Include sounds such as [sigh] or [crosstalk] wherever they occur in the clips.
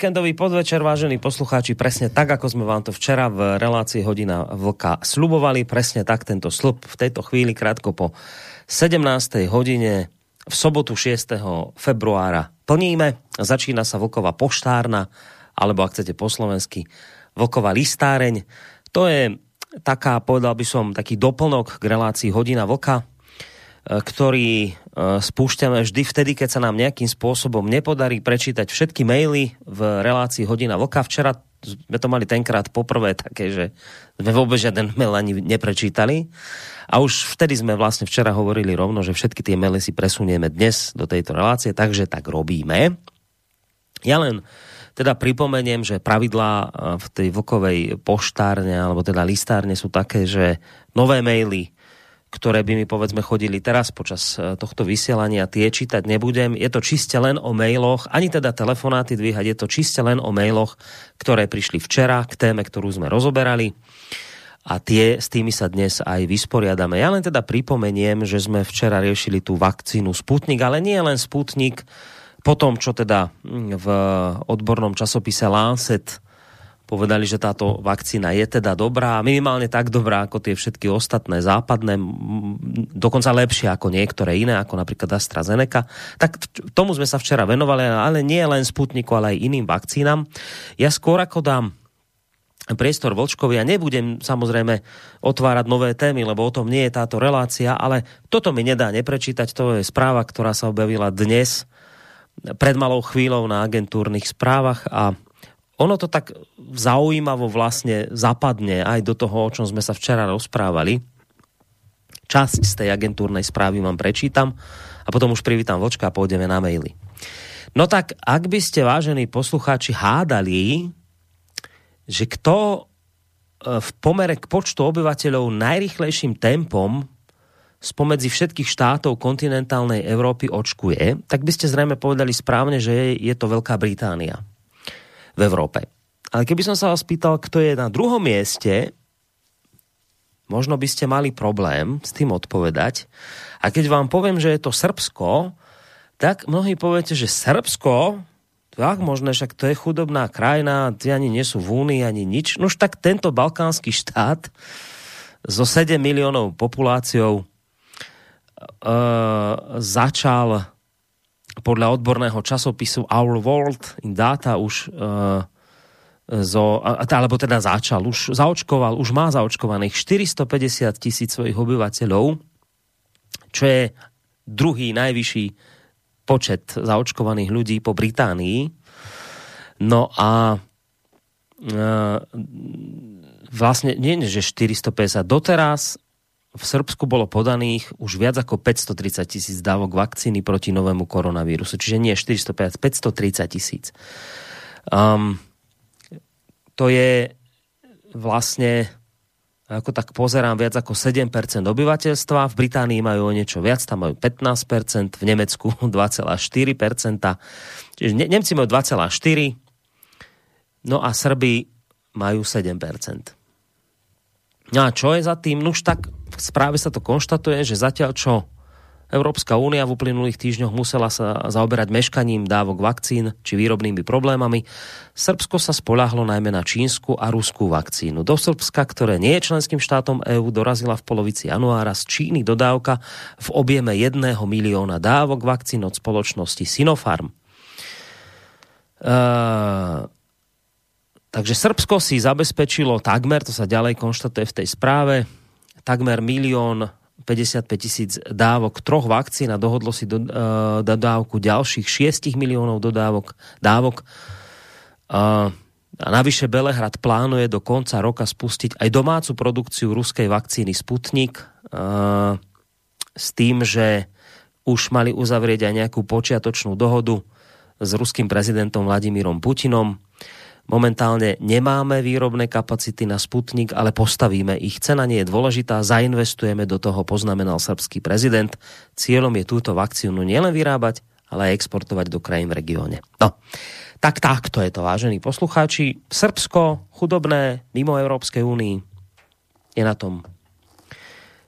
víkendový podvečer, vážení poslucháči, presne tak, ako sme vám to včera v relácii Hodina Vlka slubovali, presne tak tento slub v tejto chvíli krátko po 17. hodine v sobotu 6. februára plníme. Začína sa Vlková poštárna, alebo ak chcete po slovensky, Vlková listáreň. To je taká, povedal by som, taký doplnok k relácii Hodina Vlka, ktorý E, spúšťame vždy vtedy, keď sa nám nejakým spôsobom nepodarí prečítať všetky maily v relácii Hodina Vlka. Včera sme to mali tenkrát poprvé také, že sme vôbec žiaden mail ani neprečítali. A už vtedy sme vlastne včera hovorili rovno, že všetky tie maily si presunieme dnes do tejto relácie, takže tak robíme. Ja len teda pripomeniem, že pravidlá e, v tej vlkovej poštárne alebo teda listárne sú také, že nové maily ktoré by mi povedzme chodili teraz počas e, tohto vysielania, tie čítať nebudem. Je to čiste len o mailoch, ani teda telefonáty dvíhať, je to čiste len o mailoch, ktoré prišli včera k téme, ktorú sme rozoberali a tie, s tými sa dnes aj vysporiadame. Ja len teda pripomeniem, že sme včera riešili tú vakcínu Sputnik, ale nie len Sputnik, po tom, čo teda v odbornom časopise Lancet povedali, že táto vakcína je teda dobrá, minimálne tak dobrá ako tie všetky ostatné západné, dokonca lepšie ako niektoré iné, ako napríklad AstraZeneca. Tak tomu sme sa včera venovali, ale nie len Sputniku, ale aj iným vakcínam. Ja skôr ako dám priestor Vlčkovi a nebudem samozrejme otvárať nové témy, lebo o tom nie je táto relácia, ale toto mi nedá neprečítať, to je správa, ktorá sa objavila dnes pred malou chvíľou na agentúrnych správach a ono to tak zaujímavo vlastne zapadne aj do toho, o čom sme sa včera rozprávali. Časť z tej agentúrnej správy vám prečítam a potom už privítam Vočka a pôjdeme na maily. No tak, ak by ste, vážení poslucháči, hádali, že kto e, v pomere k počtu obyvateľov najrychlejším tempom spomedzi všetkých štátov kontinentálnej Európy očkuje, tak by ste zrejme povedali správne, že je, to Veľká Británia v Európe. Ale keby som sa vás pýtal, kto je na druhom mieste, možno by ste mali problém s tým odpovedať. A keď vám poviem, že je to Srbsko, tak mnohí poviete, že Srbsko, tak možné, však to je chudobná krajina, tí ani nie sú v Únii, ani nič. No už tak tento balkánsky štát so 7 miliónov populáciou e, začal podľa odborného časopisu Our World in Data už uh, zo, alebo teda začal, už zaočkoval, už má zaočkovaných 450 tisíc svojich obyvateľov, čo je druhý najvyšší počet zaočkovaných ľudí po Británii. No a uh, vlastne nie, že 450. Doteraz v Srbsku bolo podaných už viac ako 530 tisíc dávok vakcíny proti novému koronavírusu. Čiže nie 450, 530 tisíc. Um, to je vlastne ako tak pozerám, viac ako 7% obyvateľstva. V Británii majú o niečo viac, tam majú 15%, v Nemecku [laughs] 2,4%. Čiže Nemci majú 2,4%, no a Srby majú 7%. No a čo je za tým? No už tak správe sa to konštatuje, že zatiaľ čo Európska únia v uplynulých týždňoch musela sa zaoberať meškaním dávok vakcín či výrobnými problémami, Srbsko sa spolahlo najmä na čínsku a ruskú vakcínu. Do Srbska, ktoré nie je členským štátom EÚ, dorazila v polovici januára z Číny dodávka v objeme 1 milióna dávok vakcín od spoločnosti Sinopharm. Uh, Takže Srbsko si zabezpečilo takmer, to sa ďalej konštatuje v tej správe, takmer milión 55 tisíc dávok troch vakcín a dohodlo si do, uh, dodávku ďalších 6 miliónov dodávok, dávok. Uh, a navyše Belehrad plánuje do konca roka spustiť aj domácu produkciu ruskej vakcíny Sputnik uh, s tým, že už mali uzavrieť aj nejakú počiatočnú dohodu s ruským prezidentom Vladimírom Putinom Momentálne nemáme výrobné kapacity na Sputnik, ale postavíme ich. Cena nie je dôležitá, zainvestujeme do toho, poznamenal srbský prezident. Cieľom je túto vakcínu nielen vyrábať, ale aj exportovať do krajín v regióne. No, tak takto je to, vážení poslucháči. Srbsko, chudobné, mimo Európskej únii, je na tom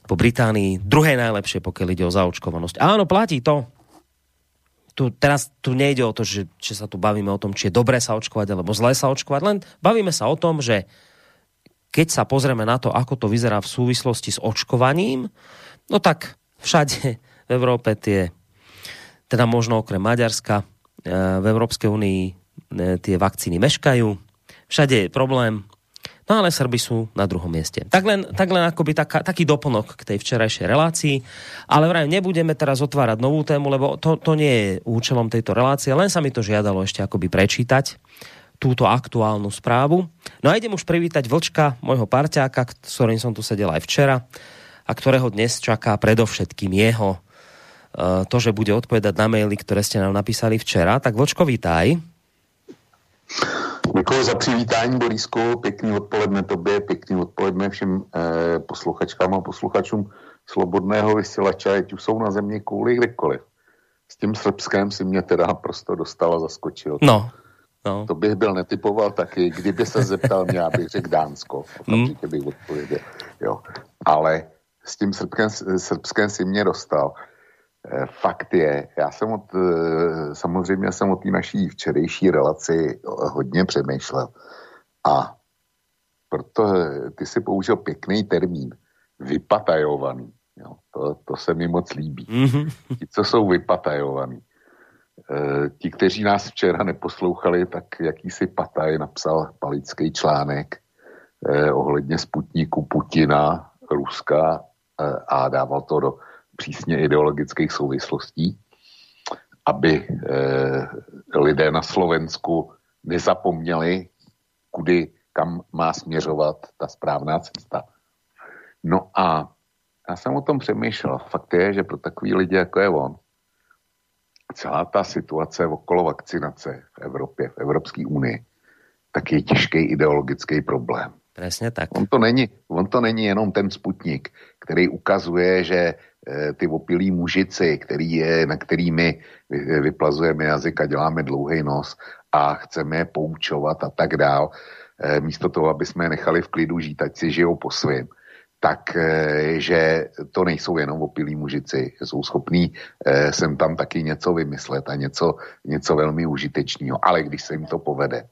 po Británii druhé najlepšie, pokiaľ ide o zaočkovanosť. Áno, platí to tu, teraz tu nejde o to, že, že sa tu bavíme o tom, či je dobré sa očkovať alebo zlé sa očkovať, len bavíme sa o tom, že keď sa pozrieme na to, ako to vyzerá v súvislosti s očkovaním, no tak všade v Európe tie, teda možno okrem Maďarska, e, v Európskej únii e, tie vakcíny meškajú. Všade je problém, No ale Srby sú na druhom mieste. Tak len, tak len akoby taká, taký doplnok k tej včerajšej relácii. Ale vraj nebudeme teraz otvárať novú tému, lebo to, to nie je účelom tejto relácie. Len sa mi to žiadalo ešte akoby prečítať túto aktuálnu správu. No a idem už privítať Vlčka, môjho parťáka, s ktorým som tu sedel aj včera a ktorého dnes čaká predovšetkým jeho e, to, že bude odpovedať na maily, ktoré ste nám napísali včera. Tak Vlčko, vítaj. Děkuji za přivítání, Borisku. Pěkný odpoledne tobě, pěkný odpoledne všem eh, posluchačkám a posluchačům Slobodného vysílače, ať už jsou na země kvůli kdekoliv. S tím Srbskem si mě teda prostě dostala, zaskočil. No, No. To bych byl netypoval taky. Kdyby se zeptal mě, já bych řekl Dánsko. Hmm. Určitě bych odpověděl. Jo. Ale s tím Srbskem, Srbskem si mě dostal. Eh, fakt je, já jsem od, eh, samozřejmě jsem o té naší včerejší relaci hodně přemýšlel. A proto eh, ty si použil pěkný termín, vypatajovaný. Jo, to, to se mi moc líbí. Mm-hmm. Ti, co jsou vypatajovaný. E, ti, kteří nás včera neposlouchali, tak jakýsi pataj napsal palický článek e, ohledně Sputniku Putina, Ruska e, a dával to do přísně ideologických souvislostí, aby eh, lidé na Slovensku nezapomněli, kudy, kam má směřovat ta správná cesta. No a já jsem o tom přemýšlel. Fakt je, že pro takový lidi, jako je on, celá ta situace okolo vakcinace v Evropě, v Evropské unii, tak je těžký ideologický problém. Přesně tak. On to, není, on to není jenom ten sputnik, který ukazuje, že Eh, ty opilí mužici, který je, na kterými vyplazujeme jazyk a děláme dlouhý nos a chceme je poučovat a tak dál, eh, místo toho, aby jsme je nechali v klidu žít, ať si žijou po svým, tak eh, že to nejsou jenom opilí mužici, jsou schopní sem tam taky něco vymyslet a něco, něco velmi užitečného. Ale když se jim to povede,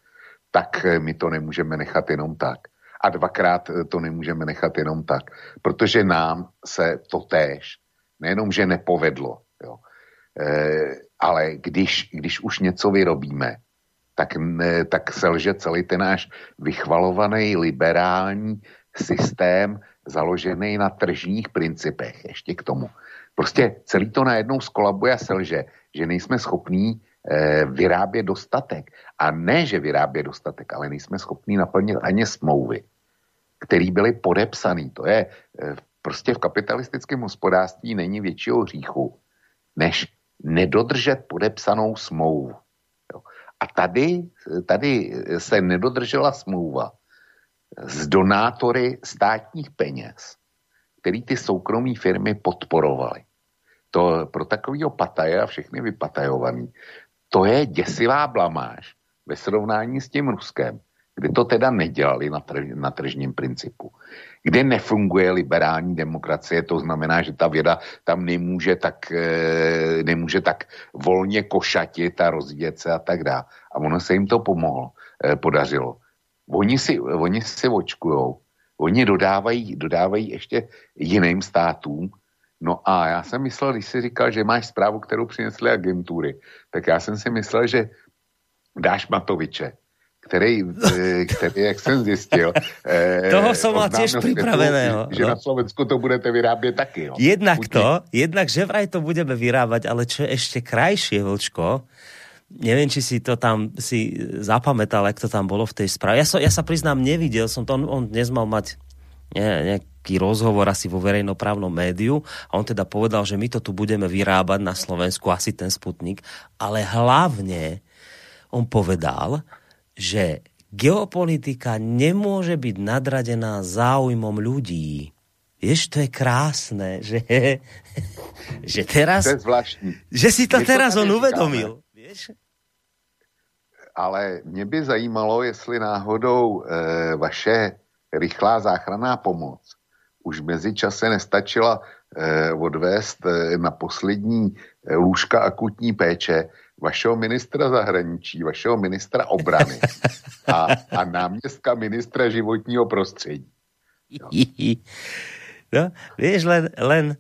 tak my to nemůžeme nechat jenom tak. A dvakrát to nemůžeme nechat jenom tak, protože nám se to též nejenom, že nepovedlo, jo, e, ale když, když už něco vyrobíme, tak, ne, tak selže celý ten náš vychvalovaný liberální systém založený na tržních principech, ještě k tomu. Prostě celý to najednou skolabuje a selže, že nejsme schopní vyrábět dostatek. A ne, že vyrábět dostatek, ale nejsme schopní naplnit ani smlouvy, které byly podepsané. To je e, Prostě v kapitalistickém hospodářství není většího hříchu, než nedodržet podepsanou smlouvu. A tady, tady se nedodržela smlouva s donátory státních peněz, který ty soukromí firmy podporovaly. To pro takového pataje a všechny vypatajovaný, to je děsivá blamáž ve srovnání s tím Ruskem, kde to teda nedělali na, trž, na tržním principu kde nefunguje liberální demokracie, to znamená, že ta věda tam nemůže tak, eh, nemůže tak volně košatit a rozvíjet se a tak dále. A ono se jim to pomohlo, eh, podařilo. Oni si, oni si očkujou, oni dodávají, dodávají ještě jiným státům, No a já jsem myslel, když jsi říkal, že máš zprávu, kterou přinesly agentury, tak já jsem si myslel, že dáš Matoviče který, eh, který, jak jsem zjistil... [laughs] Eh, Toho som mal tiež pripraveného. Že no. na Slovensku to budete vyrábět taky. Jo. Jednak Buď to, jednak že vraj to budeme vyrábať, ale čo je ešte krajšie, Vlčko, neviem, či si to tam si zapamätal, jak to tam bolo v tej správe. Ja, so, ja sa priznám, nevidel som to, on, on dnes mal mať ne, nejaký rozhovor asi vo verejnoprávnom médiu a on teda povedal, že my to tu budeme vyrábať na Slovensku, asi ten Sputnik, ale hlavne on povedal, že geopolitika nemôže byť nadradená záujmom ľudí. Vieš, to je krásne, že, [laughs] že teraz... To je zvláštní. Že si to je teraz to on uvedomil. Vieš? Ale mě by zajímalo, jestli náhodou e, vaše rychlá záchranná pomoc už v mezičase nestačila e, odvést e, na poslední e, lůžka akutní péče vašeho ministra zahraničí, vašeho ministra obrany a, a náměstka ministra životního prostředí. No. [laughs] no, vieš, len, len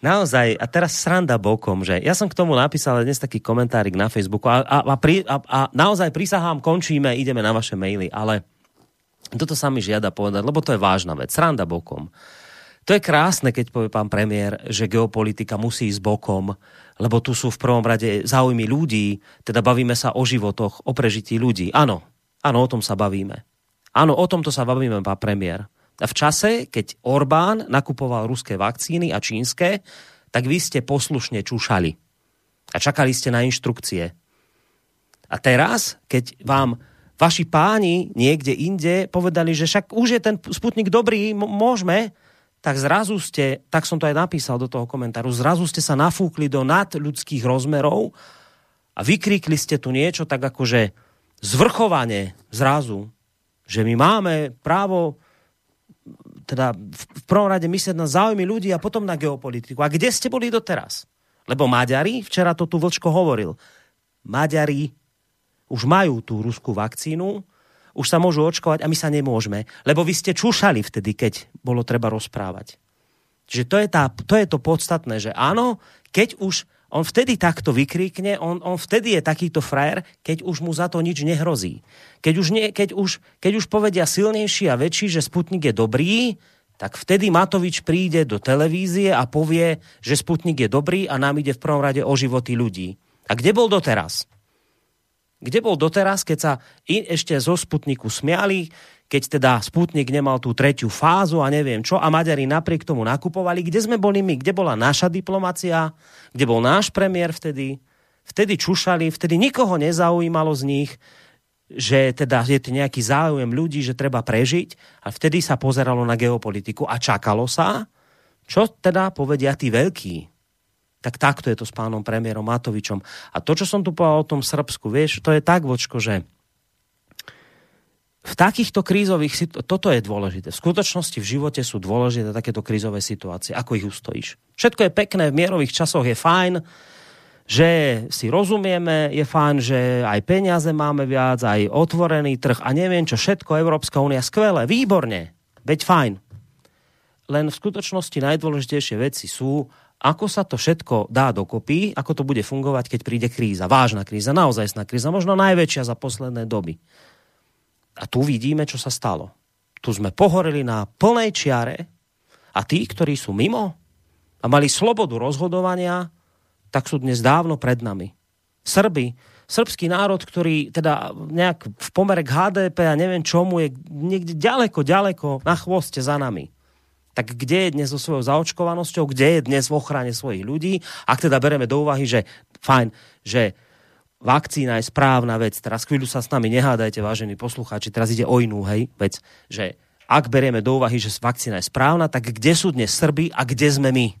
naozaj, a teraz sranda bokom, že ja som k tomu napísal dnes taký komentárik na Facebooku a, a, a, pri, a, a naozaj prisahám, končíme, ideme na vaše maily, ale toto sa mi žiada povedať, lebo to je vážna vec. Sranda bokom. To je krásne, keď povie pán premiér, že geopolitika musí ísť bokom, lebo tu sú v prvom rade záujmy ľudí, teda bavíme sa o životoch, o prežití ľudí. Áno, áno, o tom sa bavíme. Áno, o tomto sa bavíme, pán premiér. A v čase, keď Orbán nakupoval ruské vakcíny a čínske, tak vy ste poslušne čúšali. A čakali ste na inštrukcie. A teraz, keď vám vaši páni niekde inde povedali, že však už je ten Sputnik dobrý, môžeme, tak zrazu ste, tak som to aj napísal do toho komentáru, zrazu ste sa nafúkli do nadľudských rozmerov a vykrikli ste tu niečo tak akože zvrchovanie zrazu, že my máme právo teda v prvom rade myslieť na záujmy ľudí a potom na geopolitiku. A kde ste boli doteraz? Lebo Maďari, včera to tu Vlčko hovoril, Maďari už majú tú ruskú vakcínu, už sa môžu očkovať a my sa nemôžeme, lebo vy ste čušali vtedy, keď bolo treba rozprávať. Čiže to je, tá, to, je to podstatné, že áno, keď už on vtedy takto vykríkne, on, on vtedy je takýto frajer, keď už mu za to nič nehrozí. Keď už, nie, keď už, keď už povedia silnejší a väčší, že Sputnik je dobrý, tak vtedy Matovič príde do televízie a povie, že Sputnik je dobrý a nám ide v prvom rade o životy ľudí. A kde bol doteraz? Kde bol doteraz, keď sa ešte zo Sputniku smiali, keď teda Sputnik nemal tú tretiu fázu a neviem čo a Maďari napriek tomu nakupovali. Kde sme boli my? Kde bola naša diplomacia? Kde bol náš premiér vtedy? Vtedy čušali, vtedy nikoho nezaujímalo z nich, že teda je to nejaký záujem ľudí, že treba prežiť a vtedy sa pozeralo na geopolitiku a čakalo sa, čo teda povedia tí veľkí, tak takto je to s pánom premiérom Matovičom. A to, čo som tu povedal o tom Srbsku, vieš, to je tak, vočko, že v takýchto krízových situáciách, toto je dôležité. V skutočnosti v živote sú dôležité takéto krízové situácie. Ako ich ustojíš? Všetko je pekné, v mierových časoch je fajn, že si rozumieme, je fajn, že aj peniaze máme viac, aj otvorený trh a neviem čo, všetko Európska únia, skvelé, výborne, veď fajn. Len v skutočnosti najdôležitejšie veci sú, ako sa to všetko dá dokopy, ako to bude fungovať, keď príde kríza. Vážna kríza, naozajstná kríza, možno najväčšia za posledné doby. A tu vidíme, čo sa stalo. Tu sme pohorili na plnej čiare a tí, ktorí sú mimo a mali slobodu rozhodovania, tak sú dnes dávno pred nami. Srby, srbský národ, ktorý teda nejak v pomere k HDP a neviem čomu je niekde ďaleko, ďaleko na chvoste za nami tak kde je dnes so svojou zaočkovanosťou, kde je dnes v ochrane svojich ľudí, ak teda bereme do úvahy, že fajn, že vakcína je správna vec, teraz chvíľu sa s nami nehádajte, vážení poslucháči, teraz ide o inú hej, vec, že ak berieme do úvahy, že vakcína je správna, tak kde sú dnes Srby a kde sme my?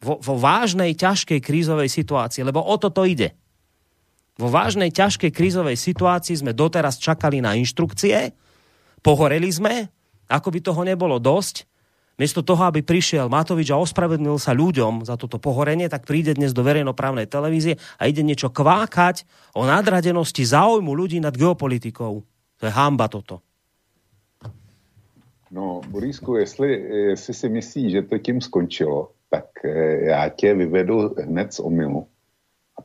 Vo, vo vážnej, ťažkej krízovej situácii, lebo o toto ide. Vo vážnej, ťažkej krízovej situácii sme doteraz čakali na inštrukcie, pohoreli sme, ako by toho nebolo dosť, Miesto toho, aby prišiel Matovič a ospravedlnil sa ľuďom za toto pohorenie, tak príde dnes do verejnoprávnej televízie a ide niečo kvákať o nadradenosti záujmu ľudí nad geopolitikou. To je hamba toto. No, Borisku, jestli, jestli si myslíš, že to tím skončilo, tak eh, já tě vyvedu hned z omilu a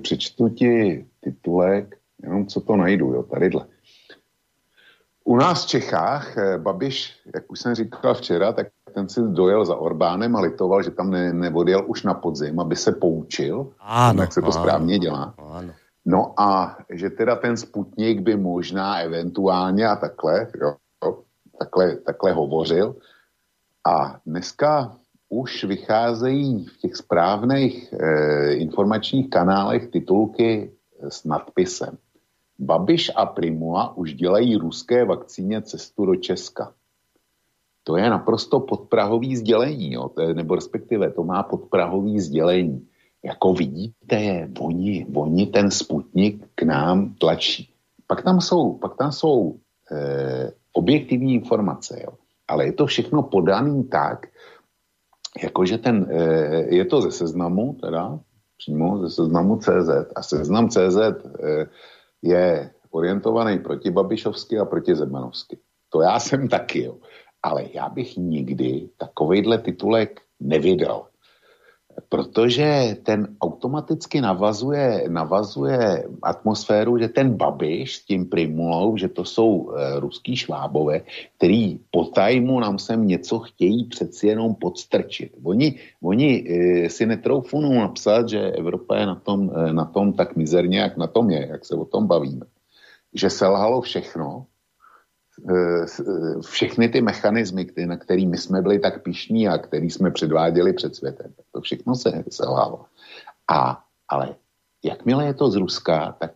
přečtu ti titulek, jenom co to najdu, jo, tadyhle. U nás v Čechách eh, Babiš, jak už jsem říkal včera, tak ten si dojel za Orbánem a litoval, že tam ne, neodjel už na podzim, aby se poučil, ano, jak se to ano, správně dělá. Ano. No a že teda ten Sputnik by možná eventuálně a takhle, jo, takhle, takhle hovořil. A dneska už vycházejí v těch správných eh, informačních kanálech titulky s nadpisem. Babiš a Primula už dělají ruské vakcíně cestu do Česka. To je naprosto podprahový sdělení, jo, to je, nebo respektive to má podprahový sdělení. Jako vidíte, oni, oni ten Sputnik k nám tlačí. Pak tam jsou, pak tam jsou eh, objektivní informace, jo. ale je to všechno podaný tak, jakože ten, eh, je to ze seznamu, teda přímo ze seznamu CZ a seznam CZ eh, je orientovaný proti Babišovsky a proti Zemanovsky. To já jsem taky, jo. Ale já bych nikdy takovejhle titulek nevydal protože ten automaticky navazuje, navazuje atmosféru, že ten Babiš s tím Primulou, že to jsou e, ruský švábové, který po tajmu nám sem něco chtějí přeci jenom podstrčit. Oni, oni e, si netroufnou napsat, že Evropa je na tom, e, na tom tak mizerně, jak na tom je, jak se o tom bavíme. Že selhalo všechno, všechny ty mechanismy, na který my jsme byli tak pišní a který jsme předváděli před světem, to všechno se selhalo. A, ale jakmile je to z Ruska, tak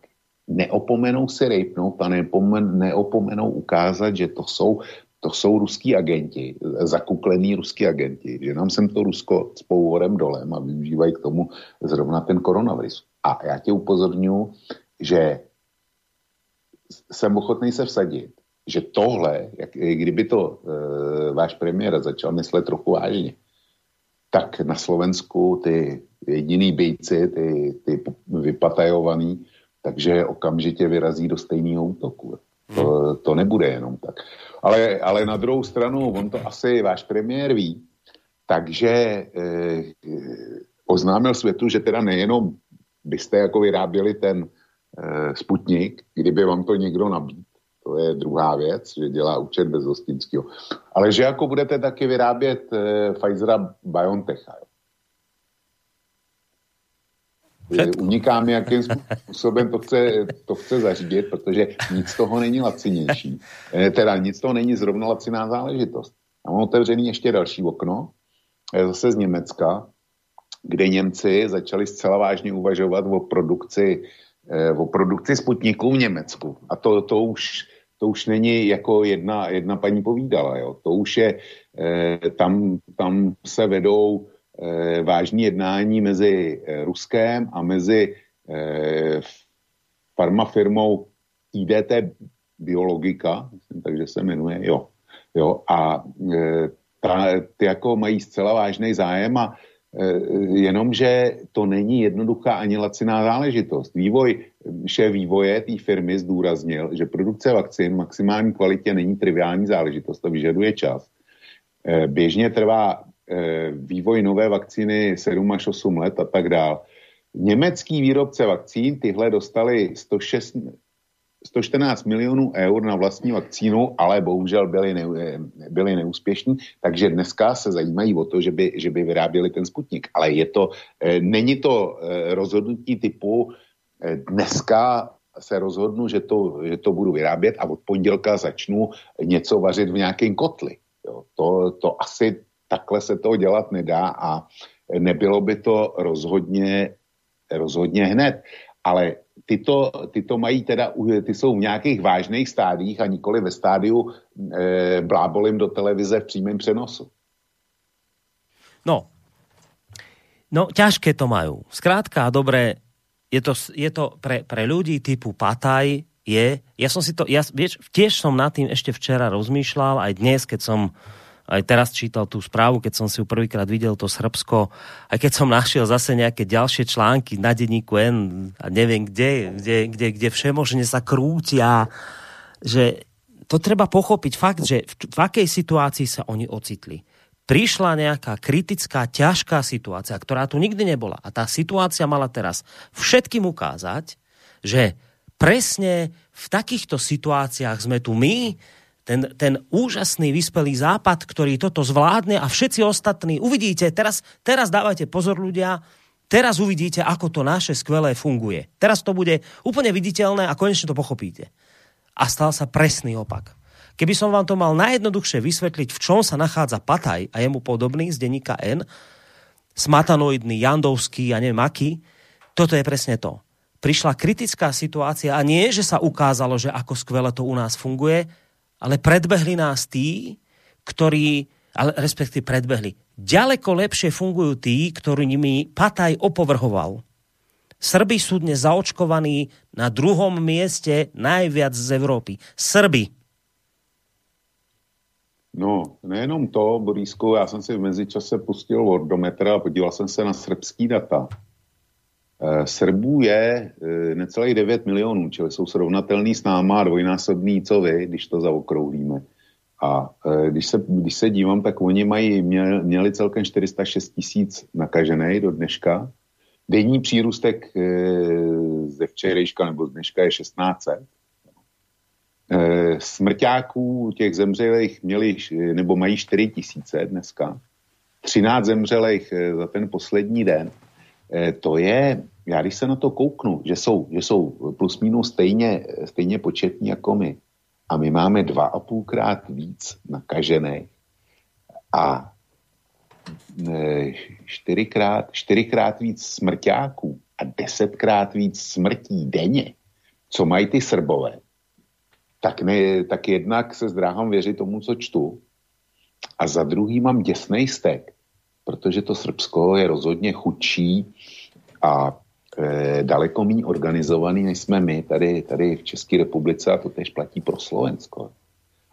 neopomenou si rejpnout a neopomen, neopomenou ukázat, že to jsou, to jsou ruský agenti, zakuklení ruský agenti, že nám sem to Rusko s pouvorem dolem a využívají k tomu zrovna ten koronavirus. A já tě upozorňuji, že jsem ochotný se vsadit, že tohle, jak, kdyby to e, váš premiér začal myslet trochu vážně, tak na Slovensku ty jediný bejci, ty, ty vypatajovaný, takže okamžitě vyrazí do stejného útoku. To, hmm. to nebude jenom tak. Ale, ale na druhou stranu, on to asi váš premiér ví, takže e, e, oznámil světu, že teda nejenom byste jako vyráběli ten e, Sputnik, kdyby vám to někdo nabít, to je druhá věc, že dělá účet bez hostinského. Ale že jako budete taky vyrábět e, Pfizera BioNTecha. Jo. Uniká mi, jakým způsobem to chce, to chce zařídit, protože nic z toho není lacinější. E, teda nic z toho není zrovna laciná záležitost. A mám otevřený ještě další okno, e, zase z Německa, kde Němci začali zcela vážně uvažovat o produkci Eh, o produkci Sputniku v Německu. A to, to, už, to už není jako jedna, jedna paní povídala. Jo. To už je, eh, tam, tam se vedou eh, vážní jednání mezi Ruskem a mezi farmafirmou IDT Biologika, myslím, takže se jmenuje, jo. jo a ta, ty jako mají zcela vážný zájem a Eh, jenomže to není jednoduchá ani laciná záležitost. Vývoj, vše vývoje té firmy zdůraznil, že produkce vakcín v maximální kvalitě není triviální záležitost, to vyžaduje čas. Eh, běžně trvá eh, vývoj nové vakcíny 7 až 8 let a tak dál. Německý výrobce vakcín tyhle dostali 106, 114 milionů eur na vlastní vakcínu, ale bohužel byli, ne, byli neúspěšní, takže dneska se zajímají o to, že by, že by vyráběli ten Sputnik. Ale je to, eh, není to eh, rozhodnutí typu eh, dneska se rozhodnu, že to, že to budu vyrábět a od pondělka začnu něco vařit v nějakém kotli. Jo, to, to asi takhle se to dělat nedá a nebylo by to rozhodně, rozhodně hned. Ale tyto, tyto mají teda, ty jsou v nějakých vážných stádích a nikoli ve stádiu e, blábolím do televize v přímém přenosu. No, no ťažké to majú. Skrátka, dobre, je to, je to pre, pre ľudí typu Pataj, je, ja som si to, ja, vieš, tiež som nad tým ešte včera rozmýšľal, aj dnes, keď som aj teraz čítal tú správu, keď som si ju prvýkrát videl to Srbsko, aj keď som našiel zase nejaké ďalšie články na denníku N a neviem kde, kde, kde, kde všemožne sa krútia, že to treba pochopiť fakt, že v, v akej situácii sa oni ocitli. Prišla nejaká kritická, ťažká situácia, ktorá tu nikdy nebola. A tá situácia mala teraz všetkým ukázať, že presne v takýchto situáciách sme tu my, ten, ten úžasný vyspelý západ, ktorý toto zvládne a všetci ostatní, uvidíte, teraz, teraz dávajte pozor ľudia, teraz uvidíte, ako to naše skvelé funguje. Teraz to bude úplne viditeľné a konečne to pochopíte. A stal sa presný opak. Keby som vám to mal najjednoduchšie vysvetliť, v čom sa nachádza Pataj a jemu podobný z denníka N, smatanoidný, jandovský a neviem aký, toto je presne to. prišla kritická situácia a nie, že sa ukázalo, že ako skvele to u nás funguje, ale predbehli nás tí, ktorí, ale respektíve predbehli. Ďaleko lepšie fungujú tí, ktorí nimi Pataj opovrhoval. Srby sú dnes zaočkovaní na druhom mieste najviac z Európy. Srby. No, nejenom to, Borísku, já jsem si v mezičase pustil Wordometr a podíval jsem se na srbský data. E, Srbů je e, necelých 9 milionů, čili jsou srovnatelný s náma a dvojnásobný, co vy, když to zaokrouhlíme. A e, když se, když se dívám, tak oni mají, měli, celkem 406 tisíc nakažených do dneška. Denní přírůstek ze včerejška nebo z dneška je 1600. E, smrťáků těch zemřelých měli, nebo mají 4 tisíce dneska. 13 zemřelých za ten poslední den. To je, já když se na to kouknu, že jsou, že jsou plus minus stejně, stejně početní jako my, a my máme dva a půlkrát víc nakažených a e, čtyřikrát, čtyřikrát víc smrťáků a desetkrát víc smrtí denně, co mají ty srbové, tak, ne, tak jednak se zdráhám věřit tomu, co čtu a za druhý mám děsnej stek, protože to Srbsko je rozhodně chudší a daleko méně organizovaný, než jsme my tady, tady v České republice a to tež platí pro Slovensko.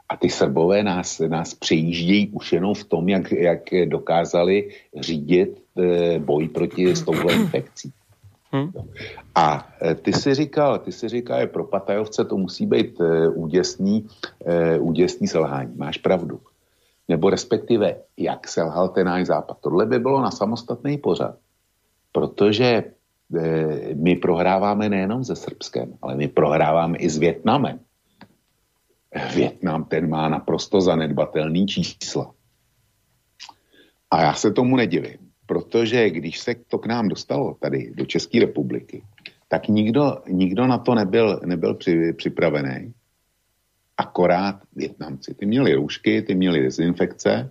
A ty Srbové nás, nás přejíždějí už jenom v tom, jak, jak dokázali řídit e, boj proti s touhle infekcí. Hmm. A e, ty si říkal, ty si říkal, že pro Patajovce to musí být úděsný, úděsný selhání. Máš pravdu. Nebo respektive, jak selhal ten náš západ. Tohle by bylo na samostatný pořad. Protože my prohráváme nejenom se Srbskem, ale my prohráváme i s Větnamem. Větnam ten má naprosto zanedbatelný čísla. A já se tomu nedivím, protože když se to k nám dostalo tady do České republiky, tak nikdo, nikdo na to nebyl, nebyl při, připravený. Akorát Větnamci. Ty měli roušky, ty měli dezinfekce,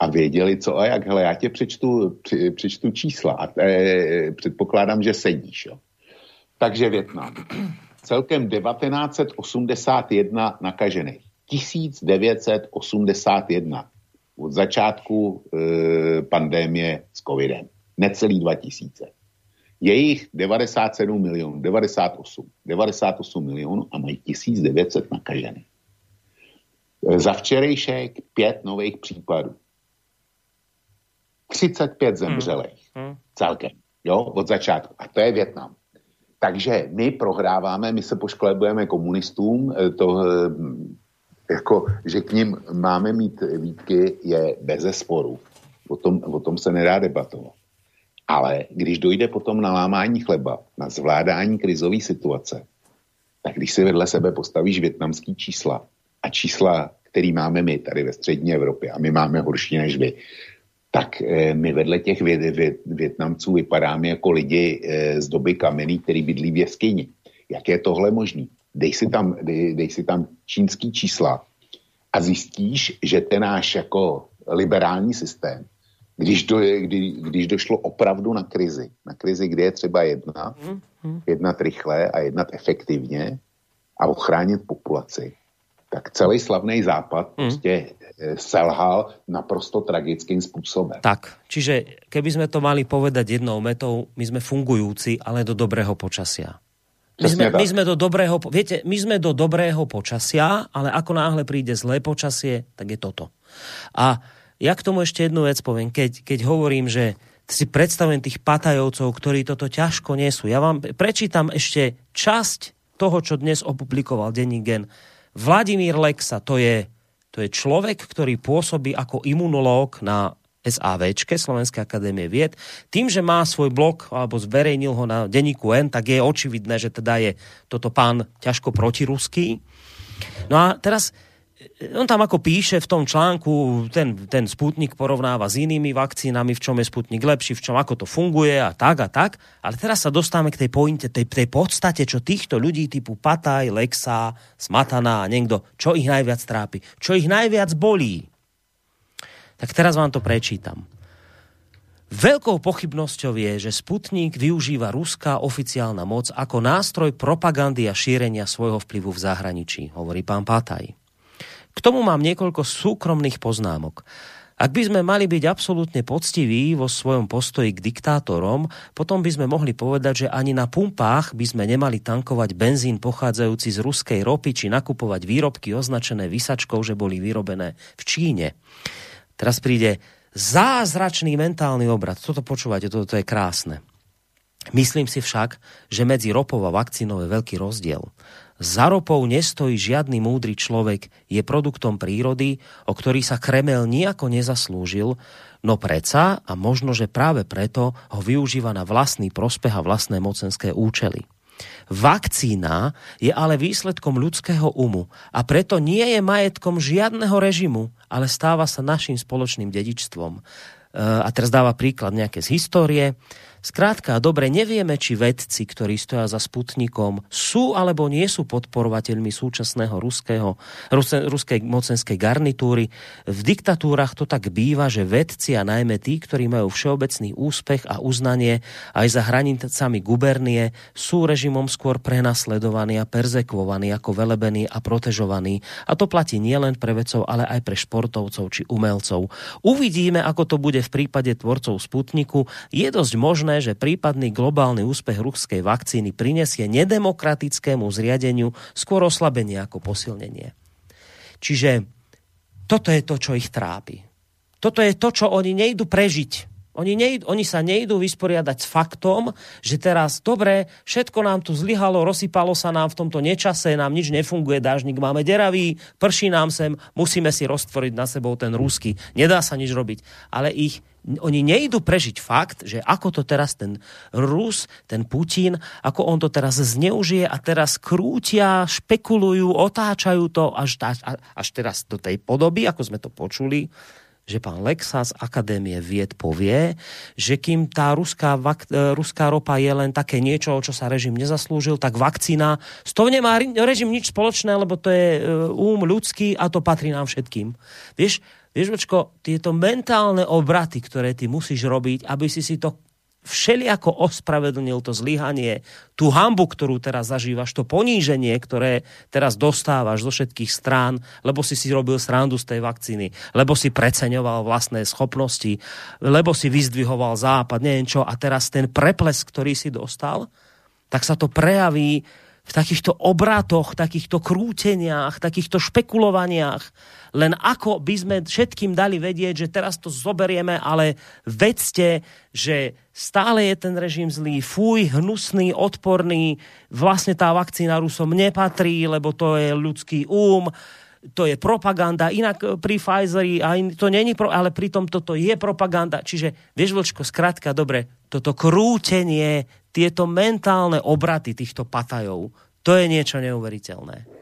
a věděli, co a jak. Hele, já tě přečtu, při, přečtu čísla a e, předpokládám, že sedíš. Jo. Takže Větnam. Celkem 1981 nakažených. 1981 od začátku e, pandémie s covidem. Necelý 2000. Jejich 97 milionů, 98. 98 milionů a mají 1900 nakažených. Za včerejšek pět nových případů. 35 zemřelých hmm. hmm. celkem, jo, od začátku. A to je Větnam. Takže my prohráváme, my se pošklebujeme komunistům, eh, to, eh, jako, že k ním máme mít výtky, je bez sporu. O tom, o tom se nedá debatovat. Ale když dojde potom na lámání chleba, na zvládání krizové situace, tak když si vedle sebe postavíš větnamský čísla a čísla, který máme my tady ve střední Evropě, a my máme horší než vy, tak eh, my vedle těch Větnamců vypadáme jako lidi eh, z doby kamenný, který bydlí v jeskyni. Jak je tohle možný? Dej si tam, dej, dej si tam čínský čísla a zjistíš, že ten náš jako liberální systém, když, do, kdy, když došlo opravdu na krizi, na krizi, kde je třeba jednat, mm-hmm. jednat rychle a jednat efektivně a ochránit populaci, tak celý slavný západ mm. prostě selhal naprosto tragickým spôsobom. Tak, čiže keby sme to mali povedať jednou metou, my sme fungujúci, ale do dobrého počasia. My sme, my sme do dobrého, viete, my sme do dobrého počasia, ale ako náhle príde zlé počasie, tak je toto. A ja k tomu ešte jednu vec poviem. Keď, keď hovorím, že si predstavujem tých patajovcov, ktorí toto ťažko nesú. Ja vám prečítam ešte časť toho, čo dnes opublikoval denní gen. Vladimír Lexa, to je to je človek, ktorý pôsobí ako imunológ na SAVčke, Slovenskej akadémie vied. Tým, že má svoj blog, alebo zverejnil ho na denníku N, tak je očividné, že teda je toto pán ťažko protiruský. No a teraz on tam ako píše v tom článku, ten, ten Sputnik porovnáva s inými vakcínami, v čom je Sputnik lepší, v čom ako to funguje a tak a tak. Ale teraz sa dostávame k tej pointe, tej, tej podstate, čo týchto ľudí typu Pataj, Lexa, Smatana a niekto, čo ich najviac trápi, čo ich najviac bolí. Tak teraz vám to prečítam. Veľkou pochybnosťou je, že Sputnik využíva ruská oficiálna moc ako nástroj propagandy a šírenia svojho vplyvu v zahraničí, hovorí pán Pátaj. K tomu mám niekoľko súkromných poznámok. Ak by sme mali byť absolútne poctiví vo svojom postoji k diktátorom, potom by sme mohli povedať, že ani na pumpách by sme nemali tankovať benzín pochádzajúci z ruskej ropy či nakupovať výrobky označené vysačkou, že boli vyrobené v Číne. Teraz príde Zázračný mentálny obrad. Toto počúvate, toto je krásne. Myslím si však, že medzi ropou a vakcínou je veľký rozdiel. Za ropou nestojí žiadny múdry človek, je produktom prírody, o ktorý sa Kremel nejako nezaslúžil, no preca a možno, že práve preto ho využíva na vlastný prospech a vlastné mocenské účely. Vakcína je ale výsledkom ľudského umu a preto nie je majetkom žiadneho režimu, ale stáva sa našim spoločným dedičstvom. E, a teraz dáva príklad nejaké z histórie. Skrátka, dobre, nevieme, či vedci, ktorí stoja za Sputnikom, sú alebo nie sú podporovateľmi súčasného ruského, ruse, ruskej mocenskej garnitúry. V diktatúrach to tak býva, že vedci a najmä tí, ktorí majú všeobecný úspech a uznanie aj za hranicami gubernie, sú režimom skôr prenasledovaní a perzekvovaní ako velebení a protežovaní. A to platí nielen pre vedcov, ale aj pre športovcov či umelcov. Uvidíme, ako to bude v prípade tvorcov Sputniku. Je dosť možné, možné, že prípadný globálny úspech ruskej vakcíny prinesie nedemokratickému zriadeniu skôr oslabenie ako posilnenie. Čiže toto je to, čo ich trápi. Toto je to, čo oni nejdu prežiť. Oni, nejdu, oni sa nejdú vysporiadať s faktom, že teraz, dobre, všetko nám tu zlyhalo, rozsypalo sa nám v tomto nečase, nám nič nefunguje, dážnik máme deravý, prší nám sem, musíme si roztvoriť na sebou ten rúsky. Nedá sa nič robiť. Ale ich oni nejdu prežiť fakt, že ako to teraz ten Rus, ten Putin, ako on to teraz zneužije a teraz krútia, špekulujú, otáčajú to až, až, až teraz do tej podoby, ako sme to počuli, že pán Lexa z Akadémie vied povie, že kým tá ruská, vak, e, ruská ropa je len také niečo, čo sa režim nezaslúžil, tak vakcína, s tou nemá režim nič spoločné, lebo to je e, úm ľudský a to patrí nám všetkým. Vieš, Vieš, Vočko, tieto mentálne obraty, ktoré ty musíš robiť, aby si si to všeliako ospravedlnil to zlyhanie, tú hambu, ktorú teraz zažívaš, to poníženie, ktoré teraz dostávaš zo všetkých strán, lebo si si robil srandu z tej vakcíny, lebo si preceňoval vlastné schopnosti, lebo si vyzdvihoval západ, neviem čo, a teraz ten preples, ktorý si dostal, tak sa to prejaví v takýchto obratoch, takýchto krúteniach, takýchto špekulovaniach, len ako by sme všetkým dali vedieť, že teraz to zoberieme, ale vedzte, že stále je ten režim zlý, fuj, hnusný, odporný, vlastne tá vakcína Rusom nepatrí, lebo to je ľudský úm, to je propaganda, inak pri Pfizeri, to není, pro, ale pritom toto je propaganda. Čiže, vieš, Vlčko, skrátka, dobre, toto krútenie, tieto mentálne obraty týchto patajov, to je niečo neuveriteľné.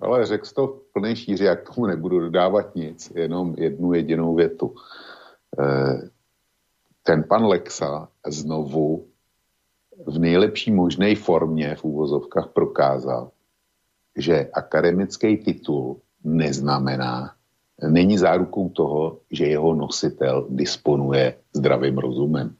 Ale řekl to v plné šíři, jak tomu nebudu dodávat nic, jenom jednu jedinou větu. E, ten pan Lexa znovu v nejlepší možné formě v úvozovkách prokázal, že akademický titul neznamená, není zárukou toho, že jeho nositel disponuje zdravým rozumem.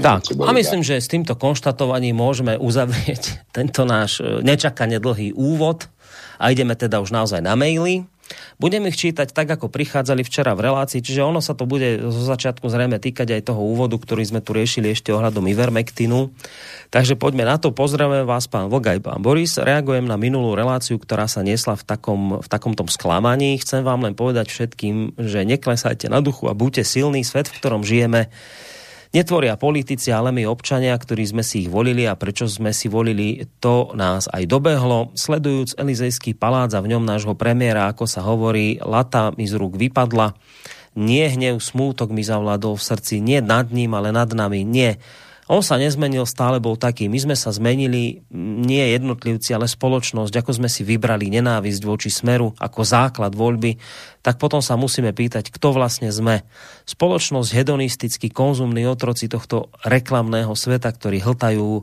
Tak, a myslím, že s týmto konštatovaním môžeme uzavrieť [laughs] tento náš e, nečakane dlhý úvod a ideme teda už naozaj na maily. Budeme ich čítať tak, ako prichádzali včera v relácii, čiže ono sa to bude zo začiatku zrejme týkať aj toho úvodu, ktorý sme tu riešili ešte ohľadom Ivermektinu. Takže poďme na to. Pozdravujeme vás, pán Vogaj, pán Boris. Reagujem na minulú reláciu, ktorá sa niesla v, takom, v takomto sklamaní. Chcem vám len povedať všetkým, že neklesajte na duchu a buďte silný. Svet, v ktorom žijeme, netvoria politici, ale my občania, ktorí sme si ich volili a prečo sme si volili, to nás aj dobehlo. Sledujúc Elizejský palác a v ňom nášho premiéra, ako sa hovorí, lata mi z rúk vypadla. Nie hnev, smútok mi zavládol v srdci, nie nad ním, ale nad nami, nie on sa nezmenil, stále bol taký. My sme sa zmenili, nie jednotlivci, ale spoločnosť, ako sme si vybrali nenávisť voči smeru ako základ voľby, tak potom sa musíme pýtať, kto vlastne sme. Spoločnosť hedonistický, konzumní otroci tohto reklamného sveta, ktorí hltajú e,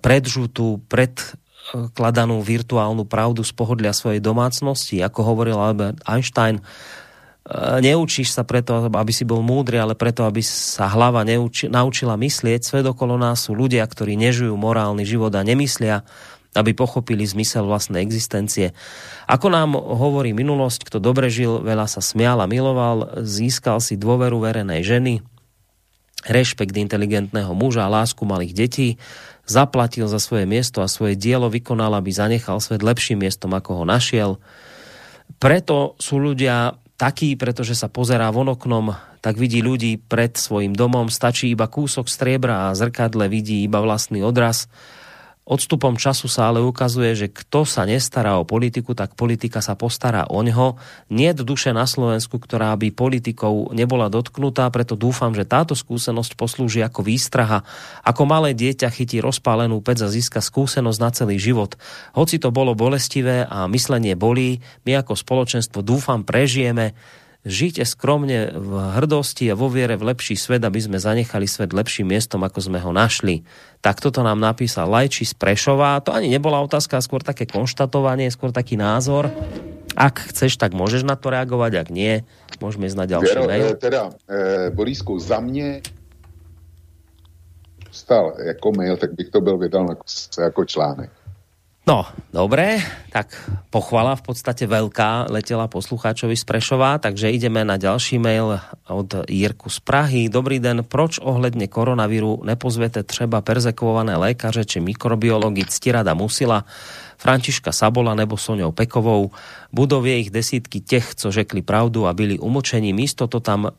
predžutú, predkladanú virtuálnu pravdu z pohodlia svojej domácnosti, ako hovoril Albert Einstein, neučíš sa preto, aby si bol múdry, ale preto, aby sa hlava neuči, naučila myslieť. Svet okolo nás sú ľudia, ktorí nežijú morálny život a nemyslia, aby pochopili zmysel vlastnej existencie. Ako nám hovorí minulosť, kto dobre žil, veľa sa smial a miloval, získal si dôveru verenej ženy, rešpekt inteligentného muža a lásku malých detí, zaplatil za svoje miesto a svoje dielo vykonal, aby zanechal svet lepším miestom, ako ho našiel. Preto sú ľudia taký, pretože sa pozerá von oknom, tak vidí ľudí pred svojim domom, stačí iba kúsok striebra a zrkadle vidí iba vlastný odraz Odstupom času sa ale ukazuje, že kto sa nestará o politiku, tak politika sa postará o ňo. Nie duše na Slovensku, ktorá by politikou nebola dotknutá, preto dúfam, že táto skúsenosť poslúži ako výstraha. Ako malé dieťa chytí rozpálenú pec a získa skúsenosť na celý život. Hoci to bolo bolestivé a myslenie bolí, my ako spoločenstvo dúfam prežijeme Žite skromne v hrdosti a vo viere v lepší svet, aby sme zanechali svet lepším miestom, ako sme ho našli. Tak toto nám napísal Lajči z Prešova. To ani nebola otázka, skôr také konštatovanie, skôr taký názor. Ak chceš, tak môžeš na to reagovať, ak nie, môžeme ísť na ďalší Věro, mail. Teda, e, Borisku, za mě stal jako mail, tak bych to byl vydal jako článek. No, dobre, tak pochvala v podstate veľká letela poslucháčovi z Prešova, takže ideme na ďalší mail od Jirku z Prahy. Dobrý den, proč ohledne koronavíru nepozvete třeba perzekvované lékaře či mikrobiologi? Ctirada Musila, Františka Sabola nebo Soňou Pekovou. Budou je ich desítky těch, co řekli pravdu a byli umočení. Místo to tam e,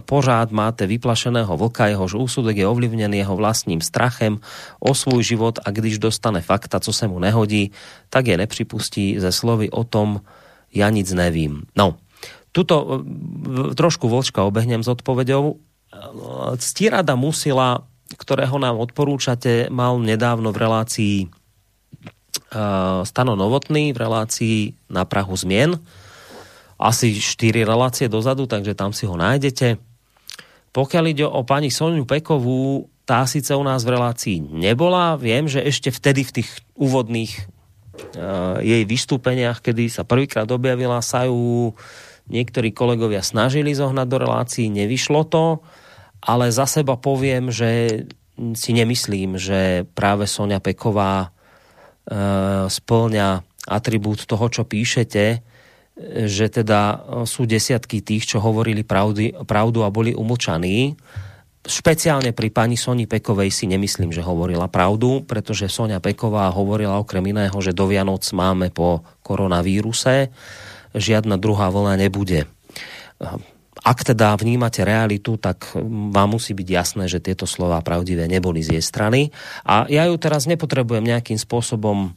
pořád máte vyplašeného vlka, jehož úsudek je ovlivnený jeho vlastním strachem o svůj život a když dostane fakta, co se mu nehodí, tak je nepřipustí ze slovy o tom, ja nic nevím. No, tuto e, trošku vlčka obehnem s odpovedou. Ctirada Musila, ktorého nám odporúčate, mal nedávno v relácii Stano Novotný v relácii na Prahu zmien. Asi 4 relácie dozadu, takže tam si ho nájdete. Pokiaľ ide o pani Soniu Pekovú, tá síce u nás v relácii nebola. Viem, že ešte vtedy v tých úvodných uh, jej vystúpeniach, kedy sa prvýkrát objavila, sa ju niektorí kolegovia snažili zohnať do relácií, nevyšlo to, ale za seba poviem, že si nemyslím, že práve Sonia Peková splňa atribút toho, čo píšete, že teda sú desiatky tých, čo hovorili pravdy, pravdu a boli umlčaní. Špeciálne pri pani Soni Pekovej si nemyslím, že hovorila pravdu, pretože Sonia Peková hovorila okrem iného, že do Vianoc máme po koronavíruse, žiadna druhá vlna nebude. Ak teda vnímate realitu, tak vám musí byť jasné, že tieto slova pravdivé neboli z jej strany. A ja ju teraz nepotrebujem nejakým spôsobom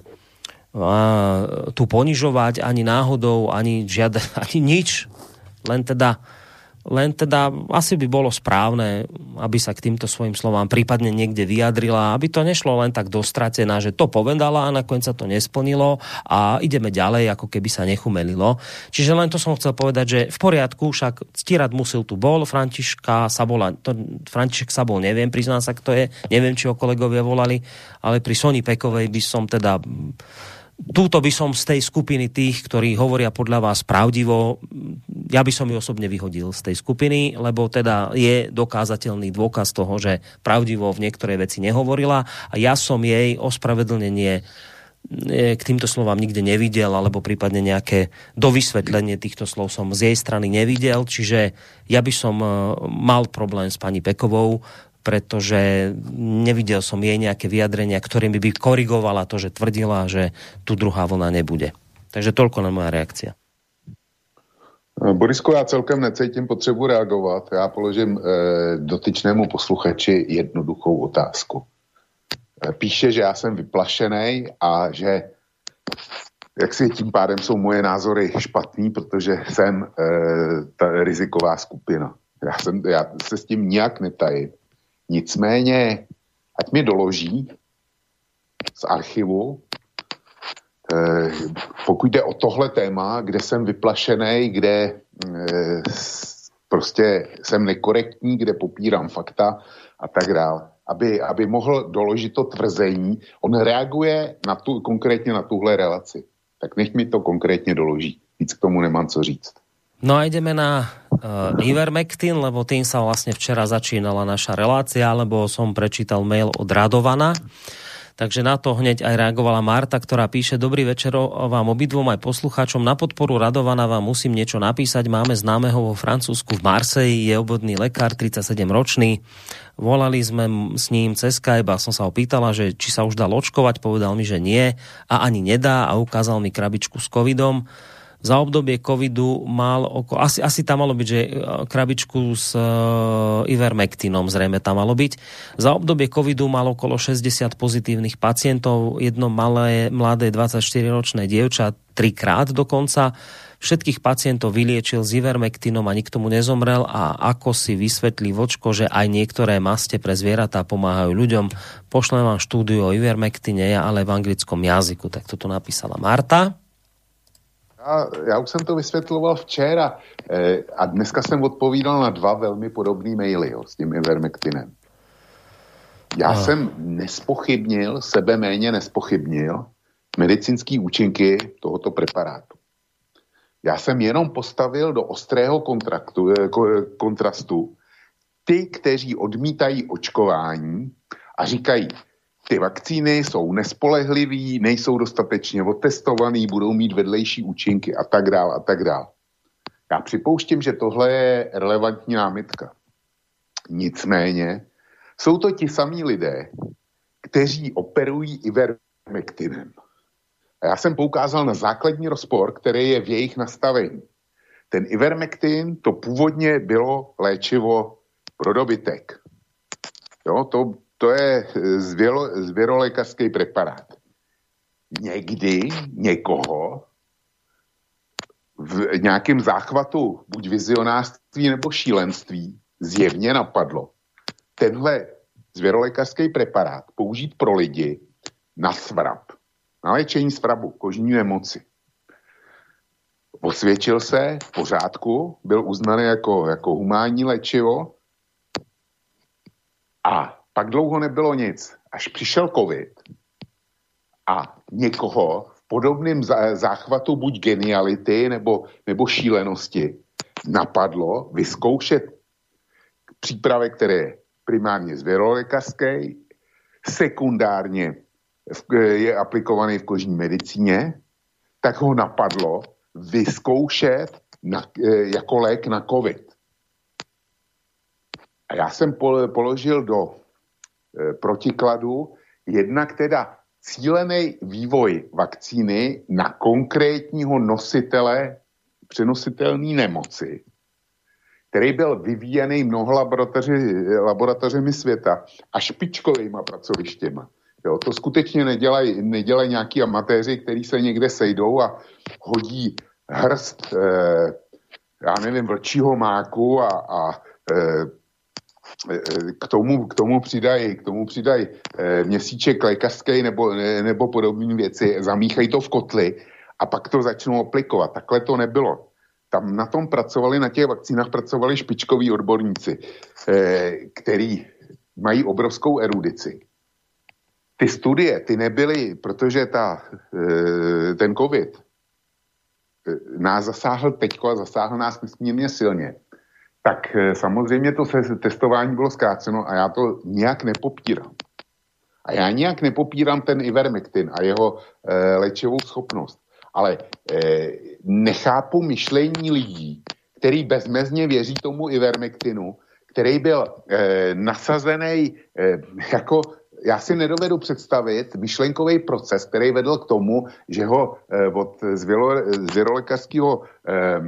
tu ponižovať ani náhodou, ani žiaden, [laughs] ani nič. Len teda len teda asi by bolo správne, aby sa k týmto svojim slovám prípadne niekde vyjadrila, aby to nešlo len tak dostratená, že to povedala a nakoniec sa to nesplnilo a ideme ďalej, ako keby sa nechumelilo. Čiže len to som chcel povedať, že v poriadku, však Stirad Musil tu bol, Františka Sabola, to, František Sabol neviem, priznám sa, kto je, neviem, či ho kolegovia volali, ale pri Soni Pekovej by som teda túto by som z tej skupiny tých, ktorí hovoria podľa vás pravdivo, ja by som ju osobne vyhodil z tej skupiny, lebo teda je dokázateľný dôkaz toho, že pravdivo v niektorej veci nehovorila a ja som jej ospravedlnenie e, k týmto slovám nikde nevidel, alebo prípadne nejaké dovysvetlenie týchto slov som z jej strany nevidel, čiže ja by som e, mal problém s pani Pekovou, pretože nevidel som jej nejaké vyjadrenia, ktorými by korigovala to, že tvrdila, že tu druhá vlna nebude. Takže toľko na moja reakcia. Borisko, já celkem necítím potřebu reagovat. Já položím e, dotyčnému posluchači jednoduchou otázku. E, píše, že já jsem vyplašený a že jak si tím pádem jsou moje názory špatný, protože jsem e, ta riziková skupina. Já, jsem, já se s tím nijak netajím. Nicméně, ať mi doloží z archivu, eh, pokud jde o tohle téma, kde jsem vyplašený, kde eh, prostě jsem nekorektní, kde popírám fakta a tak dále. Aby, aby mohl doložit to tvrzení, on reaguje na tu, konkrétně na tuhle relaci. Tak nech mi to konkrétně doloží. Víc k tomu nemám co říct. No a ideme na uh, Ivermectin, lebo tým sa vlastne včera začínala naša relácia, lebo som prečítal mail od Radovana. Takže na to hneď aj reagovala Marta, ktorá píše Dobrý večer vám obidvom aj poslucháčom. Na podporu Radovana vám musím niečo napísať. Máme známeho vo Francúzsku v Marseji, je obvodný lekár, 37 ročný. Volali sme s ním cez Skype a som sa ho že či sa už dal očkovať. Povedal mi, že nie a ani nedá a ukázal mi krabičku s covidom za obdobie covidu mal oko, asi, asi tam malo byť, že e, krabičku s uh, Ivermectinom zrejme tam malo byť. Za obdobie covidu mal okolo 60 pozitívnych pacientov, jedno malé, mladé 24-ročné dievča, trikrát dokonca. Všetkých pacientov vyliečil s Ivermectinom a nikto mu nezomrel a ako si vysvetlí vočko, že aj niektoré maste pre zvieratá pomáhajú ľuďom. Pošlem vám štúdiu o Ivermectine, ale v anglickom jazyku. Tak toto napísala Marta. Já, já už jsem to vysvětloval včera eh, a dneska jsem odpovídal na dva velmi podobné maily jo, s tím Ivermectinem. Já a. jsem nespochybnil, sebe méně nespochybnil medicínský účinky tohoto preparátu. Já jsem jenom postavil do ostrého kontraktu, eh, kontrastu ty, kteří odmítají očkování a říkají, ty vakcíny jsou nespolehlivý, nejsou dostatečně otestovaný, budou mít vedlejší účinky a tak dále a tak dále. Já připouštím, že tohle je relevantní námitka. Nicméně jsou to ti samí lidé, kteří operují ivermectinem. A já jsem poukázal na základní rozpor, který je v jejich nastavení. Ten ivermectin, to původně bylo léčivo pro dobytek. Jo, to to je eh, zvěro, preparát. Někdy někoho v nějakém záchvatu buď vizionářství nebo šílenství zjevně napadlo tenhle zvěrolékařský preparát použít pro lidi na svrap, na léčení svrabu, kožní nemoci. Osvědčil se v pořádku, byl uznaný jako, jako humánní léčivo a pak dlouho nebylo nic. Až přišel covid a někoho v podobném záchvatu buď geniality nebo, nebo šílenosti napadlo vyzkoušet přípravek, který je primárně zvěrolékařský, sekundárně je aplikovaný v kožní medicíně, tak ho napadlo vyzkoušet na, jako lék na COVID. A já jsem položil do E, protikladu, jednak teda cílený vývoj vakcíny na konkrétního nositele přenositelné nemoci, který byl vyvíjený mnoho laboratoři, laboratořemi světa a špičkovými pracovištěma. Jo, to skutečně nedělají, nedělají nějaký amatéři, kteří se někde sejdou a hodí hrst, eh, já nevím, vlčího máku a, a eh, k tomu, k tomu přidají, k tomu přidají e, měsíček lékařský nebo, nebo podobné věci, zamíchají to v kotli a pak to začnou aplikovat. Takhle to nebylo. Tam na tom pracovali, na těch vakcínách pracovali špičkoví odborníci, který mají obrovskou erudici. Ty studie, ty nebyly, protože ta, ten covid nás zasáhl teďko a zasáhl nás nesmírně silně tak eh, samozřejmě to testování bylo zkráceno a já to nijak nepopírám. A já nijak nepopírám ten Ivermectin a jeho e, léčivou schopnost. Ale e, nechápu myšlení lidí, který bezmezně věří tomu Ivermectinu, který byl e, nasazený e, jako já si nedovedu představit myšlenkový proces, který vedl k tomu, že ho e, od zvěrolékařského e,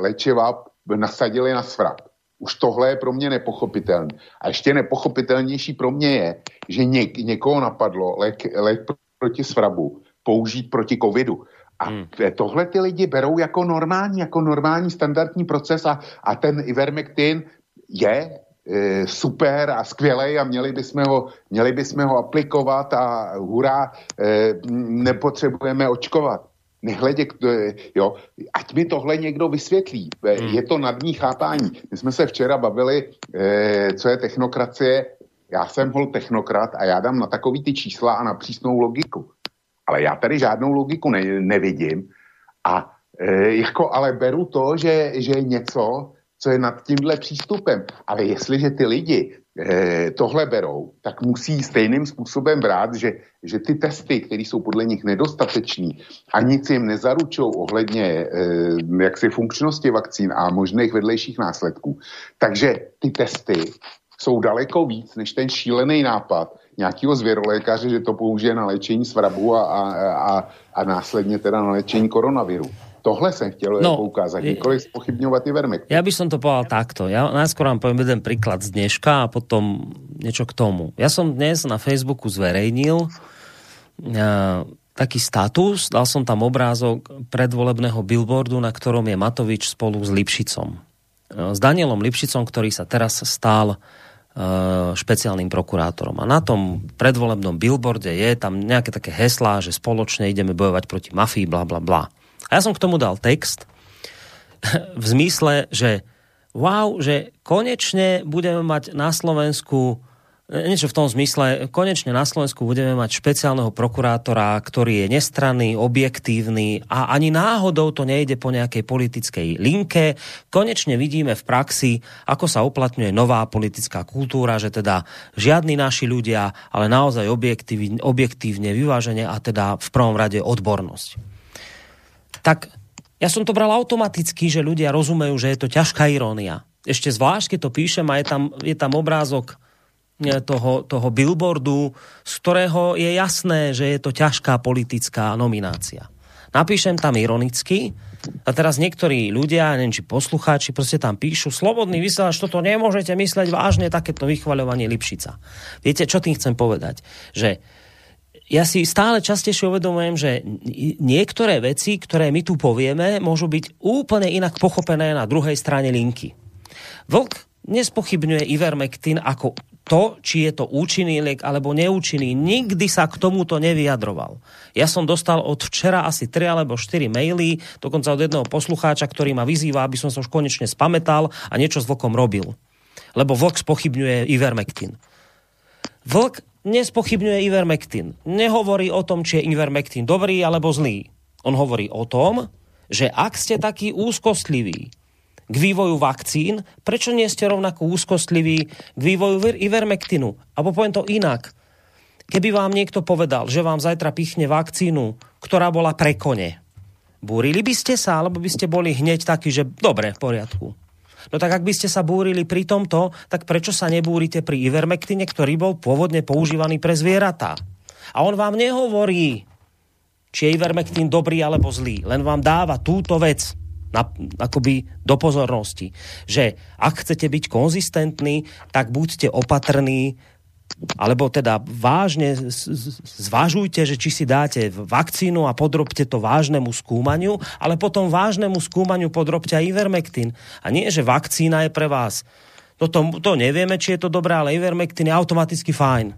léčiva nasadili na svrat. Už tohle je pro mě nepochopitelné. A ještě nepochopitelnější pro mě je, že něk, někoho napadlo lék, lék proti svrabu použít proti covidu. A hmm. tohle ty lidi berou jako normální, jako normální standardní proces a, a ten Ivermectin je e, super a skvělý a měli bychom ho, měli bychom ho aplikovat a hurá, e, nepotřebujeme očkovat nehledě, jo, ať mi tohle někdo vysvětlí. E, hmm. Je to nadní chápání. My jsme se včera bavili, eh, co je technokracie. Já jsem hol technokrat a já dám na takový ty čísla a na přísnou logiku. Ale já tady žádnou logiku ne, nevidím a E, jako ale beru to, že, že je něco, co je nad tímhle přístupem. Ale jestliže ty lidi eh, tohle berou, tak musí stejným způsobem brát, že, že ty testy, které jsou podle nich nedostateční a nic jim nezaručují ohledně eh, jaksi funkčnosti vakcín a možných vedlejších následků. Takže ty testy jsou daleko víc než ten šílený nápad nějakého zvěrolékaře, že to použije na léčení svrabu a, a, a, a následně teda na léčení koronaviru. Tohle jsem chtěl no, poukázať, nikoli spochybňovať Ivermectin. Ja by som to povedal takto. Ja najskôr vám poviem jeden príklad z dneška a potom niečo k tomu. Ja som dnes na Facebooku zverejnil uh, taký status, dal som tam obrázok predvolebného billboardu, na ktorom je Matovič spolu s Lipšicom. Uh, s Danielom Lipšicom, ktorý sa teraz stal uh, špeciálnym prokurátorom. A na tom predvolebnom billboarde je tam nejaké také heslá, že spoločne ideme bojovať proti mafii, bla bla bla. A ja som k tomu dal text [laughs] v zmysle, že wow, že konečne budeme mať na Slovensku niečo v tom zmysle, konečne na Slovensku budeme mať špeciálneho prokurátora, ktorý je nestranný, objektívny a ani náhodou to nejde po nejakej politickej linke. Konečne vidíme v praxi, ako sa uplatňuje nová politická kultúra, že teda žiadni naši ľudia, ale naozaj objektívne, objektívne vyváženie a teda v prvom rade odbornosť tak ja som to bral automaticky, že ľudia rozumejú, že je to ťažká irónia. Ešte zvlášť, keď to píšem a je tam, je tam obrázok e, toho, toho billboardu, z ktorého je jasné, že je to ťažká politická nominácia. Napíšem tam ironicky a teraz niektorí ľudia, neviem, či poslucháči, proste tam píšu, slobodný vysielač, toto nemôžete mysleť vážne, takéto vychvaľovanie Lipšica. Viete, čo tým chcem povedať? Že ja si stále častejšie uvedomujem, že niektoré veci, ktoré my tu povieme, môžu byť úplne inak pochopené na druhej strane linky. Vlk nespochybňuje Ivermectin ako to, či je to účinný liek alebo neúčinný. Nikdy sa k tomuto nevyjadroval. Ja som dostal od včera asi 3 alebo 4 maily, dokonca od jedného poslucháča, ktorý ma vyzýva, aby som sa už konečne spametal a niečo s vlkom robil. Lebo vlk spochybňuje Ivermectin. Vlk nespochybňuje Ivermectin. Nehovorí o tom, či je Ivermectin dobrý alebo zlý. On hovorí o tom, že ak ste takí úzkostliví k vývoju vakcín, prečo nie ste rovnako úzkostliví k vývoju Ivermectinu? Abo poviem to inak. Keby vám niekto povedal, že vám zajtra pichne vakcínu, ktorá bola pre kone, búrili by ste sa, alebo by ste boli hneď takí, že dobre, v poriadku. No tak ak by ste sa búrili pri tomto, tak prečo sa nebúrite pri Ivermectine, ktorý bol pôvodne používaný pre zvieratá? A on vám nehovorí, či je Ivermectin dobrý alebo zlý, len vám dáva túto vec na, akoby do pozornosti, že ak chcete byť konzistentní, tak buďte opatrní alebo teda vážne zvážujte, že či si dáte vakcínu a podrobte to vážnemu skúmaniu, ale potom vážnemu skúmaniu podrobte aj Ivermectin. A nie, že vakcína je pre vás. No to nevieme, či je to dobré, ale Ivermectin je automaticky fajn.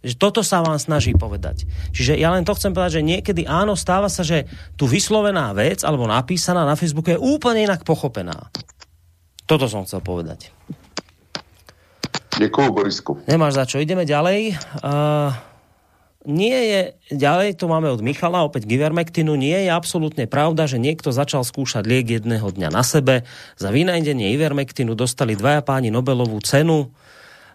Že toto sa vám snaží povedať. Čiže ja len to chcem povedať, že niekedy áno, stáva sa, že tu vyslovená vec alebo napísaná na Facebooku je úplne inak pochopená. Toto som chcel povedať. Ďakujem, Borisku. Nemáš za čo. Ideme ďalej. Uh, nie je, ďalej tu máme od Michala, opäť Givermectinu, nie je absolútne pravda, že niekto začal skúšať liek jedného dňa na sebe. Za vynajdenie Ivermectinu dostali dvaja páni Nobelovú cenu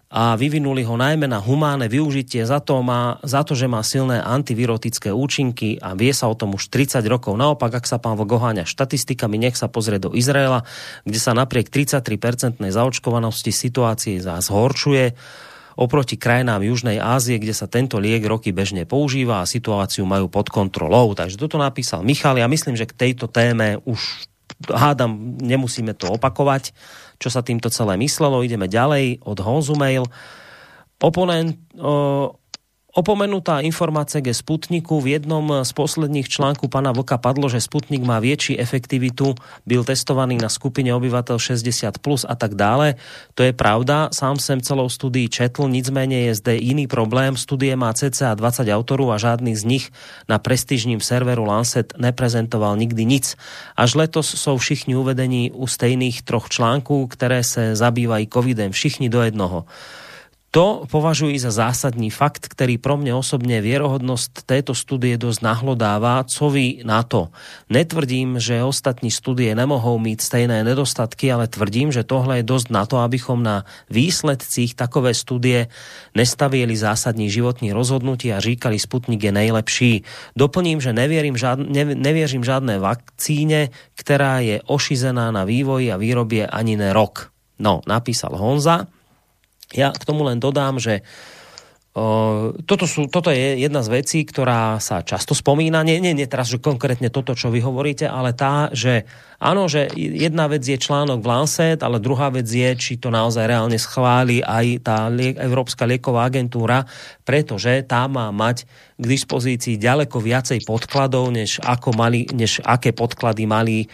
a vyvinuli ho najmä na humánne využitie za to, má, za to, že má silné antivirotické účinky a vie sa o tom už 30 rokov. Naopak, ak sa pán Vogoháňa štatistikami, nech sa pozrie do Izraela, kde sa napriek 33-percentnej zaočkovanosti situácie zhorčuje oproti krajinám Južnej Ázie, kde sa tento liek roky bežne používa a situáciu majú pod kontrolou. Takže toto napísal Michal. Ja myslím, že k tejto téme už hádam, nemusíme to opakovať čo sa týmto celé myslelo. Ideme ďalej od Honzu Mail. Oponent, Opomenutá informácia ke Sputniku v jednom z posledných článku pana Vlka padlo, že Sputnik má väčší efektivitu, byl testovaný na skupine obyvateľ 60 plus a tak dále. To je pravda, sám sem celou studii četl, nicméně je zde iný problém. Studie má cca 20 autorů a žádný z nich na prestižním serveru Lancet neprezentoval nikdy nic. Až letos jsou všichni uvedení u stejných troch článků, které se zabývají covidem, všichni do jednoho To považuji za zásadní fakt, ktorý pro mne osobne vierohodnosť tejto studie dosť nahlodáva. Co vy na to? Netvrdím, že ostatní studie nemohou mít stejné nedostatky, ale tvrdím, že tohle je dosť na to, abychom na výsledcích takové studie nestavieli zásadní životní rozhodnutie a říkali Sputnik je nejlepší. Doplním, že nevierim žád, ne, nevieřím žádné vakcíne, ktorá je ošizená na vývoji a výrobie ani ne rok. No, napísal Honza. Ja k tomu len dodám, že toto, sú, toto je jedna z vecí, ktorá sa často spomína. Nie, nie, nie teraz, že konkrétne toto, čo vy hovoríte, ale tá, že áno, že jedna vec je článok v Lancet, ale druhá vec je, či to naozaj reálne schváli aj tá liek, Európska lieková agentúra, pretože tá má mať k dispozícii ďaleko viacej podkladov, než, ako mali, než aké podklady mali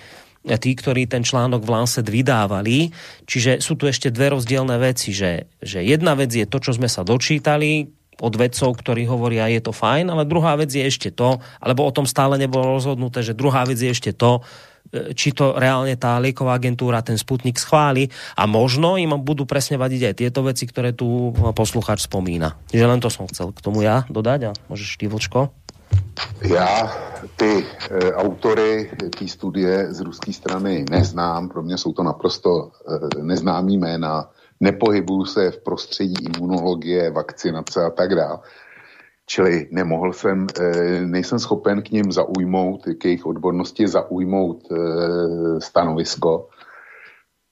tí, ktorí ten článok v Lancet vydávali. Čiže sú tu ešte dve rozdielne veci, že, že jedna vec je to, čo sme sa dočítali od vedcov, ktorí hovoria, je to fajn, ale druhá vec je ešte to, alebo o tom stále nebolo rozhodnuté, že druhá vec je ešte to, e, či to reálne tá lieková agentúra ten Sputnik schváli a možno im budú presne vadiť aj tieto veci, ktoré tu posluchač spomína. Čiže len to som chcel k tomu ja dodať a môžeš ty, Vočko. Já ty e, autory té studie z ruské strany neznám, pro mě jsou to naprosto e, neznámý jména, nepohybuju se v prostředí imunologie, vakcinace a tak dále. Čili nemohl jsem, e, nejsem schopen k ním zaujmout, k jejich odbornosti zaujmout e, stanovisko.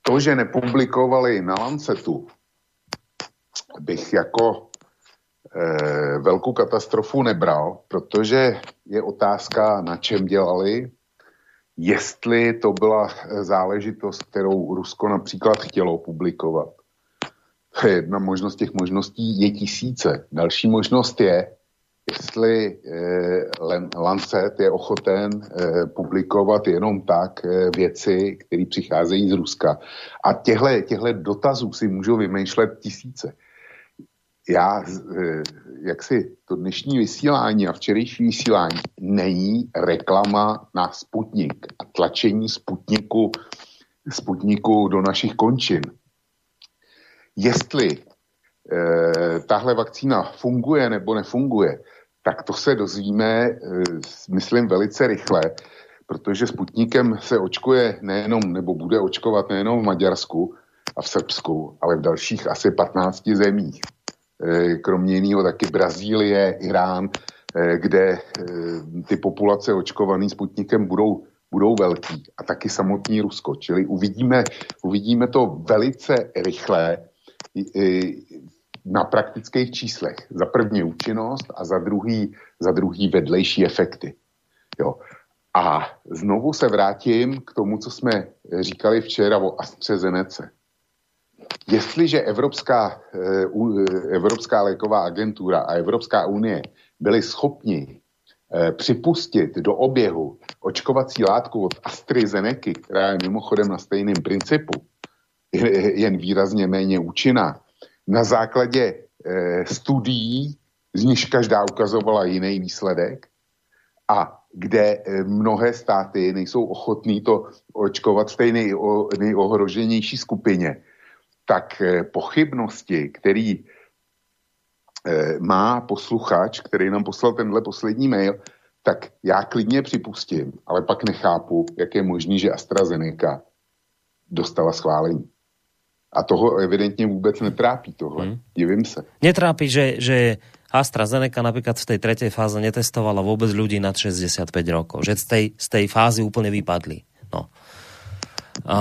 To, že nepublikovali na Lancetu, bych jako velkou katastrofu nebral, protože je otázka, na čem dělali, jestli to byla eh, záležitost, kterou Rusko například chtělo publikovat. Jedna možnost těch možností je tisíce. Další možnost je, jestli eh, Lancet je ochoten eh, publikovat jenom tak eh, věci, které přicházejí z Ruska. A těchto dotazů si můžou vymýšlet tisíce já, eh, jak si to dnešní vysílání a včerejší vysílání není reklama na Sputnik a tlačení Sputniku, Sputniku do našich končin. Jestli e, tahle vakcína funguje nebo nefunguje, tak to se dozvíme, e, myslím, velice rychle, protože Sputnikem se očkuje nejenom, nebo bude očkovat nejenom v Maďarsku a v Srbsku, ale v dalších asi 15 zemích. Eh, kromě jiného taky Brazílie, Irán, eh, kde eh, ty populace očkovaný Sputnikem budou, budou velký a taky samotný Rusko. Čili uvidíme, uvidíme to velice rychle na praktických číslech. Za první účinnost a za druhý, za druhý vedlejší efekty. Jo. A znovu se vrátím k tomu, co jsme říkali včera o AstraZeneca. Jestliže Evropská, eh, Evropská léková agentura a Evropská unie byly schopni eh, připustit do oběhu očkovací látku od AstraZeneca, která je mimochodem na stejném principu, jen výrazně méně účinná, na základě eh, studií, z nichž každá ukazovala jiný výsledek, a kde mnohé státy nejsou ochotní to očkovat v té nejohroženější skupině, tak eh, pochybnosti, který eh, má posluchač, který nám poslal tenhle poslední mail, tak já klidně připustím, ale pak nechápu, jak je možný, že AstraZeneca dostala schválení. A toho evidentně vůbec netrápí tohle. Hmm. Divím se. Netrápí, že, že AstraZeneca napríklad v tej tretej fáze netestovala vôbec ľudí nad 65 rokov. Že z tej, z tej fázy úplne vypadli. No. A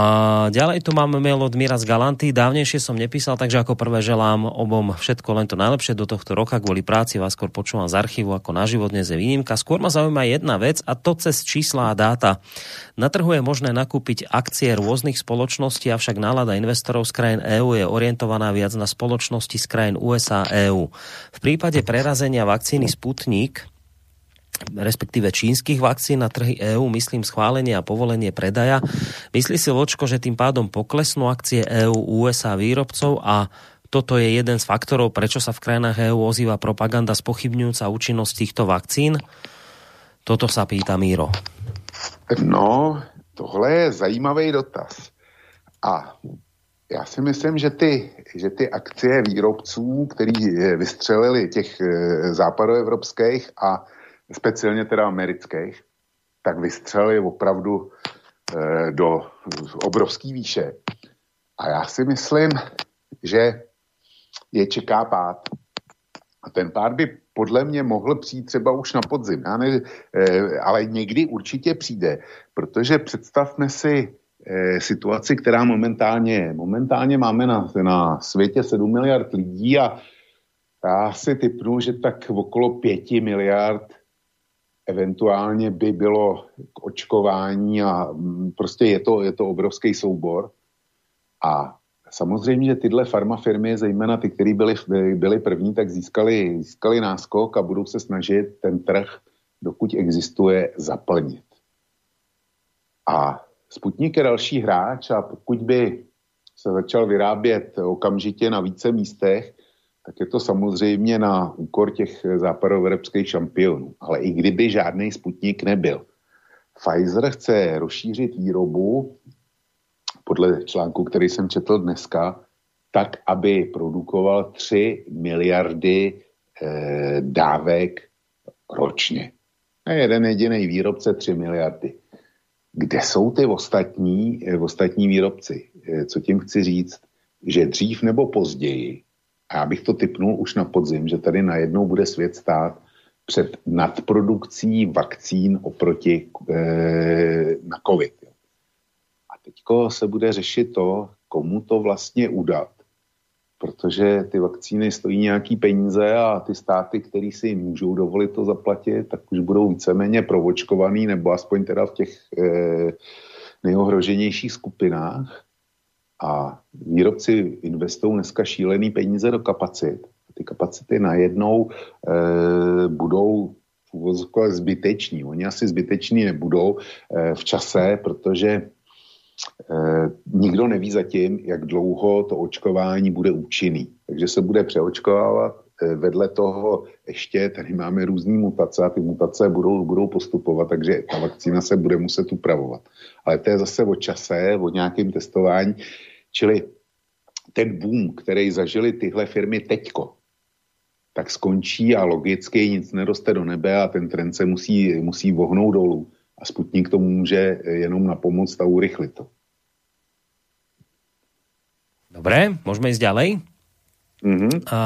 ďalej tu máme mail od Mira z Galanty. Dávnejšie som nepísal, takže ako prvé želám obom všetko len to najlepšie do tohto roka. Kvôli práci vás skôr počúvam z archívu ako na život dnes je výnimka. Skôr ma zaujíma jedna vec a to cez čísla a dáta. Na trhu je možné nakúpiť akcie rôznych spoločností, avšak nálada investorov z krajín EÚ je orientovaná viac na spoločnosti z krajín USA EÚ. V prípade prerazenia vakcíny Sputnik respektíve čínskych vakcín na trhy EÚ, myslím schválenie a povolenie predaja. Myslí si Vočko, že tým pádom poklesnú akcie EÚ USA výrobcov a toto je jeden z faktorov, prečo sa v krajinách EÚ ozýva propaganda spochybňujúca účinnosť týchto vakcín? Toto sa pýta Míro. No, tohle je zajímavý dotaz. A já si myslím, že ty, že ty akcie výrobců, který vystřelili těch západoevropských a speciálně teda amerických, tak vystřelili opravdu do obrovský výše. A já si myslím, že je čeká pád. A ten pád by podle mě mohl přijít třeba už na podzim, ne, eh, ale někdy určitě přijde, protože představme si eh, situaci, která momentálně je. Momentálně máme na, na světě 7 miliard lidí a já si typnu, že tak okolo 5 miliard eventuálně by bylo k očkování a mm, prostě je to, je to obrovský soubor. A Samozřejmě, že tyhle farmafirmy, zejména ty, které byly, byly první, tak získali, získali náskok a budou se snažit ten trh, dokud existuje, zaplnit. A Sputnik je další hráč a pokud by se začal vyrábět okamžitě na více místech, tak je to samozřejmě na úkor těch západoevropských šampionů. Ale i kdyby žádný Sputnik nebyl, Pfizer chce rozšířit výrobu podle článku, který jsem četl dneska, tak, aby produkoval 3 miliardy eh, dávek ročně. A jeden jediný výrobce 3 miliardy. Kde jsou ty ostatní, eh, ostatní výrobci? Eh, co tím chci říct? Že dřív nebo později, a já bych to typnul už na podzim, že tady najednou bude svět stát před nadprodukcí vakcín oproti eh, na COVID. Jo teďko se bude řešit to, komu to vlastně udat. Protože ty vakcíny stojí nějaký peníze a ty státy, které si můžou dovolit to zaplatit, tak už budou víceméně provočkovaný, nebo aspoň teda v těch eh, nejohroženějších skupinách. A výrobci investují dneska šílený peníze do kapacit. Ty kapacity najednou eh, budou zbyteční. Oni asi zbyteční nebudou eh, v čase, protože Eh, nikdo neví zatím, jak dlouho to očkování bude účinný. Takže se bude přeočkovávat. Vedle toho ještě tady máme různé mutace a ty mutace budou, budou postupovat, takže ta vakcína se bude muset upravovat. Ale to je zase o čase, o nějakém testování. Čili ten boom, který zažili tyhle firmy teďko, tak skončí a logicky nic neroste do nebe a ten trend se musí, musí vohnout dolů. A Sputnik to může jenom na pomoc a urychlit to. Dobre, môžeme ísť ďalej. Mm-hmm. A,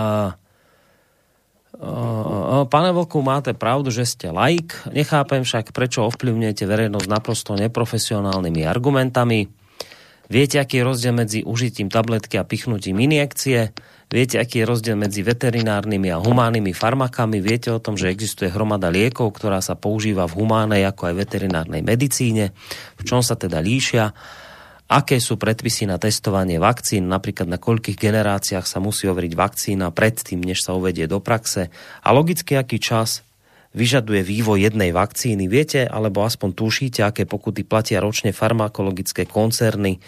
Pane Vlku, máte pravdu, že ste laik. Nechápem však, prečo ovplyvňujete verejnosť naprosto neprofesionálnymi argumentami. Viete, aký je rozdiel medzi užitím tabletky a pichnutím injekcie? Viete, aký je rozdiel medzi veterinárnymi a humánnymi farmakami? Viete o tom, že existuje hromada liekov, ktorá sa používa v humánej ako aj veterinárnej medicíne? V čom sa teda líšia? Aké sú predpisy na testovanie vakcín? Napríklad na koľkých generáciách sa musí overiť vakcína predtým, než sa uvedie do praxe? A logicky, aký čas vyžaduje vývoj jednej vakcíny. Viete, alebo aspoň tušíte, aké pokuty platia ročne farmakologické koncerny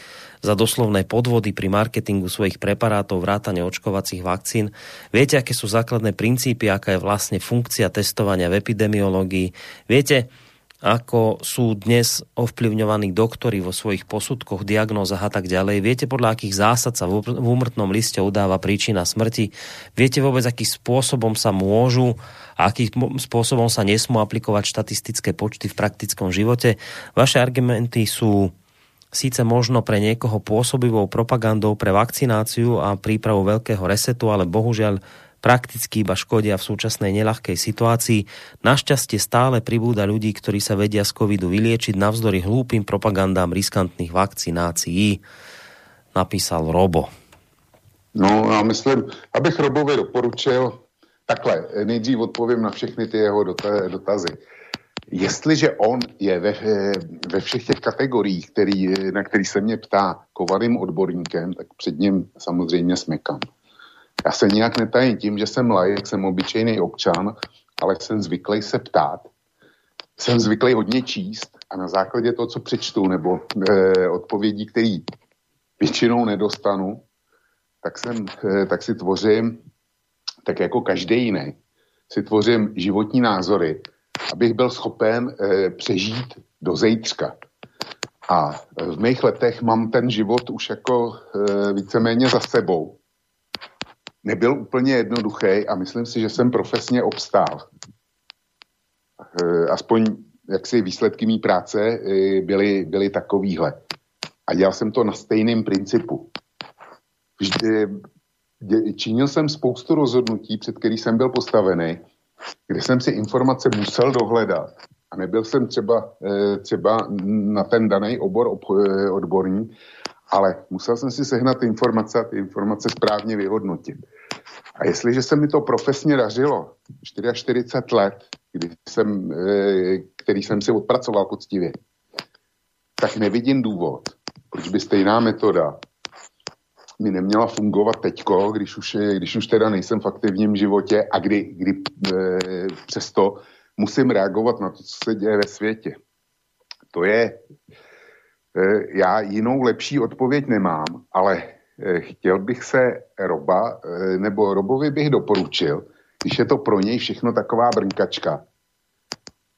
za doslovné podvody pri marketingu svojich preparátov, vrátane očkovacích vakcín. Viete, aké sú základné princípy, aká je vlastne funkcia testovania v epidemiológii. Viete, ako sú dnes ovplyvňovaní doktori vo svojich posudkoch, diagnózach a tak ďalej. Viete, podľa akých zásad sa v úmrtnom liste udáva príčina smrti? Viete vôbec, akým spôsobom sa môžu a akým spôsobom sa nesmú aplikovať štatistické počty v praktickom živote? Vaše argumenty sú síce možno pre niekoho pôsobivou propagandou pre vakcináciu a prípravu veľkého resetu, ale bohužiaľ prakticky iba škodia v súčasnej nelahkej situácii. Našťastie stále pribúda ľudí, ktorí sa vedia z covidu vyliečiť navzdory hlúpým propagandám riskantných vakcinácií, napísal Robo. No, já myslím, abych Robovi doporučil, takhle, nejdřív odpovím na všechny ty jeho dotazy. Jestliže on je ve, ve všech těch kategoriích, který, na který se mě ptá kovaným odborníkem, tak před ním samozřejmě smekám. Já se nijak netajím tím, že jsem lajek, jsem obyčejný občan, ale jsem zvyklý se ptát. Jsem zvyklý hodně číst a na základě toho, co přečtu, nebo e, odpovědí, který většinou nedostanu, tak, jsem, e, tak si tvořím, tak jako každý jiný, si tvořím životní názory, abych byl schopen e, přežít do zejtřka. A v mých letech mám ten život už jako e, víceméně za sebou. Nebyl úplně jednoduchý a myslím si, že jsem profesně obstál. E, aspoň jaksi výsledky mý práce e, byly, byly takovýhle. A dělal jsem to na stejném principu. Vždy, činil jsem spoustu rozhodnutí, před který jsem byl postavený, kde jsem si informace musel dohledat a nebyl jsem třeba, eh, třeba na ten daný obor eh, odborní, ale musel jsem si sehnat informace a ty informace správně vyhodnotit. A jestliže se mi to profesně dařilo 44 let, kdy jsem, eh, který jsem si odpracoval poctivě, tak nevidím důvod, proč by stejná metoda mi neměla fungovat teďko, když už, když už teda nejsem v aktivním životě a kdy, kdy e, přesto musím reagovat na to, co se děje ve světě. To je, e, já jinou lepší odpověď nemám, ale chtěl bych se Roba, e, nebo Robovi bych doporučil, když je to pro něj všechno taková brnkačka,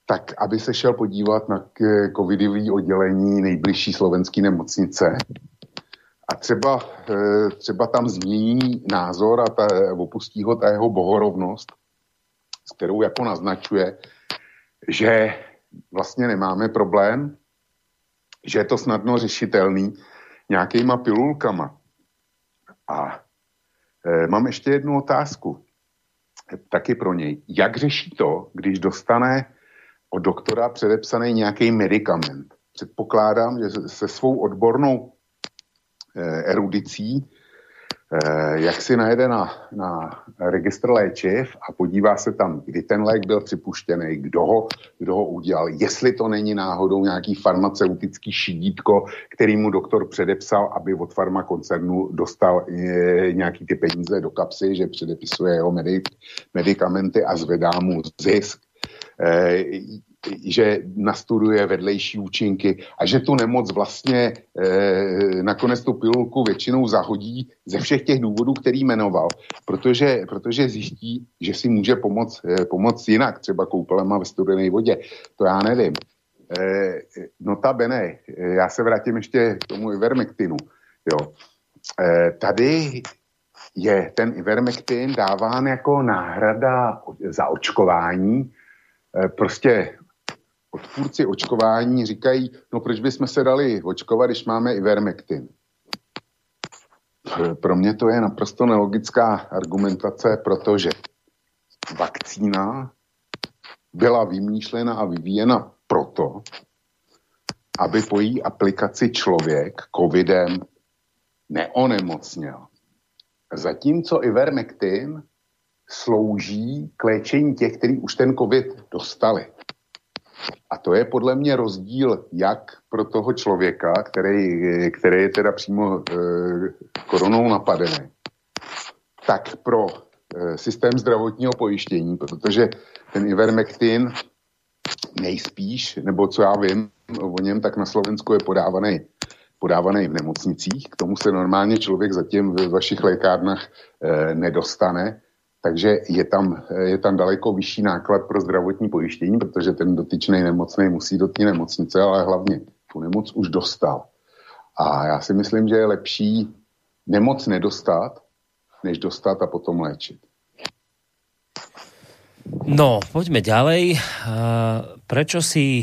tak aby se šel podívat na covidový oddělení nejbližší slovenské nemocnice a třeba, třeba tam změní názor a ta, opustí ho ta jeho bohorovnost s kterou jako naznačuje, že vlastně nemáme problém, že je to snadno řešitelný nějakýma pilulkama. A e, mám ještě jednu otázku, taky pro něj. Jak řeší to, když dostane od doktora předepsaný nějaký medicament? Předpokládám, že se svou odbornou e, erudicí jak si najede na, na registr léčiv a podívá se tam, kdy ten lék byl připuštěný, kdo ho, kdo ho udělal, jestli to není náhodou nějaký farmaceutický šidítko, který mu doktor předepsal, aby od farmakoncernu dostal e, nějaký ty peníze do kapsy, že předepisuje jeho medicamenty a zvedá mu zisk. E, že nastuduje vedlejší účinky a že tu nemoc vlastně e, nakonec tu pilulku většinou zahodí ze všech těch důvodů, který jmenoval, protože, protože zjistí, že si může pomoct, e, pomoct jinak, třeba koupelema ve studené vodě. To já nevím. E, notabene, já se vrátím ještě k tomu Ivermectinu. Jo. E, tady je ten Ivermectin dáván jako náhrada za očkování, prostě odpůrci očkování říkají, no proč bychom se dali očkovat, když máme Ivermectin. Pro mě to je naprosto nelogická argumentace, protože vakcína byla vymýšlena a vyvíjena proto, aby po její aplikaci člověk covidem neonemocněl. Zatímco Ivermectin slouží k léčení těch, kteří už ten covid dostali. A to je podle mě rozdíl jak pro toho člověka, který, který je teda přímo e, koronou napadený, tak pro e, systém zdravotního pojištění, protože ten Ivermectin nejspíš, nebo co já vím o něm, tak na Slovensku je podávaný podávaný v nemocnicích. K tomu se normálně člověk zatím ve vašich lékárnách e, nedostane. Takže je tam, je tam daleko vyšší náklad pro zdravotní pojištění, protože ten dotyčný nemocný musí do té nemocnice, ale hlavně tu nemoc už dostal. A já si myslím, že je lepší nemoc nedostat, než dostat a potom léčit. No, poďme ďalej. Prečo si,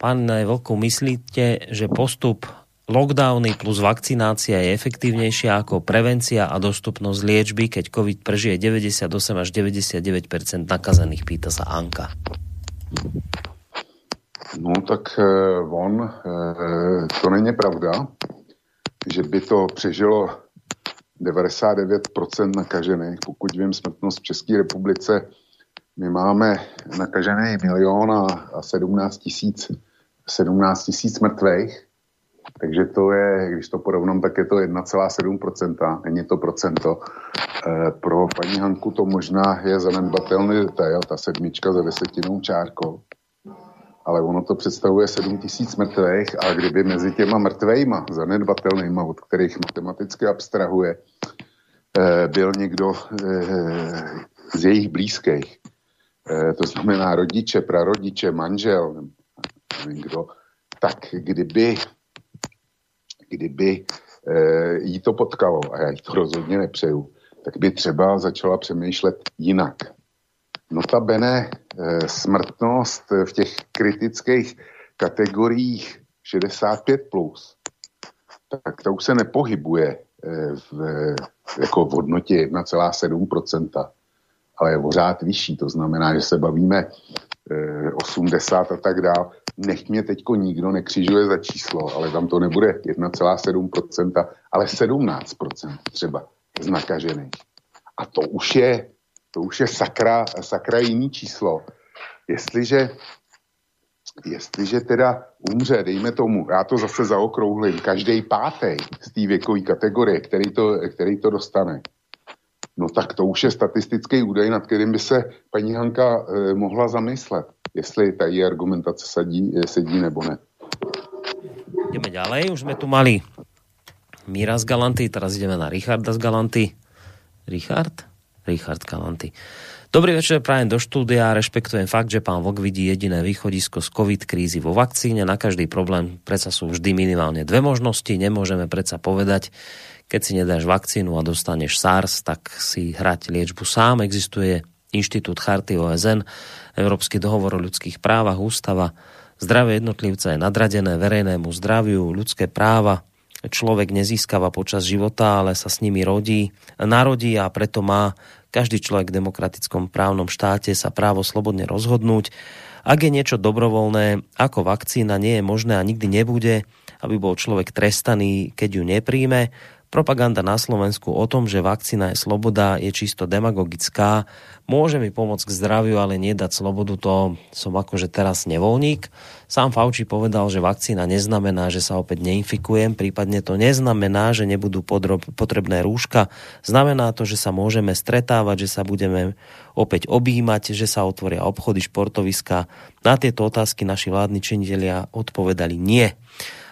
pán Vlku, myslíte, že postup lockdowny plus vakcinácia je efektívnejšia ako prevencia a dostupnosť liečby, keď COVID prežije 98 až 99% nakazených, pýta sa Anka. No tak eh, on, eh, to není pravda, že by to přežilo 99% nakažených. Pokud vím, smrtnost v České republice, my máme nakažený milion a 17 tisíc 17 tisíc mrtvých takže to je, když to porovnám, tak je to 1,7%, není to procento. E, pro paní Hanku to možná je zanedbatelný detail, ta sedmička za desetinou čárkou. Ale ono to představuje 7 tisíc mrtvých a kdyby mezi těma mrtvejma, zanedbatelnýma, od kterých matematicky abstrahuje, e, byl někdo e, z jejich blízkých, to znamená rodiče, prarodiče, manžel, nevím kdo, tak kdyby kdyby e, jí to potkalo, a já jí to rozhodně nepřeju, tak by třeba začala přemýšlet jinak. Notabene e, smrtnost v těch kritických kategoriích 65+, plus, tak to už se nepohybuje e, v, jako v hodnotě 1,7%, ale je pořád vyšší. To znamená, že se bavíme 80 a tak dále. Nech mě teďko nikdo nekřižuje za číslo, ale tam to nebude 1,7%, ale 17% třeba z nakažených. A to už je, to už je sakra, sakra jiný číslo. Jestliže, jestliže teda umře, dejme tomu, já to zase zaokrouhlím, každý pátý z té věkové kategorie, který to, který to dostane, no tak to už je statistický údaj, nad kterým by se paní Hanka eh, mohla zamyslet, jestli ta její argumentace sedí, eh, sedí nebo ne. Ideme ďalej, už sme tu mali Míra z Galanty, teraz ideme na Richarda z Galanty. Richard? Richard Galanty. Dobrý večer, prajem do štúdia. Rešpektujem fakt, že pán Vok vidí jediné východisko z COVID krízy vo vakcíne. Na každý problém predsa sú vždy minimálne dve možnosti. Nemôžeme predsa povedať, keď si nedáš vakcínu a dostaneš SARS, tak si hrať liečbu sám. Existuje Inštitút Charty OSN, Európsky dohovor o ľudských právach, ústava. Zdravie jednotlivca je nadradené verejnému zdraviu, ľudské práva, človek nezískava počas života, ale sa s nimi rodí, narodí a preto má každý človek v demokratickom právnom štáte sa právo slobodne rozhodnúť. Ak je niečo dobrovoľné, ako vakcína, nie je možné a nikdy nebude, aby bol človek trestaný, keď ju nepríjme. Propaganda na Slovensku o tom, že vakcína je sloboda, je čisto demagogická. Môže mi pomôcť k zdraviu, ale nie dať slobodu, to som akože teraz nevolník. Sám Fauci povedal, že vakcína neznamená, že sa opäť neinfikujem, prípadne to neznamená, že nebudú podrob, potrebné rúška. Znamená to, že sa môžeme stretávať, že sa budeme opäť objímať, že sa otvoria obchody, športoviska. Na tieto otázky naši vládni činitelia odpovedali nie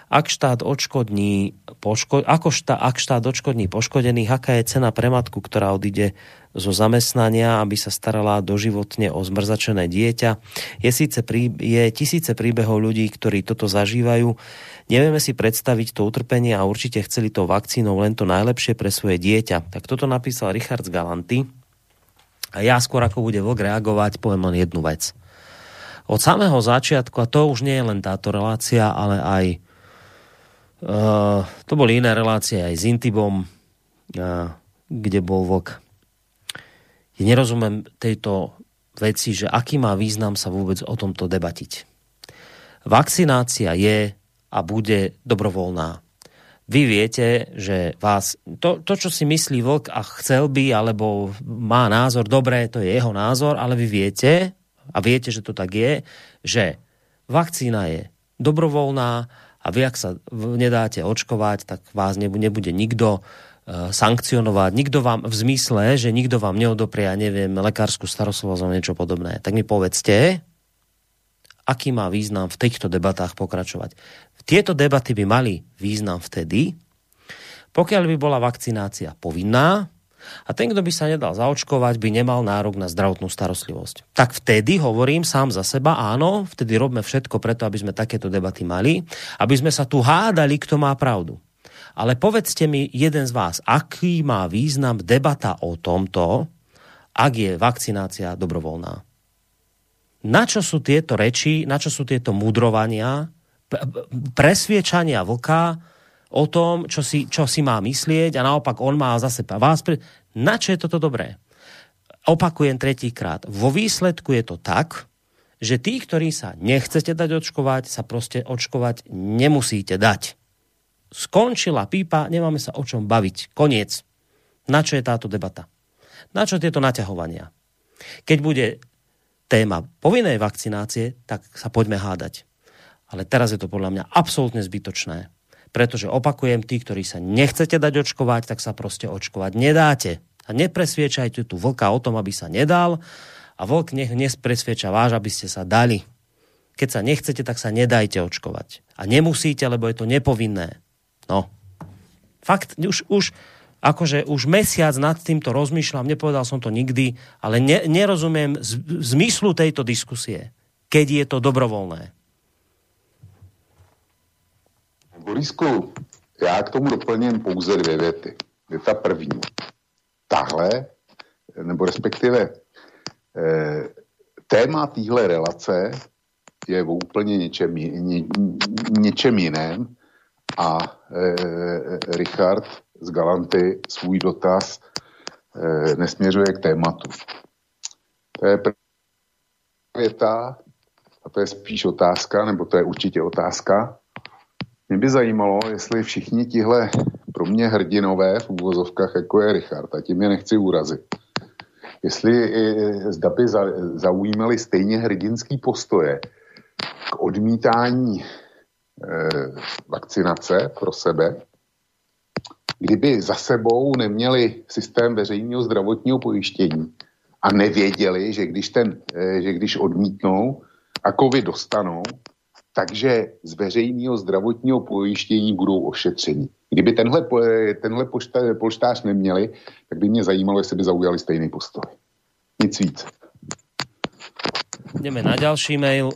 ak štát odškodní, poško, ako štát, ak štát odškodní poškodených, aká je cena pre matku, ktorá odíde zo zamestnania, aby sa starala doživotne o zmrzačené dieťa. Je, síce prí, je tisíce príbehov ľudí, ktorí toto zažívajú. Nevieme si predstaviť to utrpenie a určite chceli to vakcínou len to najlepšie pre svoje dieťa. Tak toto napísal Richard z Galanty. A ja skôr ako bude vlk reagovať, poviem len jednu vec. Od samého začiatku, a to už nie je len táto relácia, ale aj Uh, to boli iné relácie aj s Intibom, uh, kde bol vlk. Ja nerozumiem tejto veci, že aký má význam sa vôbec o tomto debatiť. Vakcinácia je a bude dobrovoľná. Vy viete, že vás, to, to čo si myslí vlk a chcel by, alebo má názor, dobré, to je jeho názor, ale vy viete, a viete, že to tak je, že vakcína je dobrovoľná, a vy, ak sa nedáte očkovať, tak vás nebude nikto e, sankcionovať, nikto vám v zmysle, že nikto vám neodoprie, ja neviem, lekárskú starostlivosť alebo niečo podobné. Tak mi povedzte, aký má význam v týchto debatách pokračovať. Tieto debaty by mali význam vtedy, pokiaľ by bola vakcinácia povinná, a ten, kto by sa nedal zaočkovať, by nemal nárok na zdravotnú starostlivosť. Tak vtedy hovorím sám za seba, áno, vtedy robme všetko preto, aby sme takéto debaty mali, aby sme sa tu hádali, kto má pravdu. Ale povedzte mi jeden z vás, aký má význam debata o tomto, ak je vakcinácia dobrovoľná. Na čo sú tieto reči, na čo sú tieto mudrovania, presviečania vlka, o tom, čo si, čo si má myslieť a naopak on má zase vás. Pre... Na čo je toto dobré? Opakujem tretíkrát. Vo výsledku je to tak, že tí, ktorí sa nechcete dať očkovať, sa proste očkovať nemusíte dať. Skončila pípa, nemáme sa o čom baviť. Koniec. Na čo je táto debata? Na čo tieto naťahovania? Keď bude téma povinnej vakcinácie, tak sa poďme hádať. Ale teraz je to podľa mňa absolútne zbytočné pretože opakujem, tí, ktorí sa nechcete dať očkovať, tak sa proste očkovať nedáte. A nepresviečajte tu vlka o tom, aby sa nedal a vlk nech nespresvieča váš, aby ste sa dali. Keď sa nechcete, tak sa nedajte očkovať. A nemusíte, lebo je to nepovinné. No. Fakt, už, už, akože už mesiac nad týmto rozmýšľam, nepovedal som to nikdy, ale ne, nerozumiem z, zmyslu tejto diskusie, keď je to dobrovoľné. Borisku, já k tomu doplním pouze dvě věty. Věta první. Tahle, nebo respektive eh, téma téhle relace je v úplně něčem, ně, něčem jiném a eh, Richard z Galanty svůj dotaz eh, nesměřuje k tématu. To je první věta, a to je spíš otázka, nebo to je určitě otázka. Mě by zajímalo, jestli všichni tihle pro mě hrdinové v úvozovkách, jako je Richard, a tím je nechci urazit, jestli zda by za, zaujímali stejně hrdinský postoje k odmítání e, vakcinace pro sebe, kdyby za sebou neměli systém veřejného zdravotního pojištění a nevěděli, že když, ten, e, že když odmítnou, a covid dostanou, takže z veřejného zdravotního pojištění budou ošetření. Kdyby tenhle, tenhle polštář neměli, tak by mě zajímalo, jestli by zaujali stejný postoj. Nic víc. Jdeme na další mail.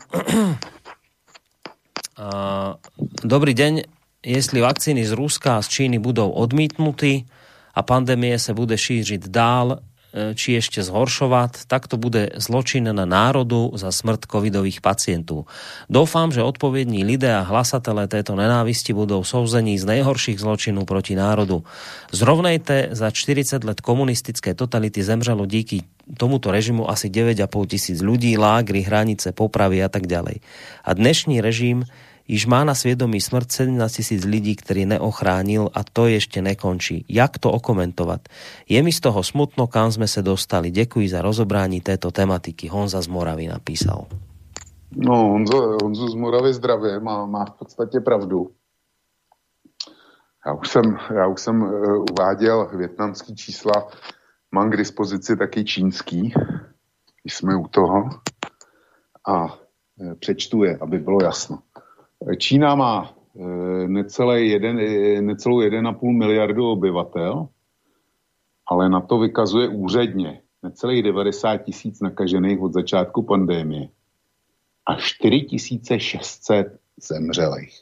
Dobrý deň. Jestli vakcíny z Ruska a z Číny budou odmítnuty a pandemie se bude šířit dál, či ešte zhoršovať, tak to bude zločin na národu za smrt covidových pacientů. Doufám, že odpovědní lidé a hlasatelé této nenávisti budou souzení z nejhorších zločinů proti národu. Zrovnejte, za 40 let komunistické totality zemřelo díky tomuto režimu asi 9,5 tisíc ľudí, lágry, hranice, popravy a tak ďalej. A dnešní režim Již má na svědomí smrt 17 tisíc lidí, který neochránil a to ještě nekončí. Jak to okomentovat? Je mi z toho smutno, kam jsme se dostali. Děkuji za rozobrání této tematiky. Honza z Moravy napísal. No, Honzo, Honzo z Moravy zdravě, má, má v podstatě pravdu. Já už jsem, já už jsem uh, uváděl větnamský čísla, mám k dispozici taky čínský, jsme u toho. A uh, přečtu je, aby bylo jasno. Čína má eh, necelé jeden, eh, necelou 1,5 miliardu obyvatel, ale na to vykazuje úředně necelých 90 tisíc nakažených od začátku pandémie a 4600 zemřelých.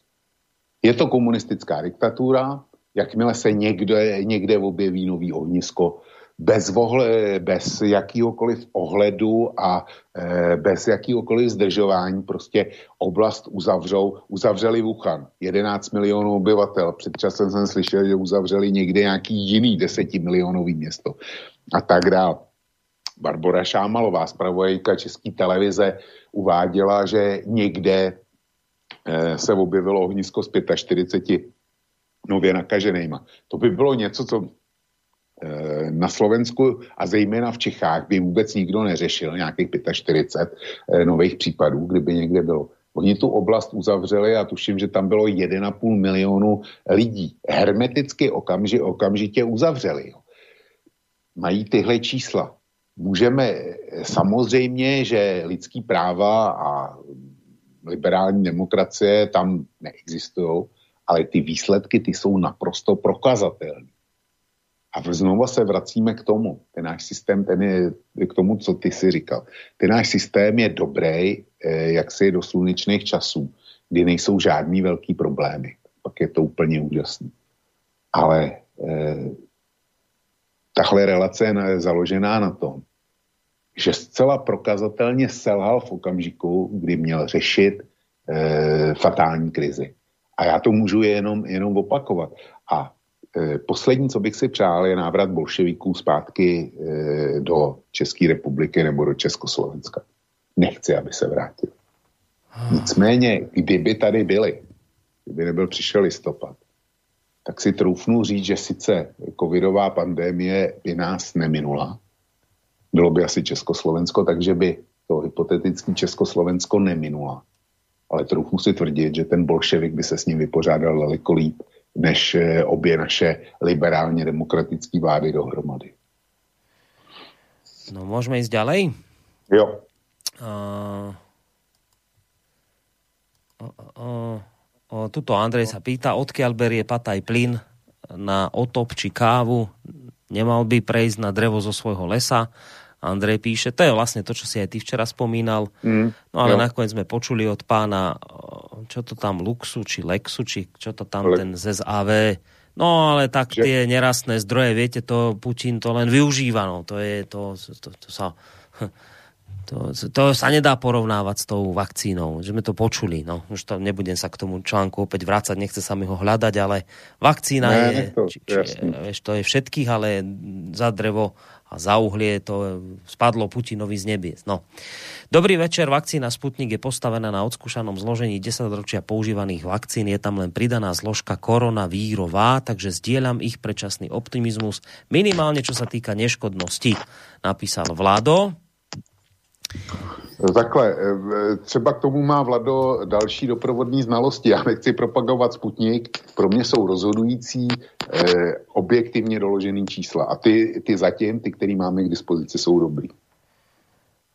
Je to komunistická diktatura, jakmile se někde, někde objeví nový ohnisko bez, vohle, bez jakýhokoliv ohledu a e, bez jakýhokoliv zdržování prostě oblast uzavřou, uzavřeli Wuhan, 11 milionů obyvatel. Před jsem slyšel, že uzavřeli někde nějaký jiný desetimilionový město a tak dále. Barbara Šámalová, zpravodajka České televize, uváděla, že někde e, se objevilo ohnisko z 45 nově nakaženýma. To by bylo něco, co na Slovensku a zejména v Čechách by vůbec nikdo neřešil nějakých 45 eh, nových případů, kdyby někde bylo. Oni tu oblast uzavřeli a tuším, že tam bylo 1,5 milionu lidí. Hermeticky okamži, okamžitě uzavřeli. Mají tyhle čísla. Můžeme eh, samozřejmě, že lidský práva a liberální demokracie tam neexistují, ale ty výsledky ty jsou naprosto prokazatelné. A znova se vracíme k tomu. Ten náš systém, ten je k tomu, co ty si říkal. Ten náš systém je dobrý, eh, jak si do slunečných časů, kdy nejsou žádný velký problémy. Pak je to úplně úžasný. Ale eh, tahle relace je založená na tom, že zcela prokazatelně selhal v okamžiku, kdy měl řešit eh, fatální krizi. A já to můžu jenom, jenom opakovat. A poslední, co bych si přál, je návrat bolševiků zpátky eh, do České republiky nebo do Československa. Nechci, aby se vrátil. Nicméně, kdyby tady byli, kdyby nebyl přišel listopad, tak si troufnu říct, že sice covidová pandémie by nás neminula, bylo by asi Československo, takže by to hypotetické Československo neminula. Ale troufnu si tvrdit, že ten bolševik by se s ním vypořádal daleko líp, než eh, obě naše liberálně demokratické vlády dohromady. No můžeme jít ďalej? Jo. Uh, uh, uh, uh, tuto Andrej sa pýta, odkiaľ berie pataj plyn na otop či kávu. Nemal by prejsť na drevo zo svojho lesa. Andrej píše, to je vlastne to, čo si aj ty včera spomínal. Mm, no ale jo. nakoniec sme počuli od pána čo to tam Luxu, či Lexu, či čo to tam Le- ten ZAV. No ale tak že... tie nerastné zdroje, viete, to Putin to len využíva, no to je, to, to, to sa... [laughs] To, to sa nedá porovnávať s tou vakcínou, že sme to počuli. No. Už to nebudem sa k tomu článku opäť vrácať, nechce sa mi ho hľadať, ale vakcína ne, je, to, či, či, vieš, to je všetkých, ale za drevo a za uhlie to spadlo Putinovi z nebies. No. Dobrý večer, vakcína Sputnik je postavená na odskúšanom zložení 10 ročia používaných vakcín. Je tam len pridaná zložka koronavírová, takže zdieľam ich predčasný optimizmus, minimálne čo sa týka neškodnosti, napísal Vlado. Takhle, eh, třeba k tomu má Vlado další doprovodní znalosti. Já nechci propagovat Sputnik, pro mě jsou rozhodující eh, objektivně doložený čísla. A ty, ty zatím, ty, který máme k dispozici, jsou dobrý.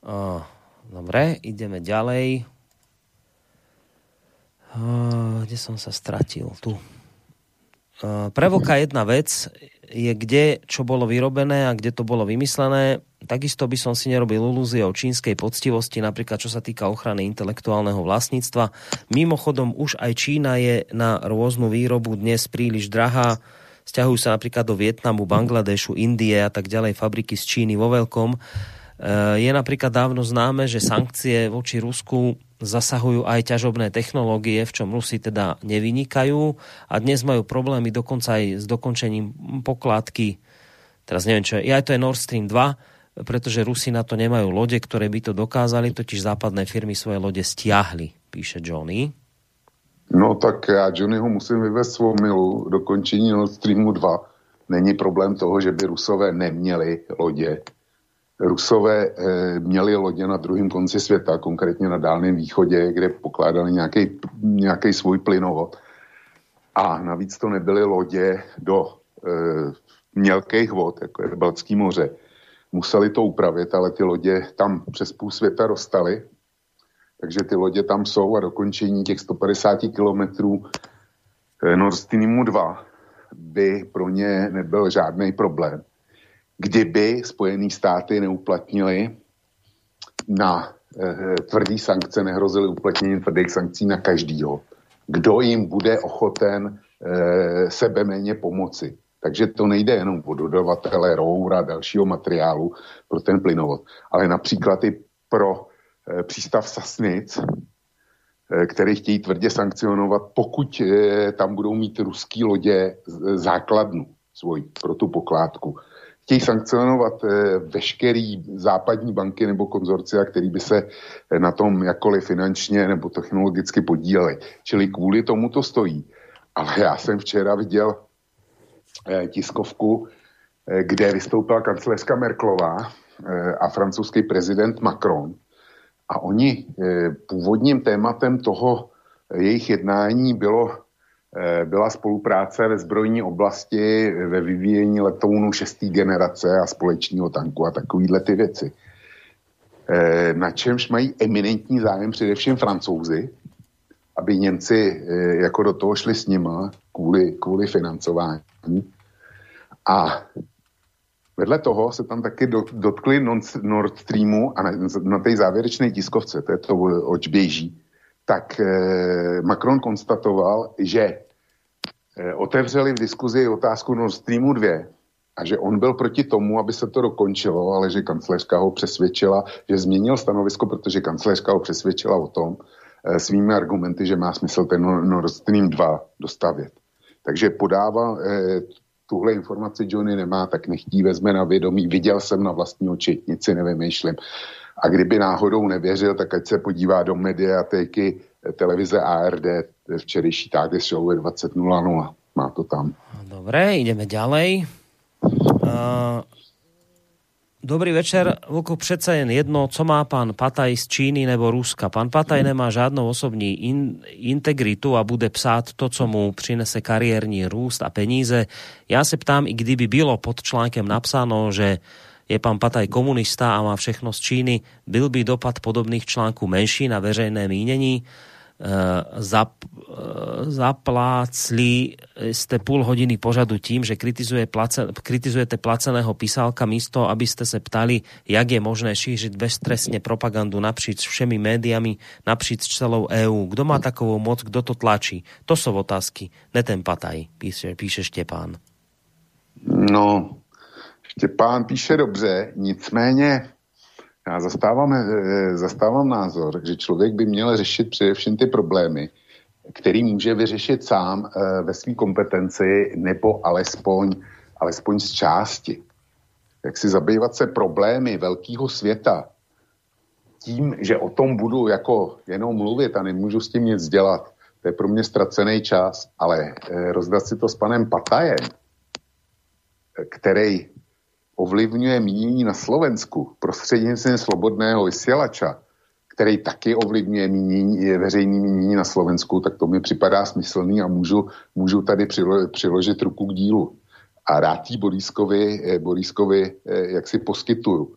Oh, dobre, ideme ďalej. Oh, kde som sa stratil? Tu. Uh, prevoka jedna vec je, kde čo bolo vyrobené a kde to bolo vymyslené Takisto by som si nerobil ilúzie o čínskej poctivosti, napríklad čo sa týka ochrany intelektuálneho vlastníctva. Mimochodom, už aj Čína je na rôznu výrobu dnes príliš drahá. Sťahujú sa napríklad do Vietnamu, Bangladešu, Indie a tak ďalej fabriky z Číny vo veľkom. E, je napríklad dávno známe, že sankcie voči Rusku zasahujú aj ťažobné technológie, v čom Rusi teda nevynikajú a dnes majú problémy dokonca aj s dokončením pokládky teraz neviem čo je, aj to je Nord Stream 2, pretože Rusi na to nemajú lode, ktoré by to dokázali, totiž západné firmy svoje lode stiahli, píše Johnny. No tak já Johnnyho musím vyvést svou milu dokončení Nord Streamu 2. Není problém toho, že by Rusové neměli lodě. Rusové e, měli lodě na druhém konci světa, konkrétně na Dálném východě, kde pokládali nějaký svůj plynovod. A navíc to nebyly lodě do e, mělkých vod, jako je Balcký moře, museli to upravit, ale ty lodě tam přes půl světa dostaly, takže ty lodě tam jsou a dokončení těch 150 kilometrů eh, Nord Streamu 2 by pro ně nebyl žádný problém. Kdyby Spojené státy neuplatnili na eh, tvrdý sankce, nehrozily uplatnění tvrdých sankcí na každýho, kdo jim bude ochoten eh, sebe méně pomoci. Takže to nejde jenom o dodavatele roura dalšího materiálu pro ten plynovod, ale například i pro e, přístav Sasnic, e, který chtějí tvrdě sankcionovat, pokud e, tam budou mít ruský lodě základnu svoji pro tu pokládku. Chtějí sankcionovat e, veškerý západní banky nebo konzorcia, který by se na tom jakkoliv finančně nebo technologicky podíleli. Čili kvůli tomu to stojí. Ale já jsem včera viděl Eh, tiskovku, eh, kde vystoupila kancelářka Merklová eh, a francouzský prezident Macron. A oni původním tématem toho jejich jednání bylo, byla spolupráce ve zbrojní oblasti ve vyvíjení letounu šestý generace a společního tanku a takovýhle ty věci. Na čemž mají eminentní zájem především francouzi, aby Němci jako do toho šli s nima kvůli, kvůli financování. A vedle toho se tam taky dotkli Nord Streamu a na, na té závěrečné tiskovce, to je to, oč běží, tak eh, Macron konstatoval, že eh, otevřeli v diskuzi otázku Nord Streamu 2 a že on byl proti tomu, aby se to dokončilo, ale že kancelářka ho přesvědčila, že změnil stanovisko, protože kancelářka ho přesvědčila o tom eh, svými argumenty, že má smysl ten Nord Stream 2 dostavět. Takže podává, eh, tuhle informaci Johnny nemá, tak nechtí vezme na vědomí. Viděl jsem na vlastní oči, nic si nevymýšlím. A kdyby náhodou nevěřil, tak ať se podívá do mediatéky televize ARD včerejší tády show 20.00. Má to tam. Dobre, ideme ďalej. Uh, Dobrý večer. Vlko, přece jen jedno, co má pan Pataj z Číny nebo Ruska. Pan Pataj nemá žádnou osobní in, integritu a bude psát to, co mu přinese kariérní růst a peníze. Já se ptám, i kdyby bylo pod článkem napsáno, že je pan Pataj komunista a má všechno z Číny, byl by dopad podobných článků menší na veřejné mínění? Zap, zaplácli ste půl hodiny pořadu tím, že kritizuje place, kritizujete placeného písálka místo, aby ste se ptali, jak je možné šířit beztrestne propagandu napříč všemi médiami, napříč celou EÚ. Kdo má takovou moc, kdo to tlačí? To sú otázky, ne pataj, píše, píše Štěpán. No, Štěpán píše dobře, nicméně já zastávám, eh, zastávám názor, že člověk by měl řešit především ty problémy, který může vyřešit sám eh, ve své kompetenci nebo alespoň, alespoň z části. Jak si zabývat se problémy velkého světa tím, že o tom budu jako jenom mluvit a nemůžu s tím nic dělat, to je pro mě ztracený čas, ale eh, rozdat si to s panem Patajem, který ovlivňuje mínění na Slovensku prostřednictvím slobodného vysílača, který taky ovlivňuje mínění, veřejný mínění na Slovensku, tak to mi připadá smyslný a můžu, můžu tady přilo, přiložit ruku k dílu. A rád jí Borískovi, eh, Borískovi eh, jak si poskytuju,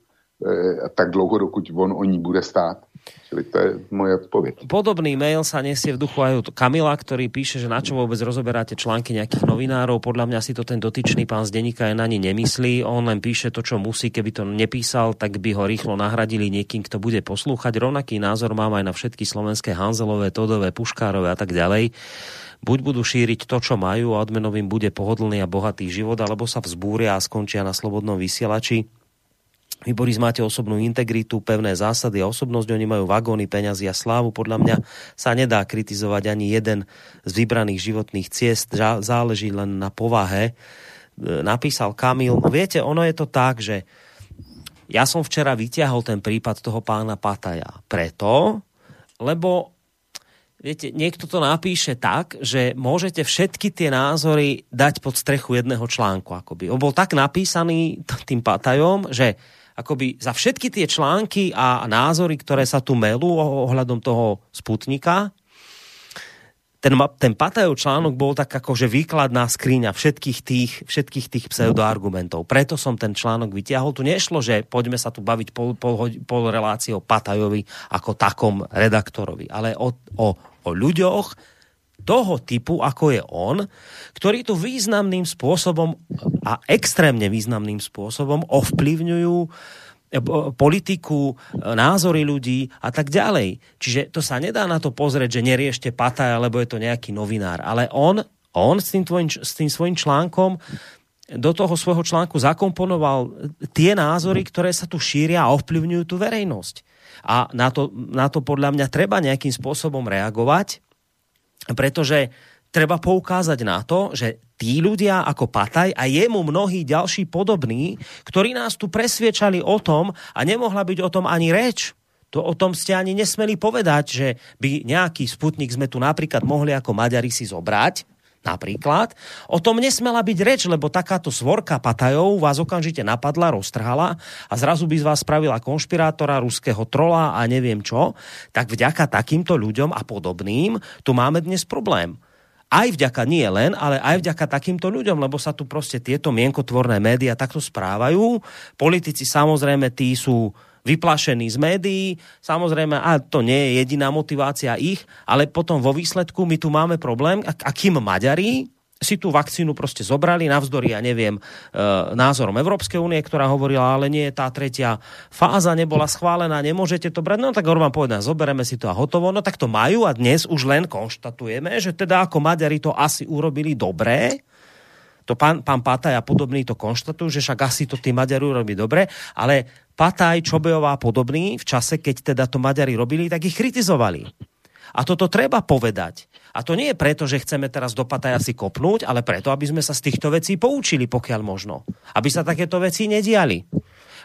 tak dlouho, dokud on o ní bude stát. Čili to je moje odpověď. Podobný mail sa nesie v duchu aj od Kamila, ktorý píše, že na čo vôbec rozoberáte články nejakých novinárov. Podľa mňa si to ten dotyčný pán z denníka na ni nemyslí. On len píše to, čo musí. Keby to nepísal, tak by ho rýchlo nahradili niekým, kto bude poslúchať. Rovnaký názor mám aj na všetky slovenské Hanzelové, Todové, Puškárové a tak ďalej buď budú šíriť to, čo majú a odmenovým bude pohodlný a bohatý život, alebo sa vzbúria a skončia na slobodnom vysielači vy, Boris, máte osobnú integritu, pevné zásady a osobnosť, oni majú vagóny, peňazí a slávu. Podľa mňa sa nedá kritizovať ani jeden z vybraných životných ciest, záleží len na povahe. E, napísal Kamil, no viete, ono je to tak, že ja som včera vyťahol ten prípad toho pána Pataja. Preto, lebo viete, niekto to napíše tak, že môžete všetky tie názory dať pod strechu jedného článku. Akoby. On bol tak napísaný tým Patajom, že akoby za všetky tie články a názory, ktoré sa tu melú ohľadom toho Sputnika, ten, ten Patajov článok bol tak akože výkladná skriňa všetkých tých, všetkých tých pseudoargumentov. Preto som ten článok vytiahol. Tu nešlo, že poďme sa tu baviť pol, pol, pol relácie o Patajovi ako takom redaktorovi, ale o, o, o ľuďoch, toho typu, ako je on, ktorí tu významným spôsobom a extrémne významným spôsobom ovplyvňujú e, politiku, e, názory ľudí a tak ďalej. Čiže to sa nedá na to pozrieť, že neriešte Pataj, alebo je to nejaký novinár. Ale on, on s, tým tvojim, s tým svojim článkom do toho svojho článku zakomponoval tie názory, ktoré sa tu šíria a ovplyvňujú tú verejnosť. A na to, na to podľa mňa treba nejakým spôsobom reagovať pretože treba poukázať na to, že tí ľudia ako Pataj a jemu mnohí ďalší podobní, ktorí nás tu presviečali o tom a nemohla byť o tom ani reč, to o tom ste ani nesmeli povedať, že by nejaký sputnik sme tu napríklad mohli ako Maďari si zobrať, Napríklad. O tom nesmela byť reč, lebo takáto svorka patajov vás okamžite napadla, roztrhala a zrazu by z vás spravila konšpirátora, ruského trola a neviem čo. Tak vďaka takýmto ľuďom a podobným tu máme dnes problém. Aj vďaka nie len, ale aj vďaka takýmto ľuďom, lebo sa tu proste tieto mienkotvorné médiá takto správajú. Politici samozrejme tí sú vyplašení z médií. Samozrejme, a to nie je jediná motivácia ich, ale potom vo výsledku my tu máme problém, akým Maďari si tú vakcínu proste zobrali navzdory, ja neviem, e, názorom Európskej únie, ktorá hovorila, ale nie, tá tretia fáza nebola schválená, nemôžete to brať. No tak Orbán povedal, zobereme si to a hotovo. No tak to majú a dnes už len konštatujeme, že teda ako Maďari to asi urobili dobré, to pán, pán Pataj a podobný to konštatujú, že však asi to tí Maďari robí dobre, ale Pataj, Čobejová a podobný v čase, keď teda to Maďari robili, tak ich kritizovali. A toto treba povedať. A to nie je preto, že chceme teraz do Pataja si kopnúť, ale preto, aby sme sa z týchto vecí poučili, pokiaľ možno. Aby sa takéto veci nediali.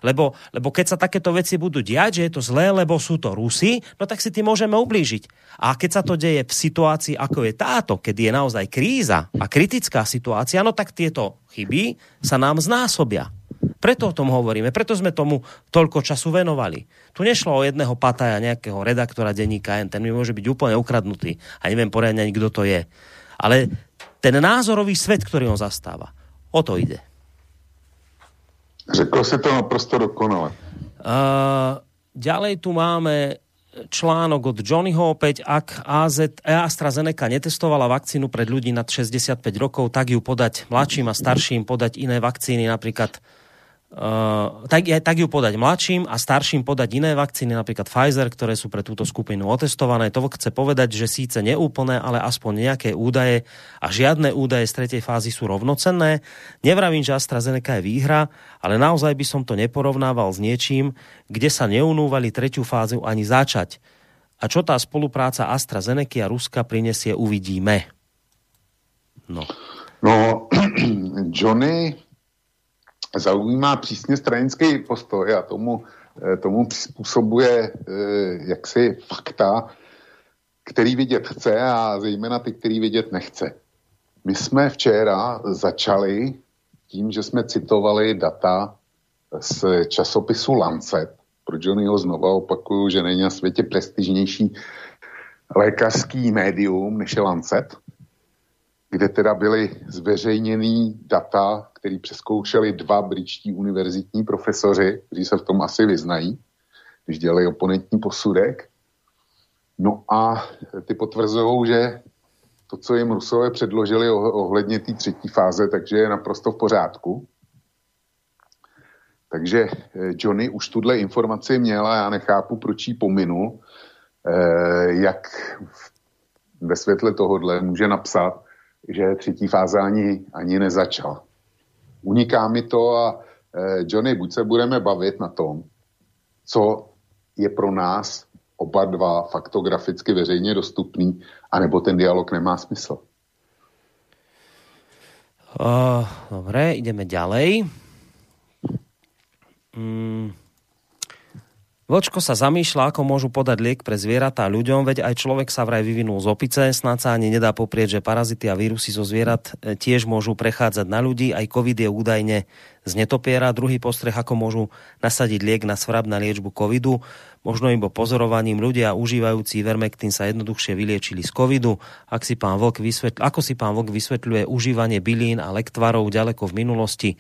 Lebo, lebo keď sa takéto veci budú diať, že je to zlé, lebo sú to Rusy, no tak si tým môžeme ublížiť. A keď sa to deje v situácii, ako je táto, keď je naozaj kríza a kritická situácia, no tak tieto chyby sa nám znásobia. Preto o tom hovoríme, preto sme tomu toľko času venovali. Tu nešlo o jedného pataja, nejakého redaktora denníka, ten mi môže byť úplne ukradnutý a neviem poriadne ani kto to je. Ale ten názorový svet, ktorý on zastáva, o to ide. Řekl si to naprosto dokonale. Uh, ďalej tu máme článok od Johnnyho opäť, ak AZ, AstraZeneca netestovala vakcínu pred ľudí nad 65 rokov, tak ju podať mladším a starším, podať iné vakcíny, napríklad Uh, tak, tak ju podať mladším a starším podať iné vakcíny, napríklad Pfizer, ktoré sú pre túto skupinu otestované. To chce povedať, že síce neúplné, ale aspoň nejaké údaje a žiadne údaje z tretej fázy sú rovnocenné. Nevravím, že AstraZeneca je výhra, ale naozaj by som to neporovnával s niečím, kde sa neunúvali tretiu fázu ani začať. A čo tá spolupráca AstraZeneca a Ruska prinesie, uvidíme. No. No, [clears throat] Johnny zaujímá přísně stranický postoj a tomu, eh, tomu přizpůsobuje eh, jaksi fakta, který vidět chce a zejména ty, který vidět nechce. My jsme včera začali tím, že jsme citovali data z časopisu Lancet. Pro Johnnyho znova opakuju, že není na světě prestižnější lékařský médium než je Lancet kde teda byly zveřejněný data, který přeskoušeli dva britští univerzitní profesoři, kteří se v tom asi vyznají, když dělali oponentní posudek. No a ty potvrzují, že to, co jim Rusové předložili ohledně té třetí fáze, takže je naprosto v pořádku. Takže eh, Johnny už tuhle informaci měl a já nechápu, proč ji pominul, eh, jak ve světle tohohle může napsat, že třetí fáze ani, ani nezačala. Uniká mi to a eh, Johnny, buď se budeme bavit na tom, co je pro nás oba dva faktograficky veřejně dostupný, anebo ten dialog nemá smysl. Uh, dobre, ideme ďalej. Mm, Vočko sa zamýšľa, ako môžu podať liek pre zvieratá ľuďom, veď aj človek sa vraj vyvinul z opice, snad sa ani nedá poprieť, že parazity a vírusy zo zvierat e, tiež môžu prechádzať na ľudí, aj COVID je údajne z netopiera. Druhý postreh, ako môžu nasadiť liek na svrab na liečbu covidu, možno iba pozorovaním ľudia užívajúci Ivermectin sa jednoduchšie vyliečili z covidu. Ak si pán Vlk vysvetľ, ako si pán Vlk vysvetľuje užívanie bylín a lektvarov ďaleko v minulosti,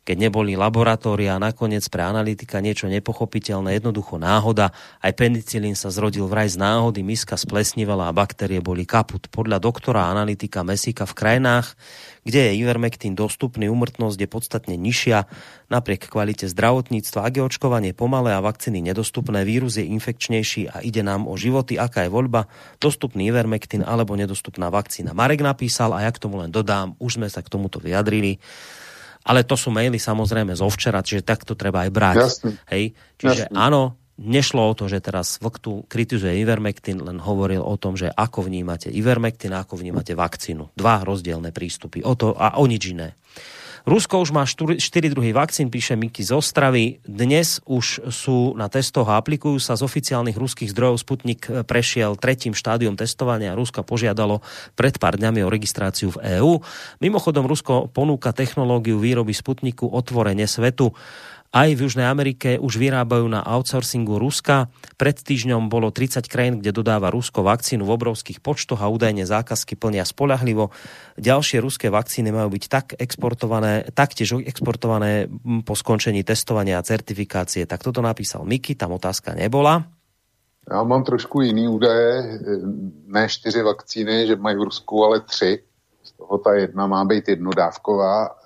keď neboli laboratória a nakoniec pre analytika niečo nepochopiteľné, jednoducho náhoda. Aj penicilín sa zrodil vraj z náhody, miska splesnivala a baktérie boli kaput. Podľa doktora analytika Mesika v krajinách, kde je Ivermectin dostupný, umrtnosť je podstatne nižšia. Napriek kvalite zdravotníctva, ak je očkovanie pomalé a vakcíny nedostupné, vírus je infekčnejší a ide nám o životy, aká je voľba, dostupný Ivermectin alebo nedostupná vakcína. Marek napísal a ja k tomu len dodám, už sme sa k tomuto vyjadrili ale to sú maily samozrejme zo včera, čiže takto treba aj brať. Jasne. Hej? Čiže Jasne. áno, nešlo o to, že teraz Vlk tu kritizuje Ivermectin, len hovoril o tom, že ako vnímate Ivermectin a ako vnímate vakcínu. Dva rozdielne prístupy. O to a o nič iné. Rusko už má 4 druhy vakcín, píše Miky z Ostravy. Dnes už sú na testoch a aplikujú sa z oficiálnych ruských zdrojov. Sputnik prešiel tretím štádiom testovania a Rusko požiadalo pred pár dňami o registráciu v EÚ. Mimochodom, Rusko ponúka technológiu výroby Sputniku otvorene svetu. Aj v Južnej Amerike už vyrábajú na outsourcingu Ruska. Pred týždňom bolo 30 krajín, kde dodáva Rusko vakcínu v obrovských počtoch a údajne zákazky plnia spolahlivo. Ďalšie ruské vakcíny majú byť tak exportované, taktiež exportované po skončení testovania a certifikácie. Tak toto napísal Miki, tam otázka nebola. Já mám trošku jiný údaje, ne čtyři vakcíny, že mají v Rusku, ale tři. Z toho ta jedna má být jednodávková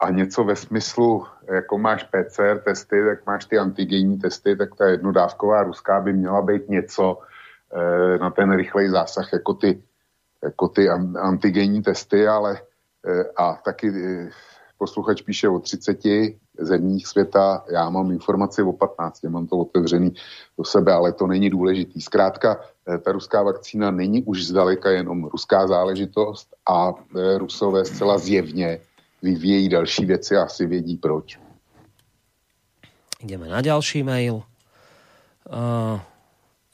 a něco ve smyslu, jako máš PCR testy, tak máš ty antigenní testy, tak ta jednodávková ruská by měla být něco e, na ten rychlej zásah, jako ty, jako ty antigenní testy, ale e, a taky e, posluchač píše o 30 zemích světa, já mám informaci o 15, mám to otevřený do sebe, ale to není důležitý. Zkrátka, ta ruská vakcína není už zdaleka jenom ruská záležitost a rusové zcela zjevně vyvíjejí další věci a asi vědí proč. Ideme na ďalší mail. Uh,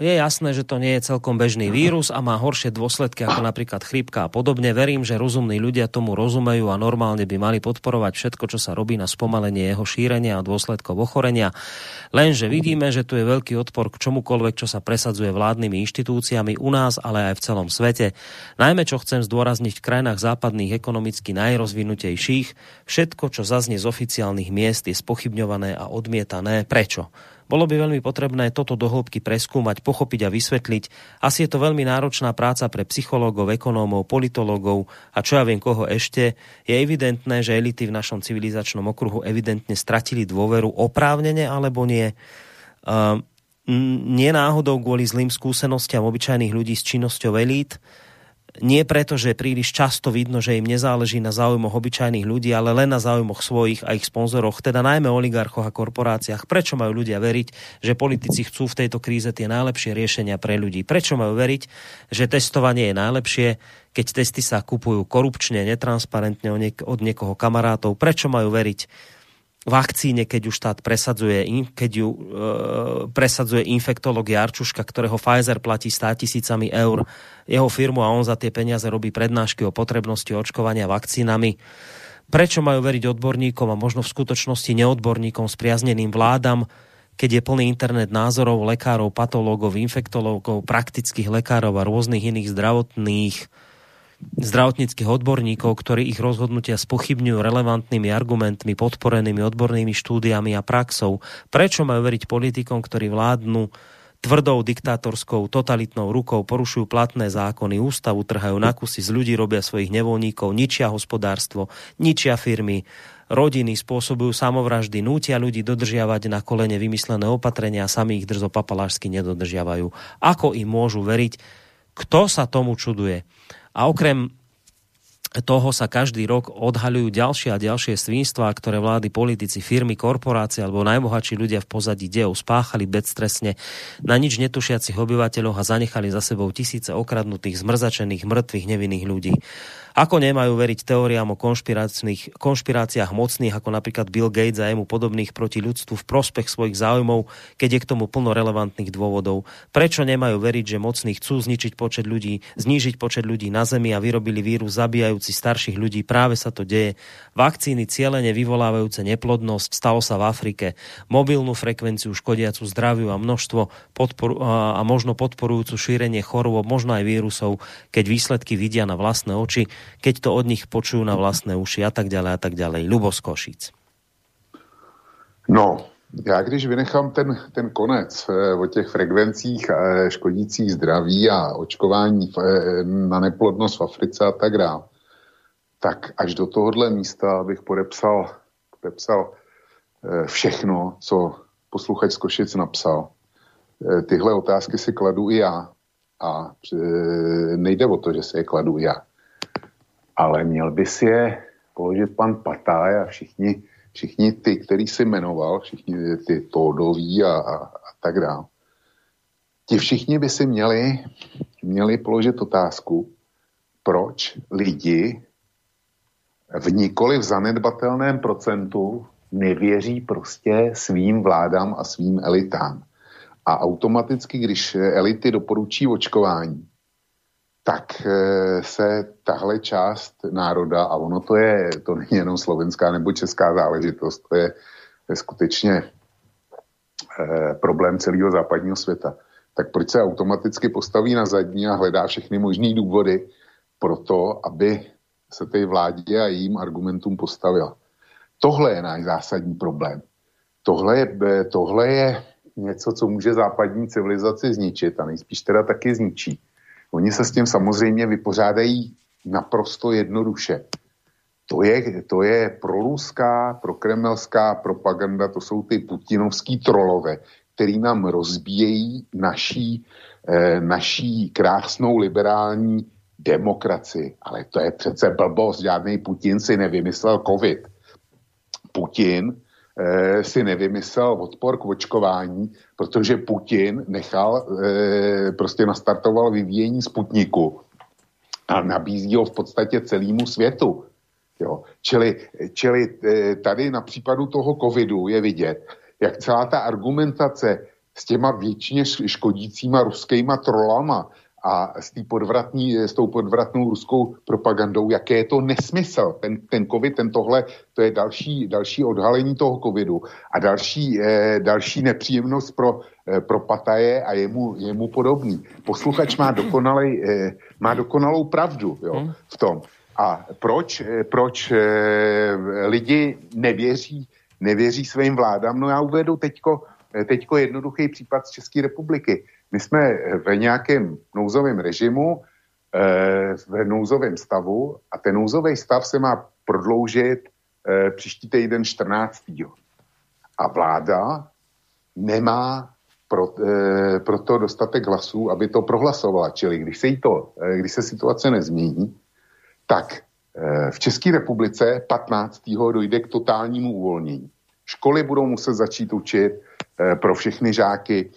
je jasné, že to nie je celkom bežný vírus a má horšie dôsledky ako napríklad chrípka a podobne. Verím, že rozumní ľudia tomu rozumejú a normálne by mali podporovať všetko, čo sa robí na spomalenie jeho šírenia a dôsledkov ochorenia. Lenže vidíme, že tu je veľký odpor k čomukoľvek, čo sa presadzuje vládnymi inštitúciami u nás, ale aj v celom svete. Najmä, čo chcem zdôrazniť v krajinách západných ekonomicky najrozvinutejších, všetko, čo zaznie z oficiálnych miest, je spochybňované a odmietané. Prečo? Bolo by veľmi potrebné toto dohlbky preskúmať, pochopiť a vysvetliť. Asi je to veľmi náročná práca pre psychológov, ekonómov, politológov a čo ja viem koho ešte. Je evidentné, že elity v našom civilizačnom okruhu evidentne stratili dôveru oprávnene alebo nie. Uh, nie náhodou kvôli zlým skúsenostiam obyčajných ľudí s činnosťou elít, nie preto, že príliš často vidno, že im nezáleží na záujmoch obyčajných ľudí, ale len na záujmoch svojich a ich sponzoroch, teda najmä oligarchoch a korporáciách. Prečo majú ľudia veriť, že politici chcú v tejto kríze tie najlepšie riešenia pre ľudí? Prečo majú veriť, že testovanie je najlepšie, keď testy sa kupujú korupčne, netransparentne od niekoho kamarátov? Prečo majú veriť, vakcíne, keď už štát presadzuje, keď ju e, presadzuje infektolog Jarčuška, ktorého Pfizer platí 100 tisícami eur jeho firmu a on za tie peniaze robí prednášky o potrebnosti očkovania vakcínami. Prečo majú veriť odborníkom a možno v skutočnosti neodborníkom spriazneným vládam, keď je plný internet názorov lekárov, patológov, infektológov, praktických lekárov a rôznych iných zdravotných zdravotníckých odborníkov, ktorí ich rozhodnutia spochybňujú relevantnými argumentmi, podporenými odbornými štúdiami a praxou. Prečo majú veriť politikom, ktorí vládnu tvrdou diktátorskou totalitnou rukou, porušujú platné zákony, ústavu trhajú na kusy, z ľudí robia svojich nevoľníkov, ničia hospodárstvo, ničia firmy, rodiny, spôsobujú samovraždy, nútia ľudí dodržiavať na kolene vymyslené opatrenia a sami ich drzo papalášsky nedodržiavajú. Ako im môžu veriť? Kto sa tomu čuduje? A okrem toho sa každý rok odhaľujú ďalšie a ďalšie svinstvá, ktoré vlády, politici, firmy, korporácie alebo najbohatší ľudia v pozadí dejov spáchali bezstresne na nič netušiacich obyvateľov a zanechali za sebou tisíce okradnutých, zmrzačených, mŕtvych, nevinných ľudí. Ako nemajú veriť teóriám o konšpiráciách mocných, ako napríklad Bill Gates a jemu podobných proti ľudstvu v prospech svojich záujmov, keď je k tomu plno relevantných dôvodov? Prečo nemajú veriť, že mocní chcú zničiť počet ľudí, znížiť počet ľudí na Zemi a vyrobili vírus zabíjajúci starších ľudí? Práve sa to deje. Vakcíny cieľene vyvolávajúce neplodnosť stalo sa v Afrike. Mobilnú frekvenciu škodiacu zdraviu a množstvo podporu, a možno podporujúcu šírenie chorôb, možno aj vírusov, keď výsledky vidia na vlastné oči keď to od nich počujú na vlastné uši a tak ďalej a tak ďalej. Lubo z Košic. No, já když vynechám ten, ten konec eh, o těch frekvencích eh, škodících zdraví a očkování eh, na neplodnost v Africe a tak dále, tak až do tohohle místa bych podepsal, podepsal všechno, co posluchač z Košic napsal. Tyhle otázky si kladu i já. A nejde o to, že si je kladu já ale měl by si je položit pan Patáj a všichni, všichni ty, který si jmenoval, všichni ty Tódoví a, a, a tak dále. Ti všichni by si měli, měli položit otázku, proč lidi v nikoli v zanedbatelném procentu nevěří prostě svým vládám a svým elitám. A automaticky, když elity doporučí očkování, tak eh, se tahle část národa, a ono to je, to není jenom slovenská nebo česká záležitost, to je, je skutečně eh, problém celého západního světa, tak proč se automaticky postaví na zadní a hledá všechny možné důvody pro to, aby se té vládě a jejím argumentům postavila. Tohle je náš zásadní problém. Tohle je, tohle je něco, co může západní civilizaci zničit a nejspíš teda taky zničí Oni se s tím samozřejmě vypořádají naprosto jednoduše. To je, to je proruská, prokremelská propaganda, to jsou ty putinovský trolové, který nám rozbíjejí naší, eh, naší krásnou liberální demokracii. Ale to je přece blbost, žádný Putin si nevymyslel covid. Putin e, si nevymyslel odpor k očkování, protože Putin nechal, e, prostě nastartoval vyvíjení Sputniku a nabízí ho v podstatě celému světu. Jo. Čili, čili e, tady na případu toho covidu je vidět, jak celá ta argumentace s těma většině škodícíma ruskýma trolama a s, tý podvratní, s tou podvratnou ruskou propagandou, jaké je to nesmysl. Ten, ten covid, ten tohle, to je další, další odhalení toho covidu a další, eh, další nepříjemnost pro, eh, pro Pataje a jemu, jemu podobný. Posluchač má, dokonalej, eh, má dokonalou pravdu jo, hmm. v tom. A proč, eh, proč eh, lidi nevěří, nevěří svým vládám? No já uvedu teďko teďko jednoduchý případ z České republiky. My jsme ve nějakém nouzovém režimu, v nouzovém stavu a ten nouzový stav se má prodloužit příští týden 14. A vláda nemá pro, e, proto dostatek hlasů, aby to prohlasovala. Čili když se, jí to, e, když se situace nezmění, tak e, v České republice 15. dojde k totálnímu uvolnění. Školy budou muset začít učit e, pro všechny žáky,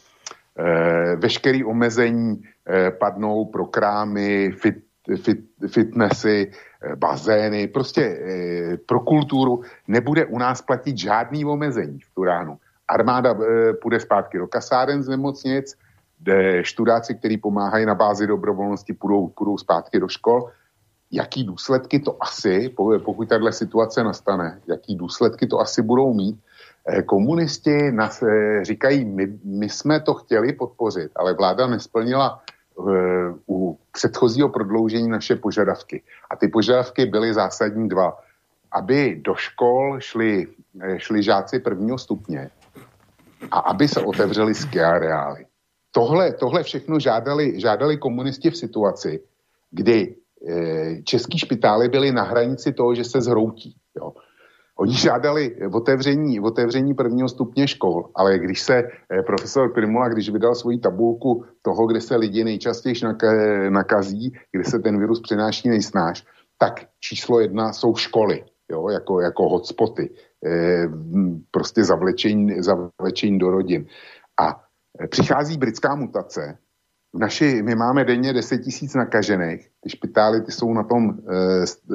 veškeré omezení e, padnou pro krámy, fit, fit, fitnessy, bazény, prostě pro kulturu nebude u nás platit žádný omezení v Turánu. Armáda půjde zpátky do kasáren z nemocnic, študáci, kteří pomáhají na bázi dobrovolnosti, půjdou, půjdou zpátky do škol. Jaký důsledky to asi, pokud tahle situace nastane, jaký důsledky to asi budou mít, Komunisti nás e, říkají, my, my jsme to chtěli podpořit, ale vláda nesplnila u předchozího prodloužení naše požadavky. A ty požadavky byly zásadní dva. Aby do škol šli, šli žáci prvního stupně a aby se otevřely ski areály. Tohle, tohle všechno žádali, žádali komunisti v situaci, kdy e, český špitály byly na hranici toho, že se zhroutí. Jo. Oni žádali otevření, otevření prvního stupně škol, ale když se eh, profesor Primula, když vydal svoji tabulku toho, kde se lidi nejčastěji nakazí, kde se ten virus přenáší nejsnáš, tak číslo jedna jsou školy, jo, jako, jako hotspoty, eh, prostě zavlečení, zavlečení do rodin. A eh, přichází britská mutace, naši, my máme denně 10 tisíc nakažených, ty špitály ty jsou na tom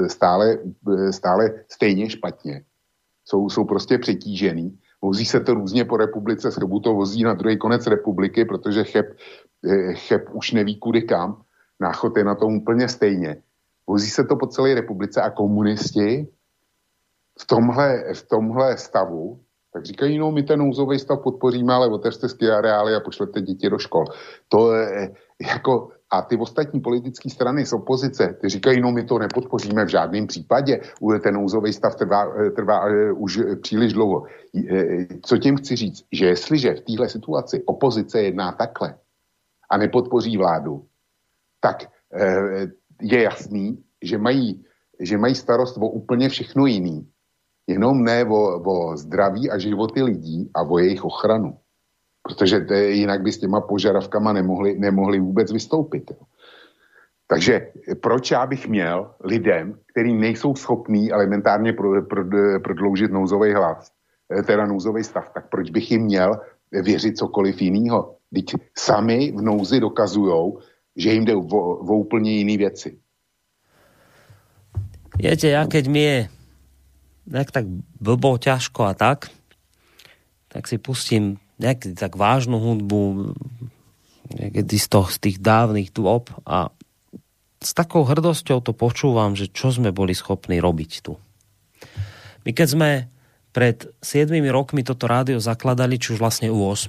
stále, stále stejně špatně jsou, jsou prostě přetížený. Vozí se to různě po republice, schebu to vozí na druhý konec republiky, protože cheb, eh, cheb už neví kudy kam. Náchod je na tom úplně stejně. Vozí se to po celé republice a komunisti v tomhle, v tomhle stavu tak říkají, no my ten nouzový stav podpoříme, ale otevřte ski areály a pošlete děti do škol. To je jako a ty ostatní politické strany z opozice, ty říkají, no my to nepodpoříme v žádném případě, ten nouzový stav trvá, eh, trvá uh, už příliš dlouho. Uh, co tím chci říct? Že jestliže v téhle situaci opozice jedná takhle a nepodpoří vládu, tak je jasný, že mají, že mají starost o úplně všechno jiný, jenom ne o, o zdraví a životy lidí a o jejich ochranu protože to je, jinak by s těma požadavkama nemohli, nemohli vůbec vystoupit. Jo. Takže proč já bych měl lidem, kteří nejsou schopní elementárně pro, pro, prodloužit nouzový hlas, teda nouzový stav, tak proč bych jim měl věřit cokoliv jiného? Teď sami v nouzi dokazují, že jim jde o, o úplně jiné věci. Viete, ja keď mi je nejak tak blbo, ťažko a tak, tak si pustím nejaký tak vážnu hudbu, niekedy z, toho, z tých dávnych dôb a s takou hrdosťou to počúvam, že čo sme boli schopní robiť tu. My keď sme pred 7 rokmi toto rádio zakladali, či už vlastne u 8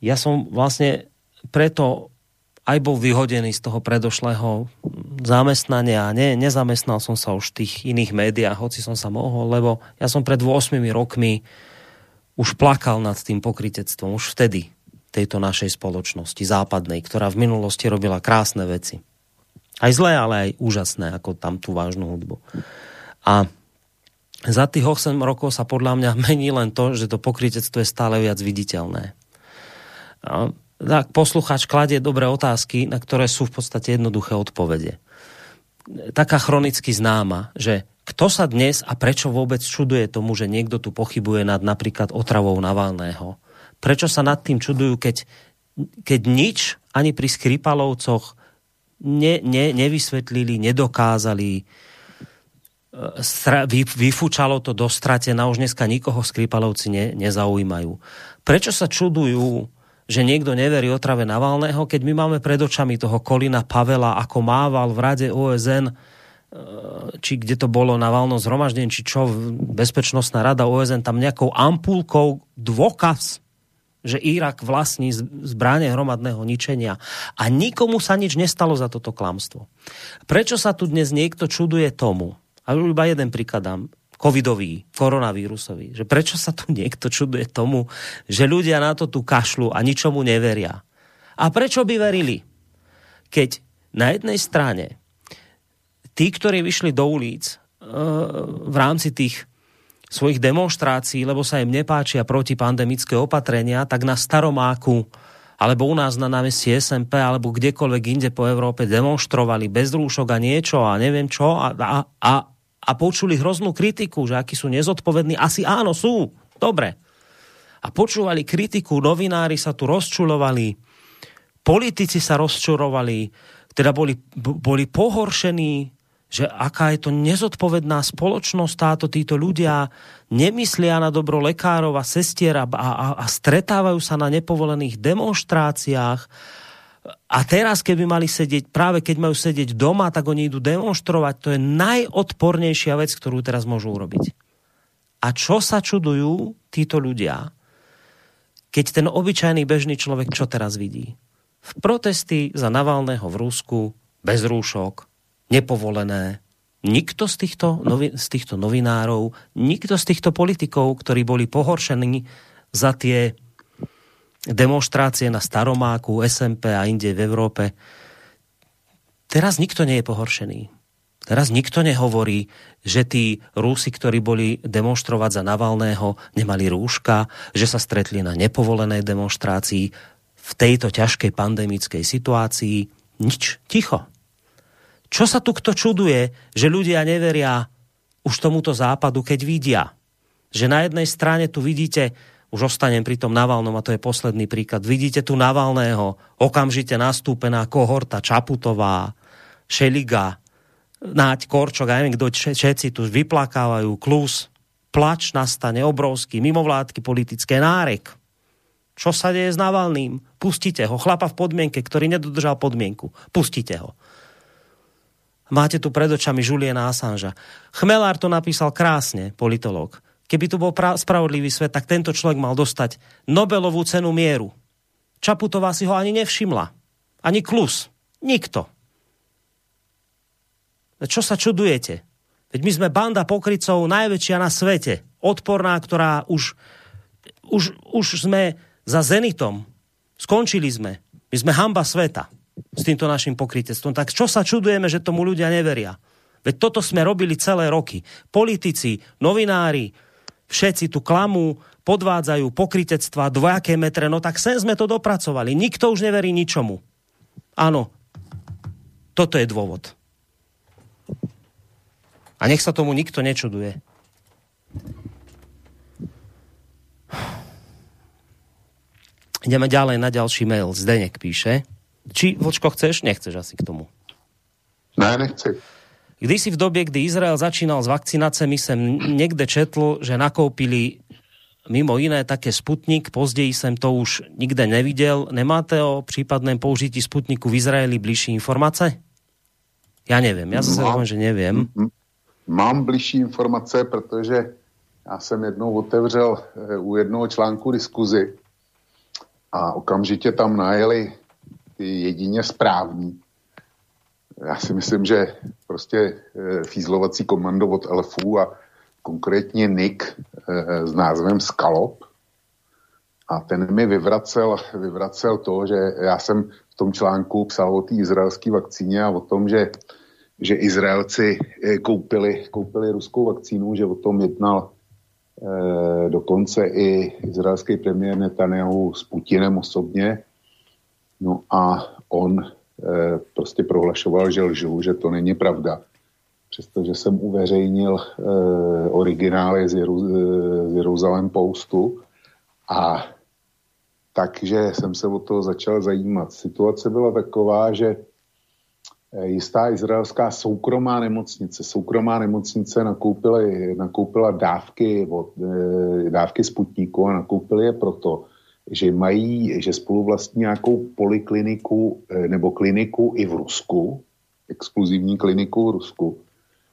ja som vlastne preto aj bol vyhodený z toho predošlého zamestnania. Ne, nezamestnal som sa už v tých iných médiách, hoci som sa mohol, lebo ja som pred 8 rokmi už plakal nad tým pokritectvom, už vtedy tejto našej spoločnosti západnej, ktorá v minulosti robila krásne veci. Aj zlé, ale aj úžasné, ako tam tú vážnu hudbu. A za tých 8 rokov sa podľa mňa [laughs] mení len to, že to pokritectvo je stále viac viditeľné. A tak poslucháč kladie dobré otázky, na ktoré sú v podstate jednoduché odpovede. Taká chronicky známa, že kto sa dnes a prečo vôbec čuduje tomu, že niekto tu pochybuje nad napríklad otravou Navalného? Prečo sa nad tým čudujú, keď, keď nič ani pri Skripalovcoch ne, ne, nevysvetlili, nedokázali, e, vyfúčalo to do stratená, už dneska nikoho Skripalovci ne, nezaujímajú. Prečo sa čudujú, že niekto neverí otrave Navalného, keď my máme pred očami toho Kolina Pavela, ako mával v rade OSN či kde to bolo na valnom zhromaždení, či čo, Bezpečnostná rada OSN, tam nejakou ampulkou dôkaz, že Irak vlastní zbranie hromadného ničenia. A nikomu sa nič nestalo za toto klamstvo. Prečo sa tu dnes niekto čuduje tomu, a iba jeden príklad dám, covidový, koronavírusový. Že prečo sa tu niekto čuduje tomu, že ľudia na to tu kašľú a ničomu neveria. A prečo by verili? Keď na jednej strane tí, ktorí vyšli do ulic e, v rámci tých svojich demonstrácií, lebo sa im nepáčia protipandemické opatrenia, tak na Staromáku alebo u nás na námestí SMP, alebo kdekoľvek inde po Európe demonstrovali bez rúšok a niečo a neviem čo a, a, a, a počuli hroznú kritiku, že akí sú nezodpovední. Asi áno, sú. Dobre. A počúvali kritiku, novinári sa tu rozčulovali, politici sa rozčurovali, teda boli, boli pohoršení že aká je to nezodpovedná spoločnosť táto, títo ľudia nemyslia na dobro lekárov a sestier a, a, a stretávajú sa na nepovolených demonstráciách. A teraz, keby mali sedieť, práve keď majú sedieť doma, tak oni idú demonstrovať. To je najodpornejšia vec, ktorú teraz môžu urobiť. A čo sa čudujú títo ľudia, keď ten obyčajný bežný človek čo teraz vidí? V protesty za Navalného v Rusku, bez rúšok, nepovolené. Nikto z týchto, novi, z týchto novinárov, nikto z týchto politikov, ktorí boli pohoršení za tie demonstrácie na Staromáku, SMP a inde v Európe, teraz nikto nie je pohoršený. Teraz nikto nehovorí, že tí Rúsi, ktorí boli demonstrovať za Navalného, nemali rúška, že sa stretli na nepovolenej demonstrácii v tejto ťažkej pandemickej situácii. Nič. Ticho. Čo sa tu kto čuduje, že ľudia neveria už tomuto západu, keď vidia, že na jednej strane tu vidíte, už ostanem pri tom Navalnom a to je posledný príklad, vidíte tu Navalného, okamžite nastúpená kohorta Čaputová, Šeliga, Náď Korčok, neviem, kto všetci tu vyplakávajú, klus, plač nastane obrovský, mimovládky politické, nárek. Čo sa deje s Navalným? Pustite ho. Chlapa v podmienke, ktorý nedodržal podmienku. Pustite ho. Máte tu pred očami Juliana Assangea. Chmelár to napísal krásne, politolog. Keby tu bol spravodlivý svet, tak tento človek mal dostať Nobelovú cenu mieru. Čaputová si ho ani nevšimla. Ani klus. Nikto. Čo sa čudujete? Veď my sme banda pokrycov najväčšia na svete. Odporná, ktorá už, už, už sme za Zenitom. Skončili sme. My sme hamba sveta s týmto našim pokrytectvom. Tak čo sa čudujeme, že tomu ľudia neveria? Veď toto sme robili celé roky. Politici, novinári, všetci tu klamú, podvádzajú pokrytectva, dvojaké metre, no tak sem sme to dopracovali. Nikto už neverí ničomu. Áno, toto je dôvod. A nech sa tomu nikto nečuduje. Ideme ďalej na ďalší mail. Zdenek píše. Či, Vlčko, chceš? Nechceš asi k tomu. Ne, nechci. Když si v době, kdy Izrael začínal s vakcinacemi, jsem někde četl, že nakoupili mimo iné také Sputnik, později jsem to už nikde neviděl. Nemáte o případném použití Sputniku v Izraeli bližší informace? Já nevím, já se mám, že nevím. Mám bližší informace, protože já jsem jednou otevřel eh, u jednoho článku diskuzi a okamžitě tam najeli jedině správní. Já si myslím, že prostě e, fízlovací komando od LFU a konkrétně NIK e, s názvem Skalop a ten mi vyvracel, vyvracel to, že já jsem v tom článku psal o té izraelské vakcíně a o tom, že, že Izraelci e, koupili, koupili ruskou vakcínu, že o tom jednal e, dokonce i izraelský premiér Netanyahu s Putinem osobně No a on e, prostě prohlašoval, že lžu, že to není pravda. Přestože jsem uveřejnil e, originály z, Jeru, z Jeruzalém Postu a takže jsem se o to začal zajímat. Situace byla taková, že eh, jistá izraelská soukromá nemocnice, soukromá nemocnice nakoupila, nakoupila dávky, od, dávky Sputníku a nakoupili je proto, že mají, že spolu vlastní nějakou polikliniku eh, nebo kliniku i v Rusku, exkluzivní kliniku v Rusku,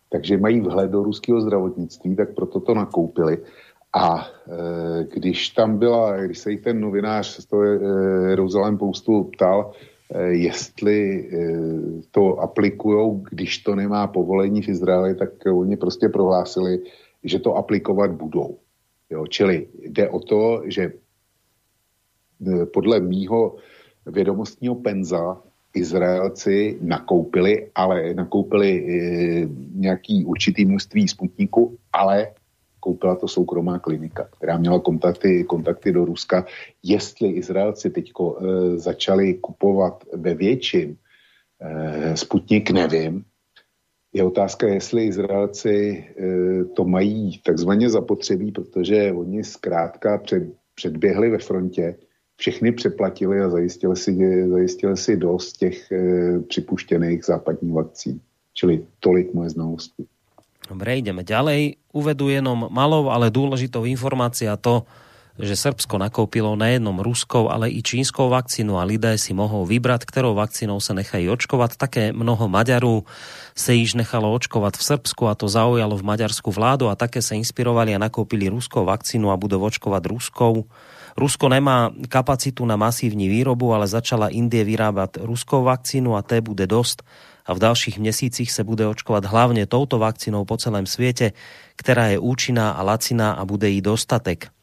takže mají vhled do ruského zdravotnictví, tak proto to nakoupili. A e, když tam byla, když se jí ten novinář z toho e, Jeruzalém Postu ptal, e, jestli e, to aplikují, když to nemá povolení v Izraeli, tak oni prostě prohlásili, že to aplikovat budou. Jo, čili jde o to, že e, podle mýho vědomostního penza Izraelci nakoupili, ale nakoupili e, nějaký určitý množství sputníku, ale koupila to soukromá klinika, která měla kontakty, kontakty do Ruska. Jestli Izraelci teď e, začali kupovat ve větším e, Sputnik, nevím. Je otázka, jestli Izraelci e, to mají takzvaně zapotřebí, protože oni zkrátka před, předběhli ve frontě, všechny přeplatili a zajistili si, zajistili si dost těch e, připuštěných západních vakcín. Čili tolik moje znalosti. Dobre, ideme ďalej. Uvedu jenom malou, ale dôležitou informácia to, že Srbsko nakoupilo nejednom ruskou, ale i čínskou vakcínu a lidé si mohou vybrať, ktorou vakcínou sa nechají očkovať. Také mnoho Maďarů sa již nechalo očkovať v Srbsku a to zaujalo v maďarskú vládu a také sa inspirovali a nakoupili ruskou vakcínu a budú očkovať ruskou. Rusko nemá kapacitu na masívní výrobu, ale začala Indie vyrábať ruskou vakcínu a té bude dosť a v dalších měsících se bude očkovať hlavne touto vakcínou po celém sviete, ktorá je účinná a laciná a bude jí dostatek.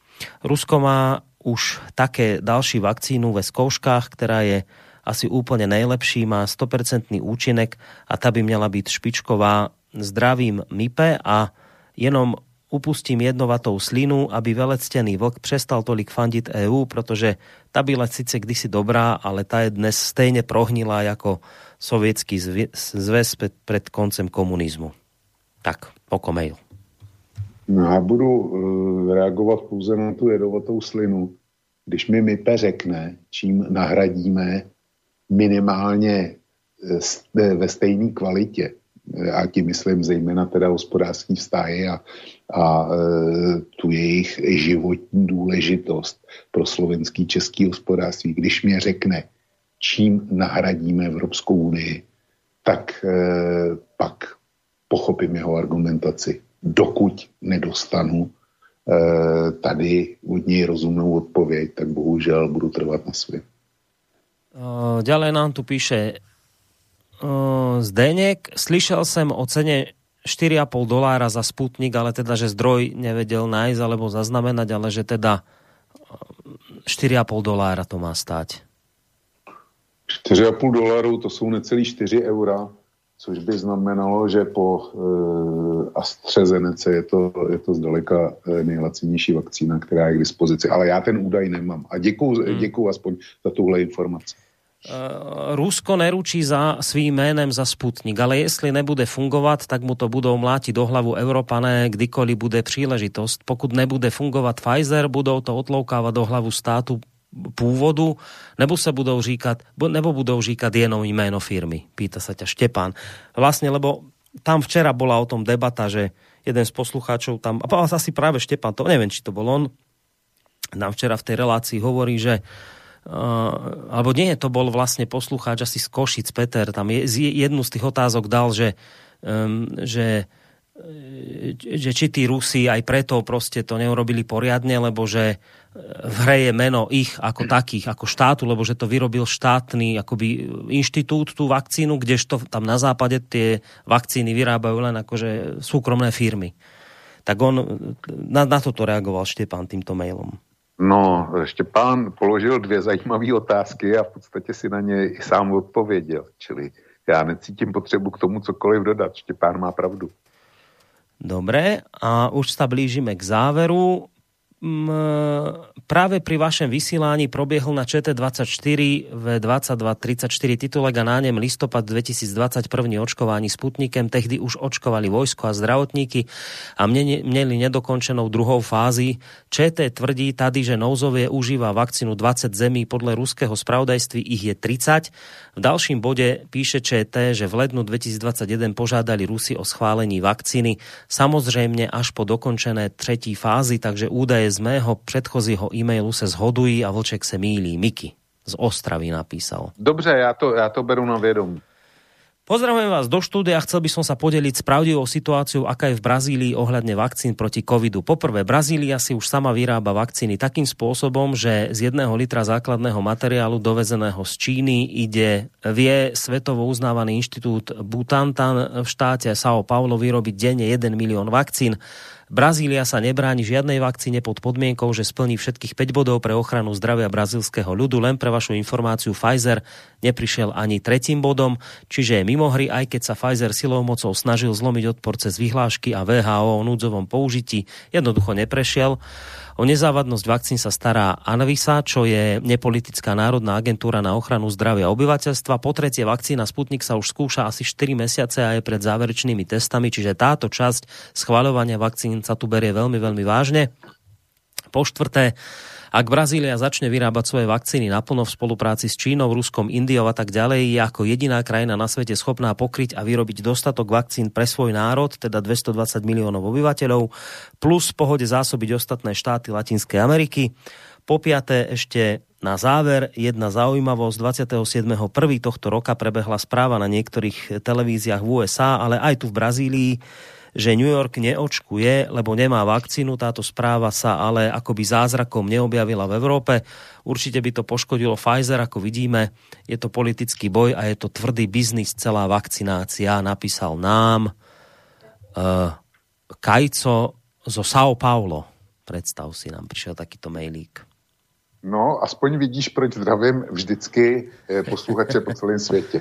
Rusko má už také další vakcínu ve skouškách, ktorá je asi úplne nejlepší, má 100% účinek a ta by měla byť špičková zdravým MIPE a jenom upustím jednovatou slinu, aby velectený vlk přestal tolik fandit EU, protože ta byla sice kdysi dobrá, ale ta je dnes stejně prohnilá jako sovětský zväz pred koncem komunizmu. Tak, pokomejl. No já budu uh, reagovat pouze na tu jedovatou slinu. Když mi MIPE řekne, čím nahradíme minimálně eh, ve stejné kvalitě, a tím myslím zejména teda hospodářský vztahy a, a e, tu jejich životní důležitost pro slovenský český hospodářství. Když mě řekne, čím nahradíme Evropskou unii, tak eh, pak pochopím jeho argumentaci. Dokud nedostanu eh, tady od něj rozumnou odpověď, tak bohužel budu trvat na svém. Ďalej nám tu píše Zdeněk, slyšel jsem o cene 4,5 dolára za Sputnik, ale teda, že zdroj nevedel nájsť alebo zaznamenať, ale že teda 4,5 dolára to má stať. 4,5 dolarů to jsou necelý 4 eura, což by znamenalo, že po e, AstraZeneca je to, je to zdaleka e, nejlacinější vakcína, která je k dispozici. Ale já ten údaj nemám. A děkuju, hmm. děkuju aspoň za tuhle informaci. Uh, Rusko neručí za svým jménem za Sputnik, ale jestli nebude fungovat, tak mu to budou mlátiť do hlavu Evropané, kdykoliv bude příležitost. Pokud nebude fungovat Pfizer, budou to otloukávat do hlavu státu původu, nebo sa budou říkat, nebo budou říkat jenom jméno firmy? Pýta sa ťa Štepán. Vlastne, lebo tam včera bola o tom debata, že jeden z poslucháčov tam, a asi práve Štepán, to neviem, či to bol on, nám včera v tej relácii hovorí, že Uh, alebo nie, to bol vlastne poslucháč asi z Košic, Peter, tam je, jednu z tých otázok dal, že, um, že že či tí Rusi aj preto proste to neurobili poriadne, lebo že v hre je meno ich ako takých, ako štátu, lebo že to vyrobil štátny akoby inštitút tú vakcínu, kdežto tam na západe tie vakcíny vyrábajú len akože súkromné firmy. Tak on na, na toto reagoval Štepán týmto mailom. No, Štěpán položil dvě zajímavé otázky a v podstatě si na ně i sám odpověděl. Čili já necítím potřebu k tomu cokoliv dodat. Štěpán má pravdu. Dobre, a už sa blížime k záveru. Práve pri vašem vysielaní probiehol na ČT24 v 22.34 titulek a nánem listopad 2021 očkovaní Sputnikem. Tehdy už očkovali vojsko a zdravotníky a měli nedokončenou druhou fázi. ČT tvrdí tady, že nouzovie užíva vakcínu 20 zemí, podle ruského spravodajství ich je 30 v dalším bode píše ČT, že v lednu 2021 požádali Rusi o schválení vakcíny, samozrejme až po dokončené tretí fázi, takže údaje z mého předchozího e-mailu se zhodují a Vlček se mílí. Miky z Ostravy napísal. Dobře, já to, já to beru na vědomí. Pozdravujem vás do štúdia. Chcel by som sa podeliť s pravdivou situáciou, aká je v Brazílii ohľadne vakcín proti covidu. Poprvé, Brazília si už sama vyrába vakcíny takým spôsobom, že z jedného litra základného materiálu dovezeného z Číny ide, vie svetovo uznávaný inštitút Butantan v štáte São Paulo vyrobiť denne 1 milión vakcín. Brazília sa nebráni žiadnej vakcíne pod podmienkou, že splní všetkých 5 bodov pre ochranu zdravia brazilského ľudu. Len pre vašu informáciu Pfizer neprišiel ani tretím bodom, čiže je mimo hry, aj keď sa Pfizer silou mocou snažil zlomiť odpor cez vyhlášky a VHO o núdzovom použití, jednoducho neprešiel. O nezávadnosť vakcín sa stará Anvisa, čo je nepolitická národná agentúra na ochranu zdravia obyvateľstva. Po tretie, vakcína Sputnik sa už skúša asi 4 mesiace a je pred záverečnými testami, čiže táto časť schvaľovania vakcín sa tu berie veľmi, veľmi vážne. Po štvrté, ak Brazília začne vyrábať svoje vakcíny naplno v spolupráci s Čínou, Ruskom, Indiou a tak ďalej, je ako jediná krajina na svete schopná pokryť a vyrobiť dostatok vakcín pre svoj národ, teda 220 miliónov obyvateľov, plus v pohode zásobiť ostatné štáty Latinskej Ameriky. Po piaté ešte na záver jedna zaujímavosť. 27.1. tohto roka prebehla správa na niektorých televíziách v USA, ale aj tu v Brazílii že New York neočkuje, lebo nemá vakcínu. Táto správa sa ale akoby zázrakom neobjavila v Európe. Určite by to poškodilo Pfizer, ako vidíme. Je to politický boj a je to tvrdý biznis, celá vakcinácia. Napísal nám uh, Kajco zo São Paulo. Predstav si, nám prišiel takýto mailík. No, aspoň vidíš, proč zdravím vždycky eh, posluchače po celém světě.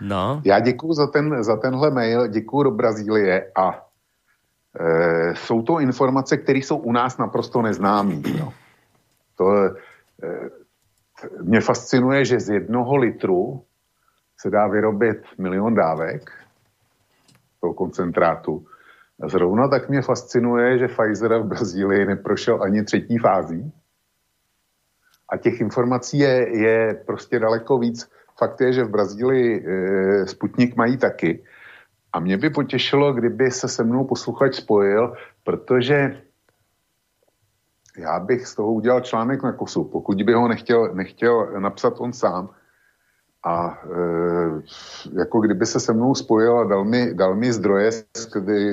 No. Já děkuji za, ten, za tenhle mail, děkuji do Brazílie a e, jsou to informace, které jsou u nás naprosto neznámé. To e, mě fascinuje, že z jednoho litru se dá vyrobit milion dávek toho koncentrátu. Zrovna tak mě fascinuje, že Pfizer v Brazílii neprošel ani třetí fází. A těch informací je, je prostě daleko víc. Fakt je, že v Brazílii e, Sputnik mají taky. A mě by potěšilo, kdyby se se mnou posluchač spojil, protože já bych z toho udělal článek na kosu, pokud by ho nechtěl, nechtěl napsat on sám. A e, jako kdyby se se mnou spojil a dal mi, dal mi zdroje, z,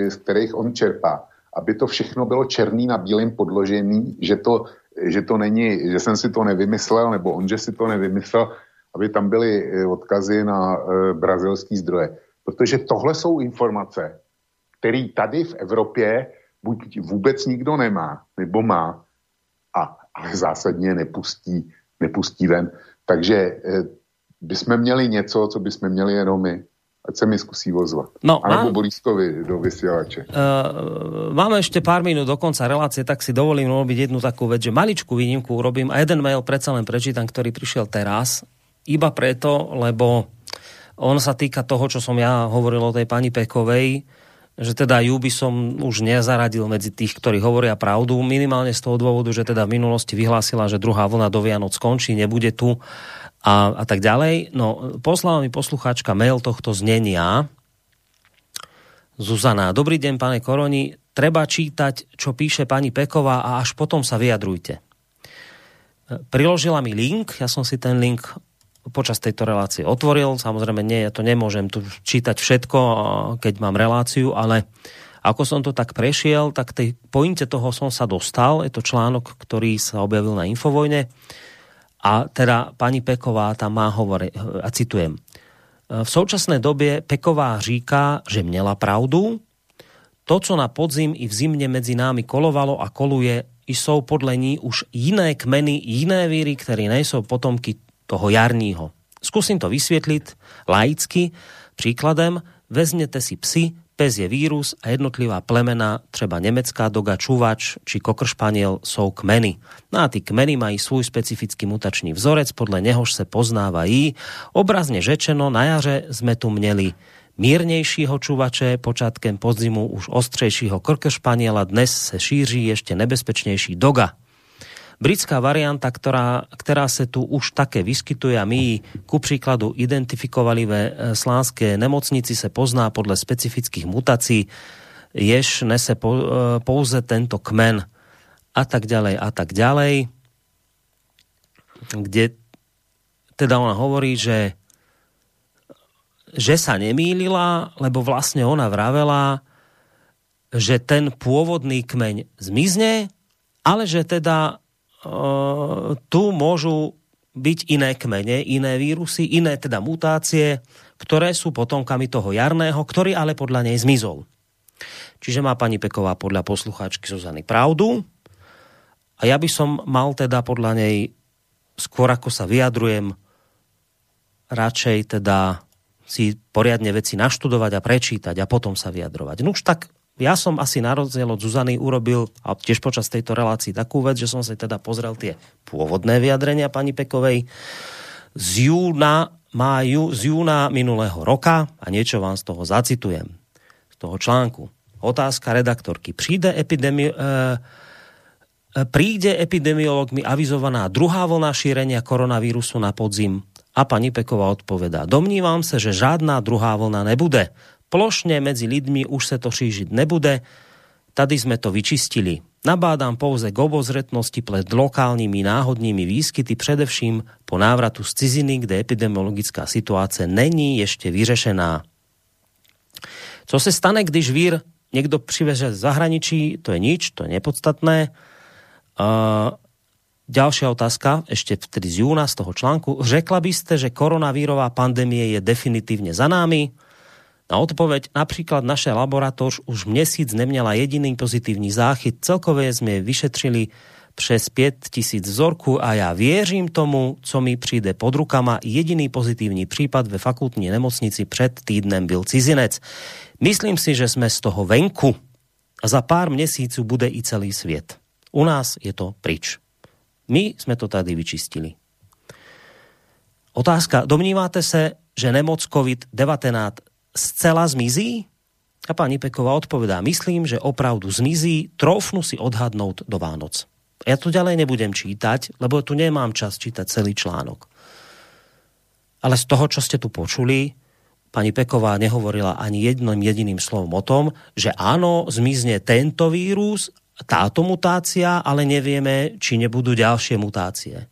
z kterých on čerpá, aby to všechno bylo černý na bílém podložený, že to, že to není, že jsem si to nevymyslel, nebo on, že si to nevymyslel, aby tam byly e, odkazy na e, brazilský zdroje. Protože tohle jsou informace, které tady v Evropě buď vůbec nikdo nemá, nebo má, a, ale zásadně nepustí, nepustí ven. Takže e, bychom měli něco, co bychom měli jenom my. Ať se mi zkusí ozvat. No, Alebo mám... Borískovi do vysielače. Uh, máme ešte pár minút do konca relácie, tak si dovolím robiť jednu takú vec, že maličku výnimku urobím a jeden mail predsa len prečítam, ktorý prišiel teraz iba preto, lebo on sa týka toho, čo som ja hovoril o tej pani Pekovej, že teda ju by som už nezaradil medzi tých, ktorí hovoria pravdu, minimálne z toho dôvodu, že teda v minulosti vyhlásila, že druhá vlna do Vianoc skončí, nebude tu a, a tak ďalej. No, poslala mi poslucháčka mail tohto znenia. Zuzana, dobrý deň, pane Koroni. Treba čítať, čo píše pani Peková a až potom sa vyjadrujte. Priložila mi link, ja som si ten link počas tejto relácie otvoril. Samozrejme, nie, ja to nemôžem tu čítať všetko, keď mám reláciu, ale ako som to tak prešiel, tak tej pointe toho som sa dostal. Je to článok, ktorý sa objavil na Infovojne. A teda pani Peková tam má hovore, a citujem. V současné době Peková říká, že měla pravdu. To, co na podzim i v zimne medzi námi kolovalo a koluje, jsou podle ní už jiné kmeny, jiné víry, které nejsou potomky toho jarního. Skúsim to vysvětlit laicky. Příkladem vezmete si psy, pes je vírus a jednotlivá plemena, třeba nemecká doga, čuvač či kokršpaniel jsou kmeny. No a ty kmeny mají svůj specifický mutačný vzorec, podle nehož se poznávají. Obrazně řečeno, na jaře jsme tu měli mírnejšího čuvače, počátkem podzimu už ostřejšího krkršpaniela, dnes se šíří ještě nebezpečnější doga britská varianta, ktorá, ktorá sa tu už také vyskytuje a my ku príkladu identifikovali ve e, slánské nemocnici, se pozná podle specifických mutací, jež nese e, pouze tento kmen a tak ďalej a tak ďalej, kde teda ona hovorí, že že sa nemýlila, lebo vlastne ona vravela, že ten pôvodný kmeň zmizne, ale že teda tu môžu byť iné kmene, iné vírusy, iné teda mutácie, ktoré sú potomkami toho jarného, ktorý ale podľa nej zmizol. Čiže má pani Peková podľa poslucháčky Zuzany pravdu. A ja by som mal teda podľa nej, skôr ako sa vyjadrujem, radšej teda si poriadne veci naštudovať a prečítať a potom sa vyjadrovať. No už tak ja som asi na rozdiel od Zuzany urobil, a tiež počas tejto relácii, takú vec, že som si teda pozrel tie pôvodné vyjadrenia pani Pekovej z júna, máju, z júna minulého roka a niečo vám z toho zacitujem, z toho článku. Otázka redaktorky. Príde epidemi- e, e príde epidemiologmi avizovaná druhá vlna šírenia koronavírusu na podzim? A pani Peková odpovedá, domnívam sa, že žádná druhá vlna nebude. Plošne medzi lidmi už sa to šížiť nebude. Tady sme to vyčistili. Nabádám pouze k obozretnosti pred lokálnymi náhodnými výskyty, především po návratu z ciziny, kde epidemiologická situace není ešte vyřešená. Co se stane, když vír někdo přiveže z zahraničí, to je nič, to je nepodstatné. Uh, Ďalšia otázka, ešte vtedy z júna z toho článku. Řekla by ste, že koronavírová pandémie je definitívne za námi? Na odpoveď, napríklad naša laboratóř už měsíc neměla jediný pozitívny záchyt. Celkové sme vyšetřili přes 5 tisíc vzorku a ja věřím tomu, co mi přijde pod rukama. Jediný pozitívny prípad ve fakultní nemocnici před týdnem byl cizinec. Myslím si, že sme z toho venku a za pár měsíců bude i celý svět. U nás je to pryč. My sme to tady vyčistili. Otázka, domníváte se, že nemoc COVID-19 zcela zmizí? A pani Peková odpovedá, myslím, že opravdu zmizí, troufnu si odhadnout do Vánoc. Ja to ďalej nebudem čítať, lebo tu nemám čas čítať celý článok. Ale z toho, čo ste tu počuli, pani Peková nehovorila ani jedným jediným slovom o tom, že áno, zmizne tento vírus táto mutácia, ale nevieme, či nebudú ďalšie mutácie.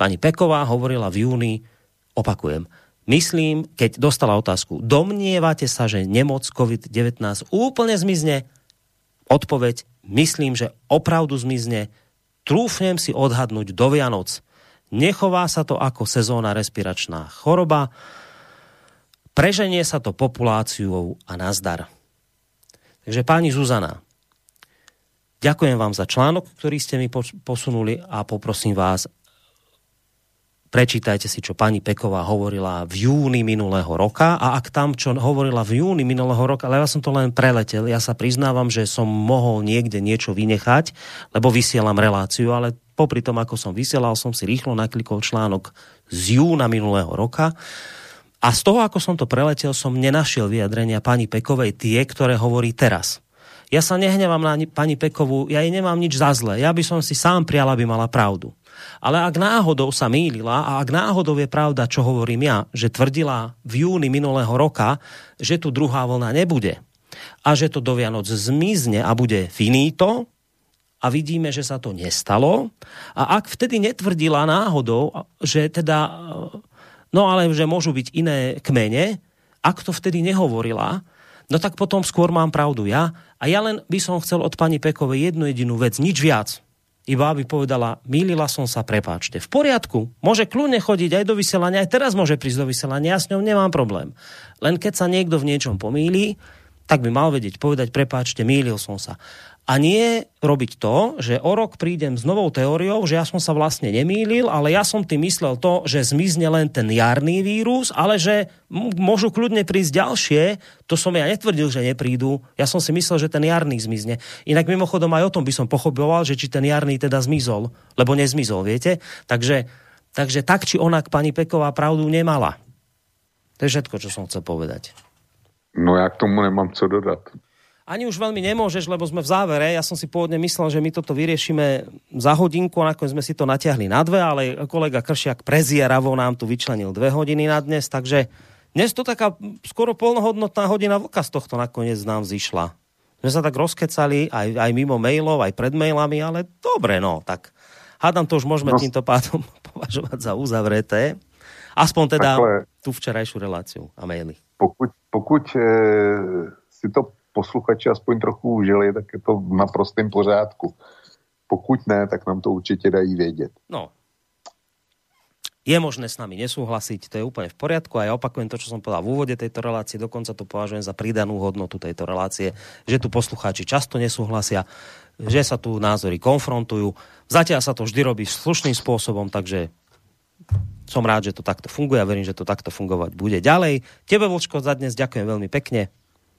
Pani Peková hovorila v júni, opakujem, myslím, keď dostala otázku, domnievate sa, že nemoc COVID-19 úplne zmizne? Odpoveď, myslím, že opravdu zmizne. Trúfnem si odhadnúť do Vianoc. Nechová sa to ako sezóna respiračná choroba, preženie sa to populáciou a nazdar. Takže pani Zuzana, Ďakujem vám za článok, ktorý ste mi posunuli a poprosím vás, prečítajte si, čo pani Peková hovorila v júni minulého roka a ak tam, čo hovorila v júni minulého roka, ale ja som to len preletel, ja sa priznávam, že som mohol niekde niečo vynechať, lebo vysielam reláciu, ale popri tom, ako som vysielal, som si rýchlo naklikol článok z júna minulého roka a z toho, ako som to preletel, som nenašiel vyjadrenia pani Pekovej tie, ktoré hovorí teraz. Ja sa nehnevám na pani Pekovú, ja jej nemám nič za zle. Ja by som si sám prijal, aby mala pravdu. Ale ak náhodou sa mýlila a ak náhodou je pravda, čo hovorím ja, že tvrdila v júni minulého roka, že tu druhá vlna nebude a že to do Vianoc zmizne a bude finito, a vidíme, že sa to nestalo. A ak vtedy netvrdila náhodou, že teda, no ale že môžu byť iné kmene, ak to vtedy nehovorila, no tak potom skôr mám pravdu ja. A ja len by som chcel od pani Pekovej jednu jedinú vec, nič viac. Iba aby povedala, mýlila som sa, prepáčte. V poriadku, môže kľudne chodiť aj do vysielania, aj teraz môže prísť do vysielania, ja s ňou nemám problém. Len keď sa niekto v niečom pomýli, tak by mal vedieť povedať, prepáčte, mýlil som sa a nie robiť to, že o rok prídem s novou teóriou, že ja som sa vlastne nemýlil, ale ja som tým myslel to, že zmizne len ten jarný vírus, ale že môžu kľudne prísť ďalšie, to som ja netvrdil, že neprídu, ja som si myslel, že ten jarný zmizne. Inak mimochodom aj o tom by som pochopoval, že či ten jarný teda zmizol, lebo nezmizol, viete? Takže, takže tak či onak pani Peková pravdu nemala. To je všetko, čo som chcel povedať. No ja k tomu nemám co dodať ani už veľmi nemôžeš, lebo sme v závere. Ja som si pôvodne myslel, že my toto vyriešime za hodinku, a nakoniec sme si to natiahli na dve, ale kolega Kršiak prezieravo nám tu vyčlenil dve hodiny na dnes, takže dnes to taká skoro polnohodnotná hodina vlka z tohto nakoniec nám zišla. Sme sa tak rozkecali aj, aj mimo mailov, aj pred mailami, ale dobre, no, tak hádam to už môžeme no. týmto pádom [laughs] považovať za uzavreté. Aspoň teda Takhle, tú včerajšiu reláciu a maily. Pokud, pokud e, si to posluchači aspoň trochu užili, tak je to v naprostém pořádku. Pokud ne, tak nám to určitě dají vědět. No. Je možné s nami nesúhlasiť, to je úplne v poriadku a ja opakujem to, čo som povedal v úvode tejto relácie, dokonca to považujem za pridanú hodnotu tejto relácie, že tu poslucháči často nesúhlasia, že sa tu názory konfrontujú. Zatiaľ sa to vždy robí slušným spôsobom, takže som rád, že to takto funguje a verím, že to takto fungovať bude ďalej. Tebe, Vlčko, za dnes ďakujem veľmi pekne.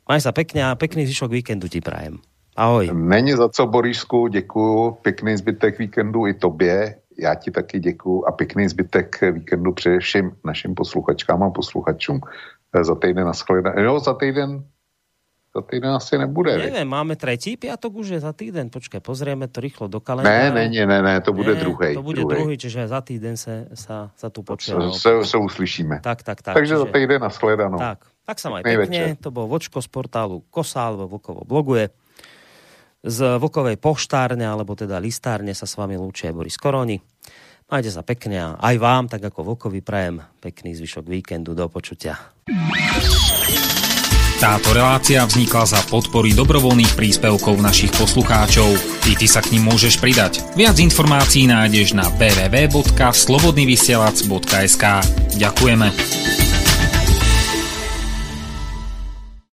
Maj sa pekne a pekný zvyšok víkendu ti prajem. Ahoj. Není za co, Borisku, děkuju. Pěkný zbytek víkendu i tobě já ti taky děkuju a pěkný zbytek víkendu především našim posluchačkám a posluchačům. Eh, za týden na shledanou. Jo, za týden za týden asi nebude. Neviem, máme tretí piatok už je za týden. Počkaj, pozrieme to rýchlo do kalendára. Ne, ne, ne, ne, to bude druhý. To bude druhý, čiže za týden sa, sa, sa tu počujeme. Se, se, se uslyšíme. Tak, tak, tak. Takže čiže... za týden na shledanou. Tak, tak sa maj pekne. To bol Vočko z portálu Kosa, alebo Vokovo bloguje z Vlkovej poštárne, alebo teda listárne sa s vami lúči aj Boris Koroni. Majte sa pekne a aj vám, tak ako Vlkovi, prajem pekný zvyšok víkendu. Do počutia. Táto relácia vznikla za podpory dobrovoľných príspevkov našich poslucháčov. Ty, ty sa k ním môžeš pridať. Viac informácií nájdeš na www.slobodnyvysielac.sk Ďakujeme.